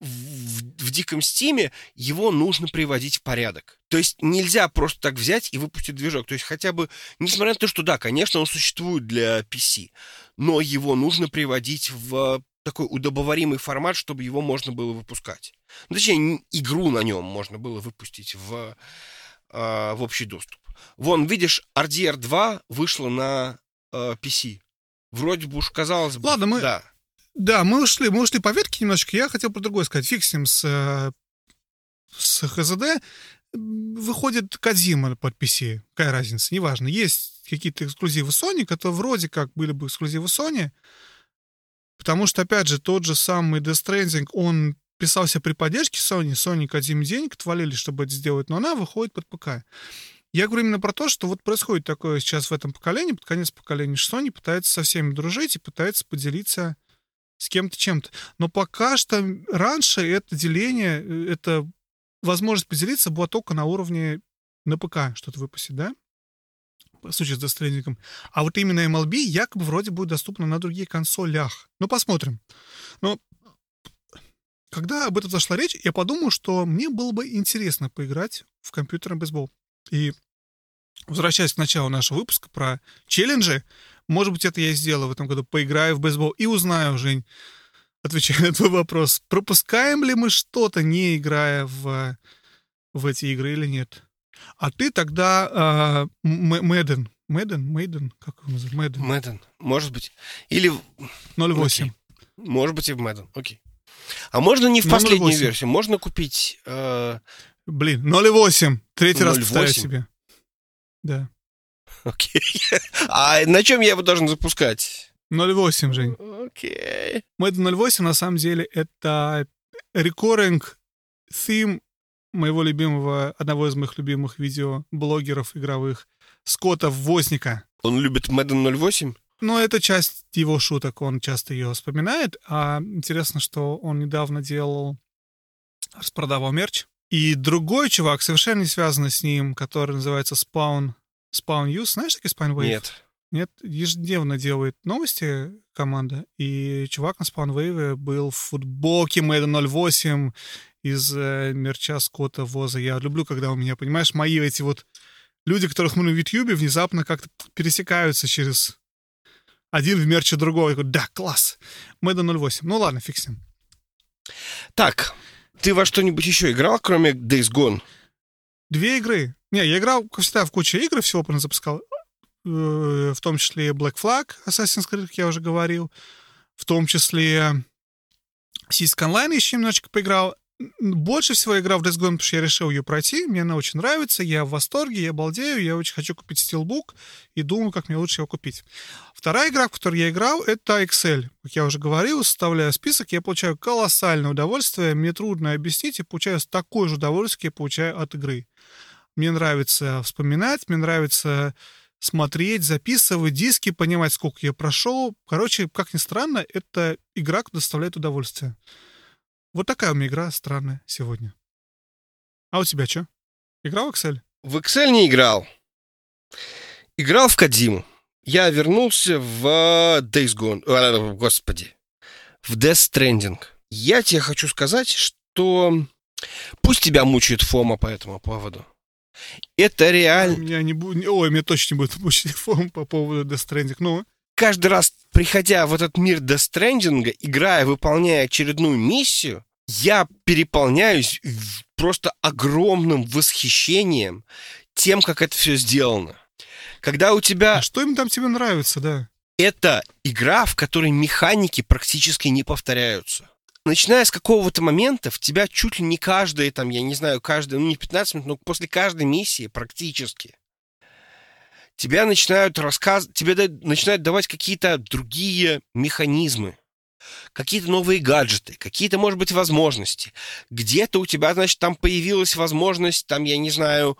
в, в диком стиме, его нужно приводить в порядок. То есть нельзя просто так взять и выпустить движок. То есть хотя бы, несмотря на то, что да, конечно, он существует для PC, но его нужно приводить в такой удобоваримый формат, чтобы его можно было выпускать. Ну, точнее, игру на нем можно было выпустить в, э, в общий доступ. Вон, видишь, RDR 2 вышла на э, PC. Вроде бы уж казалось бы... Ладно, мы... Да. Да, мы ушли, мы ушли по ветке немножечко. Я хотел про другое сказать. Фиксим с, э, с ХЗД. Выходит Кадзима под PC. Какая разница? Неважно. Есть какие-то эксклюзивы Sony, которые вроде как были бы эксклюзивы Sony. Потому что, опять же, тот же самый Death Stranding, он писался при поддержке Sony. Sony Кадзиме денег отвалили, чтобы это сделать, но она выходит под ПК. Я говорю именно про то, что вот происходит такое сейчас в этом поколении, под конец поколения, что Sony пытается со всеми дружить и пытается поделиться с кем-то чем-то. Но пока что раньше это деление, э, это возможность поделиться была только на уровне на ПК что-то выпустить, да? В случае с Death А вот именно MLB якобы вроде будет доступно на других консолях. Ну, посмотрим. Но когда об этом зашла речь, я подумал, что мне было бы интересно поиграть в компьютерный бейсбол. И возвращаясь к началу нашего выпуска про челленджи, может быть, это я и сделаю в этом году. Поиграю в бейсбол и узнаю, Жень, отвечая на твой вопрос, пропускаем ли мы что-то, не играя в, в эти игры или нет. А ты тогда э, Мэдден, Мэдден, Мэдден, как его называют? Мэдден. Мэдден, может быть. Или... 0.8. Окей. Может быть и в Мэдден, окей. А можно не в последнюю 0.8. версию, можно купить... э, Блин, 0.8. Третий раз 0.8? повторяю себе. Да. Окей. А на чем я его должен запускать? 0.8, Жень. Окей. Madden 08 на самом деле это рекоринг theme моего любимого, одного из моих любимых видеоблогеров игровых, Скотта Возника. Он любит Madden 08? Но это часть его шуток, он часто ее вспоминает. А интересно, что он недавно делал, распродавал мерч. И другой чувак, совершенно не связанный с ним, который называется Spawn, Spawn Use. Знаешь такие Spawn Wave? Нет. Нет, ежедневно делает новости команда, и чувак на спаунвейве был в футболке Madden 08 из э, мерча Скотта Воза. Я люблю, когда у меня, понимаешь, мои эти вот люди, которых мы на Ютьюбе, внезапно как-то пересекаются через один в мерче другого. Я говорю, да, класс, Madden 08. Ну ладно, фиг с ним. Так, ты во что-нибудь еще играл, кроме Days Gone? Две игры. Не, я играл, как всегда, в кучу игр, всего запускал. Э, В том числе Black Flag, Assassin's Creed, как я уже говорил. В том числе Сиськ Online еще немножечко поиграл. Больше всего я играл в Days Gone, потому что я решил ее пройти. Мне она очень нравится, я в восторге, я балдею, я очень хочу купить Steelbook и думаю, как мне лучше его купить. Вторая игра, в которой я играл, это Excel. Как я уже говорил, составляя список, я получаю колоссальное удовольствие. Мне трудно объяснить, я получаю такое же удовольствие, как я получаю от игры. Мне нравится вспоминать, мне нравится смотреть, записывать диски, понимать, сколько я прошел. Короче, как ни странно, эта игра доставляет удовольствие. Вот такая у меня игра странная сегодня. А у тебя что? Играл в Excel? В Excel не играл. Играл в Кадзиму. Я вернулся в Days Gone. э, Господи. В Death Stranding. Я тебе хочу сказать, что пусть тебя мучает Фома по этому поводу. Это реально... Меня не будет... Ой, мне точно не будет мучить фон по поводу Death Stranding. Ну, Каждый раз, приходя в этот мир Death Stranding, играя, выполняя очередную миссию, я переполняюсь просто огромным восхищением тем, как это все сделано. Когда у тебя а что им там тебе нравится, да? это игра, в которой механики практически не повторяются. Начиная с какого-то момента, в тебя чуть ли не каждая, там, я не знаю, каждая, ну не 15 минут, но после каждой миссии практически, тебя начинают рассказ... тебе начинают давать какие-то другие механизмы, какие-то новые гаджеты, какие-то, может быть, возможности. Где-то у тебя, значит, там появилась возможность, там, я не знаю,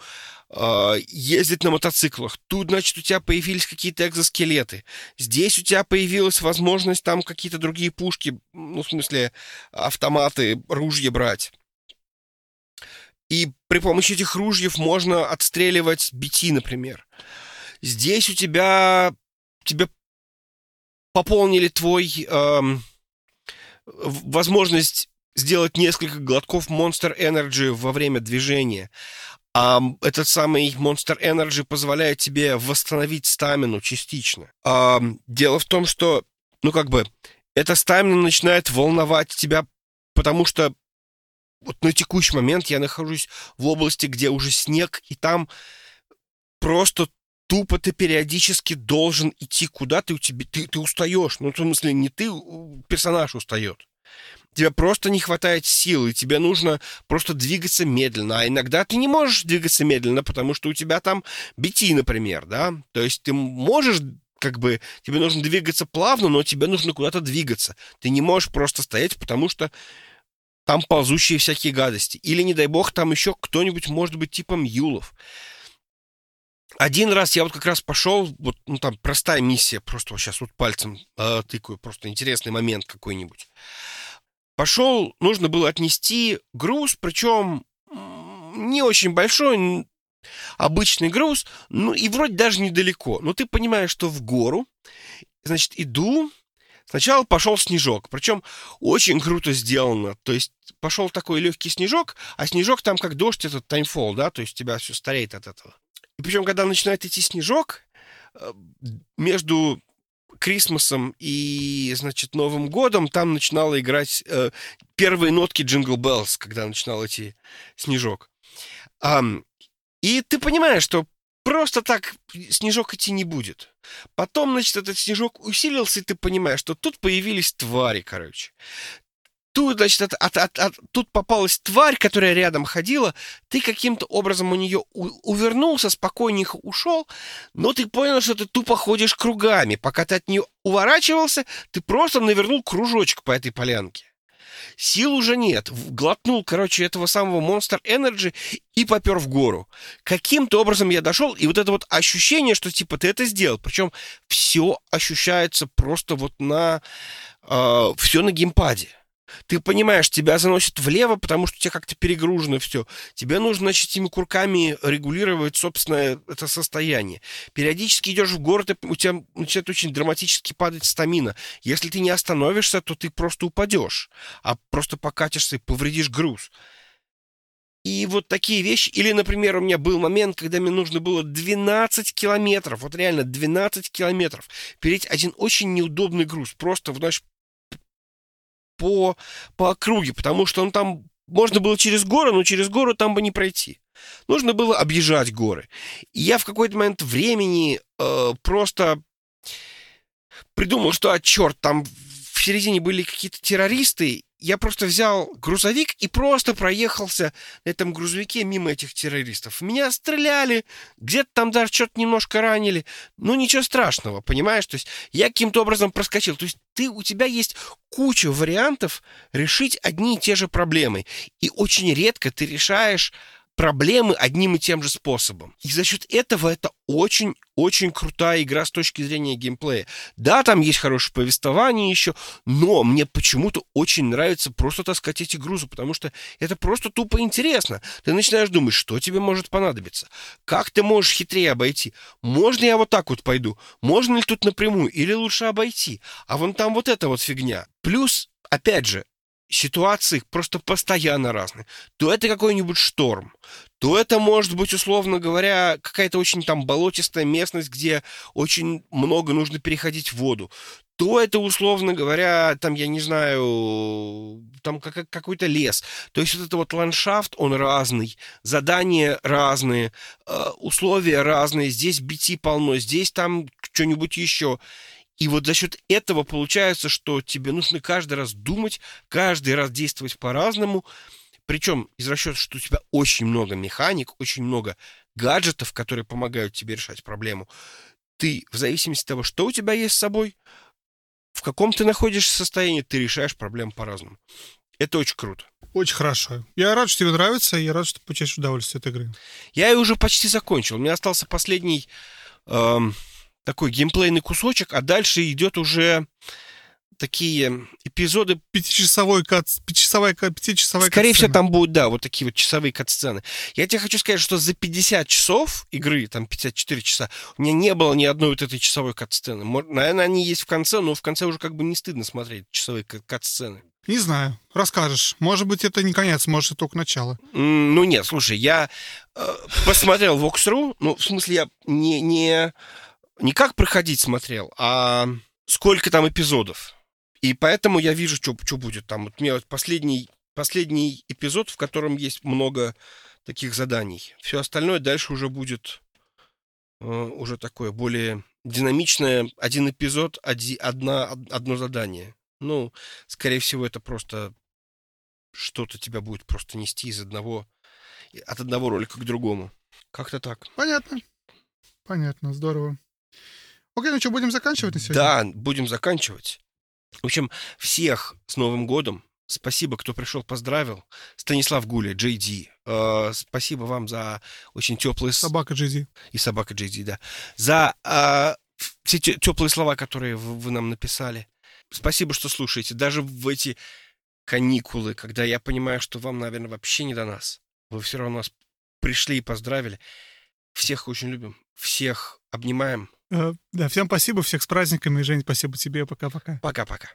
э, ездить на мотоциклах. Тут, значит, у тебя появились какие-то экзоскелеты. Здесь у тебя появилась возможность там какие-то другие пушки, ну, в смысле, автоматы, ружья брать. И при помощи этих ружьев можно отстреливать BT, например. Здесь у тебя тебе пополнили твой эм, возможность сделать несколько глотков Monster Energy во время движения. А этот самый Monster Energy позволяет тебе восстановить стамину частично. А, дело в том, что, ну как бы, эта стамина начинает волновать тебя, потому что вот на текущий момент я нахожусь в области, где уже снег, и там просто тупо ты периодически должен идти куда-то, у тебя, ты, ты устаешь. Ну, в смысле, не ты, персонаж устает. Тебе просто не хватает сил, и тебе нужно просто двигаться медленно. А иногда ты не можешь двигаться медленно, потому что у тебя там BT, например, да? То есть ты можешь как бы тебе нужно двигаться плавно, но тебе нужно куда-то двигаться. Ты не можешь просто стоять, потому что там ползущие всякие гадости. Или, не дай бог, там еще кто-нибудь может быть типом Юлов. Один раз я вот как раз пошел, вот, ну там простая миссия, просто вот сейчас вот пальцем э, тыкаю, просто интересный момент какой-нибудь. Пошел, нужно было отнести груз, причем не очень большой, обычный груз, ну и вроде даже недалеко. Но ты понимаешь, что в гору, значит, иду, Сначала пошел снежок, причем очень круто сделано. То есть пошел такой легкий снежок, а снежок там как дождь, этот timefall, да, то есть тебя все стареет от этого. И причем, когда начинает идти снежок, э, между Christmas ом и, значит, Новым годом там начинала играть э, первые нотки Jingle Bells, когда начинал идти снежок. И ты понимаешь, что просто так снежок идти не будет. Потом, значит, этот снежок усилился, и ты понимаешь, что тут появились твари, короче. Тут, значит, от, от, от, от, тут попалась тварь, которая рядом ходила, ты каким-то образом у нее у, увернулся, спокойненько ушел, но ты понял, что ты тупо ходишь кругами. Пока ты от нее уворачивался, ты просто навернул кружочек по этой полянке. Сил уже нет. Глотнул, короче, этого самого Monster Energy и попер в гору. Каким-то образом я дошел, и вот это вот ощущение, что типа ты это сделал. Причем все ощущается просто вот на... Э, все на геймпаде. Ты понимаешь, тебя заносит влево, потому что у тебя как-то перегружено все. Тебе нужно, значит, этими курками регулировать, собственно, это состояние. Периодически идешь в город, и у тебя начинает очень драматически падать стамина. Если ты не остановишься, то ты просто упадешь, а просто покатишься и повредишь груз. И вот такие вещи. Или, например, у меня был момент, когда мне нужно было 12 километров, вот реально 12 километров, переть один очень неудобный груз. Просто, знаешь, по, по округе, потому что он там можно было через горы, но через гору там бы не пройти. Нужно было объезжать горы. И я в какой-то момент времени э, просто придумал, что, а черт, там в середине были какие-то террористы, я просто взял грузовик и просто проехался на этом грузовике мимо этих террористов. Меня стреляли, где-то там даже что-то немножко ранили. Ну, ничего страшного, понимаешь? То есть я каким-то образом проскочил. То есть ты, у тебя есть куча вариантов решить одни и те же проблемы. И очень редко ты решаешь проблемы одним и тем же способом. И за счет этого это очень-очень крутая игра с точки зрения геймплея. Да, там есть хорошее повествование еще, но мне почему-то очень нравится просто таскать эти грузы, потому что это просто тупо интересно. Ты начинаешь думать, что тебе может понадобиться, как ты можешь хитрее обойти. Можно я вот так вот пойду? Можно ли тут напрямую? Или лучше обойти? А вон там вот эта вот фигня. Плюс, опять же, ситуации просто постоянно разные. То это какой-нибудь шторм, то это может быть, условно говоря, какая-то очень там болотистая местность, где очень много нужно переходить в воду, то это, условно говоря, там, я не знаю, там как, какой-то лес. То есть вот этот вот ландшафт, он разный, задания разные, э, условия разные, здесь BT полно, здесь там что-нибудь еще. И вот за счет этого получается, что тебе нужно каждый раз думать, каждый раз действовать по-разному. Причем из расчета, что у тебя очень много механик, очень много гаджетов, которые помогают тебе решать проблему. Ты, в зависимости от того, что у тебя есть с собой, в каком ты находишься состоянии, ты решаешь проблему по-разному. Это очень круто. Очень хорошо. Я рад, что тебе нравится, и я рад, что ты получаешь удовольствие от игры. Я ее уже почти закончил. У меня остался последний эм, такой геймплейный кусочек, а дальше идет уже такие эпизоды Пятичасовой кат... Пятичасовая, пятичасовая Скорее всего, катсцена. там будут, да, вот такие вот часовые кат-сцены. Я тебе хочу сказать, что за 50 часов игры, там 54 часа, у меня не было ни одной вот этой часовой кат-сцены. Наверное, они есть в конце, но в конце уже как бы не стыдно смотреть часовые ка- кат-сцены. Не знаю, расскажешь. Может быть, это не конец, может, это только начало. Ну нет, слушай, я э, посмотрел Vox.ru, ну, в смысле, я не, не, не как проходить смотрел, а сколько там эпизодов. И поэтому я вижу, что будет там. Вот мне вот последний, последний эпизод, в котором есть много таких заданий. Все остальное дальше уже будет э, уже такое более динамичное. Один эпизод, оди- одна, од- одно задание. Ну, скорее всего, это просто что-то тебя будет просто нести из одного, от одного ролика к другому. Как-то так. Понятно. Понятно, здорово. Окей, ну что, будем заканчивать на сегодня? Да, будем заканчивать. В общем, всех с Новым годом. Спасибо, кто пришел, поздравил. Станислав Гуля, Джей Ди. Э, спасибо вам за очень теплые... Собака Джизи. И собака Джей Ди, да. За э, все теплые слова, которые вы, вы нам написали. Спасибо, что слушаете. Даже в эти каникулы, когда я понимаю, что вам, наверное, вообще не до нас. Вы все равно нас пришли и поздравили. Всех очень любим. Всех обнимаем. Э, Да, всем спасибо, всех с праздниками. Жень, спасибо тебе. Пока-пока. Пока-пока.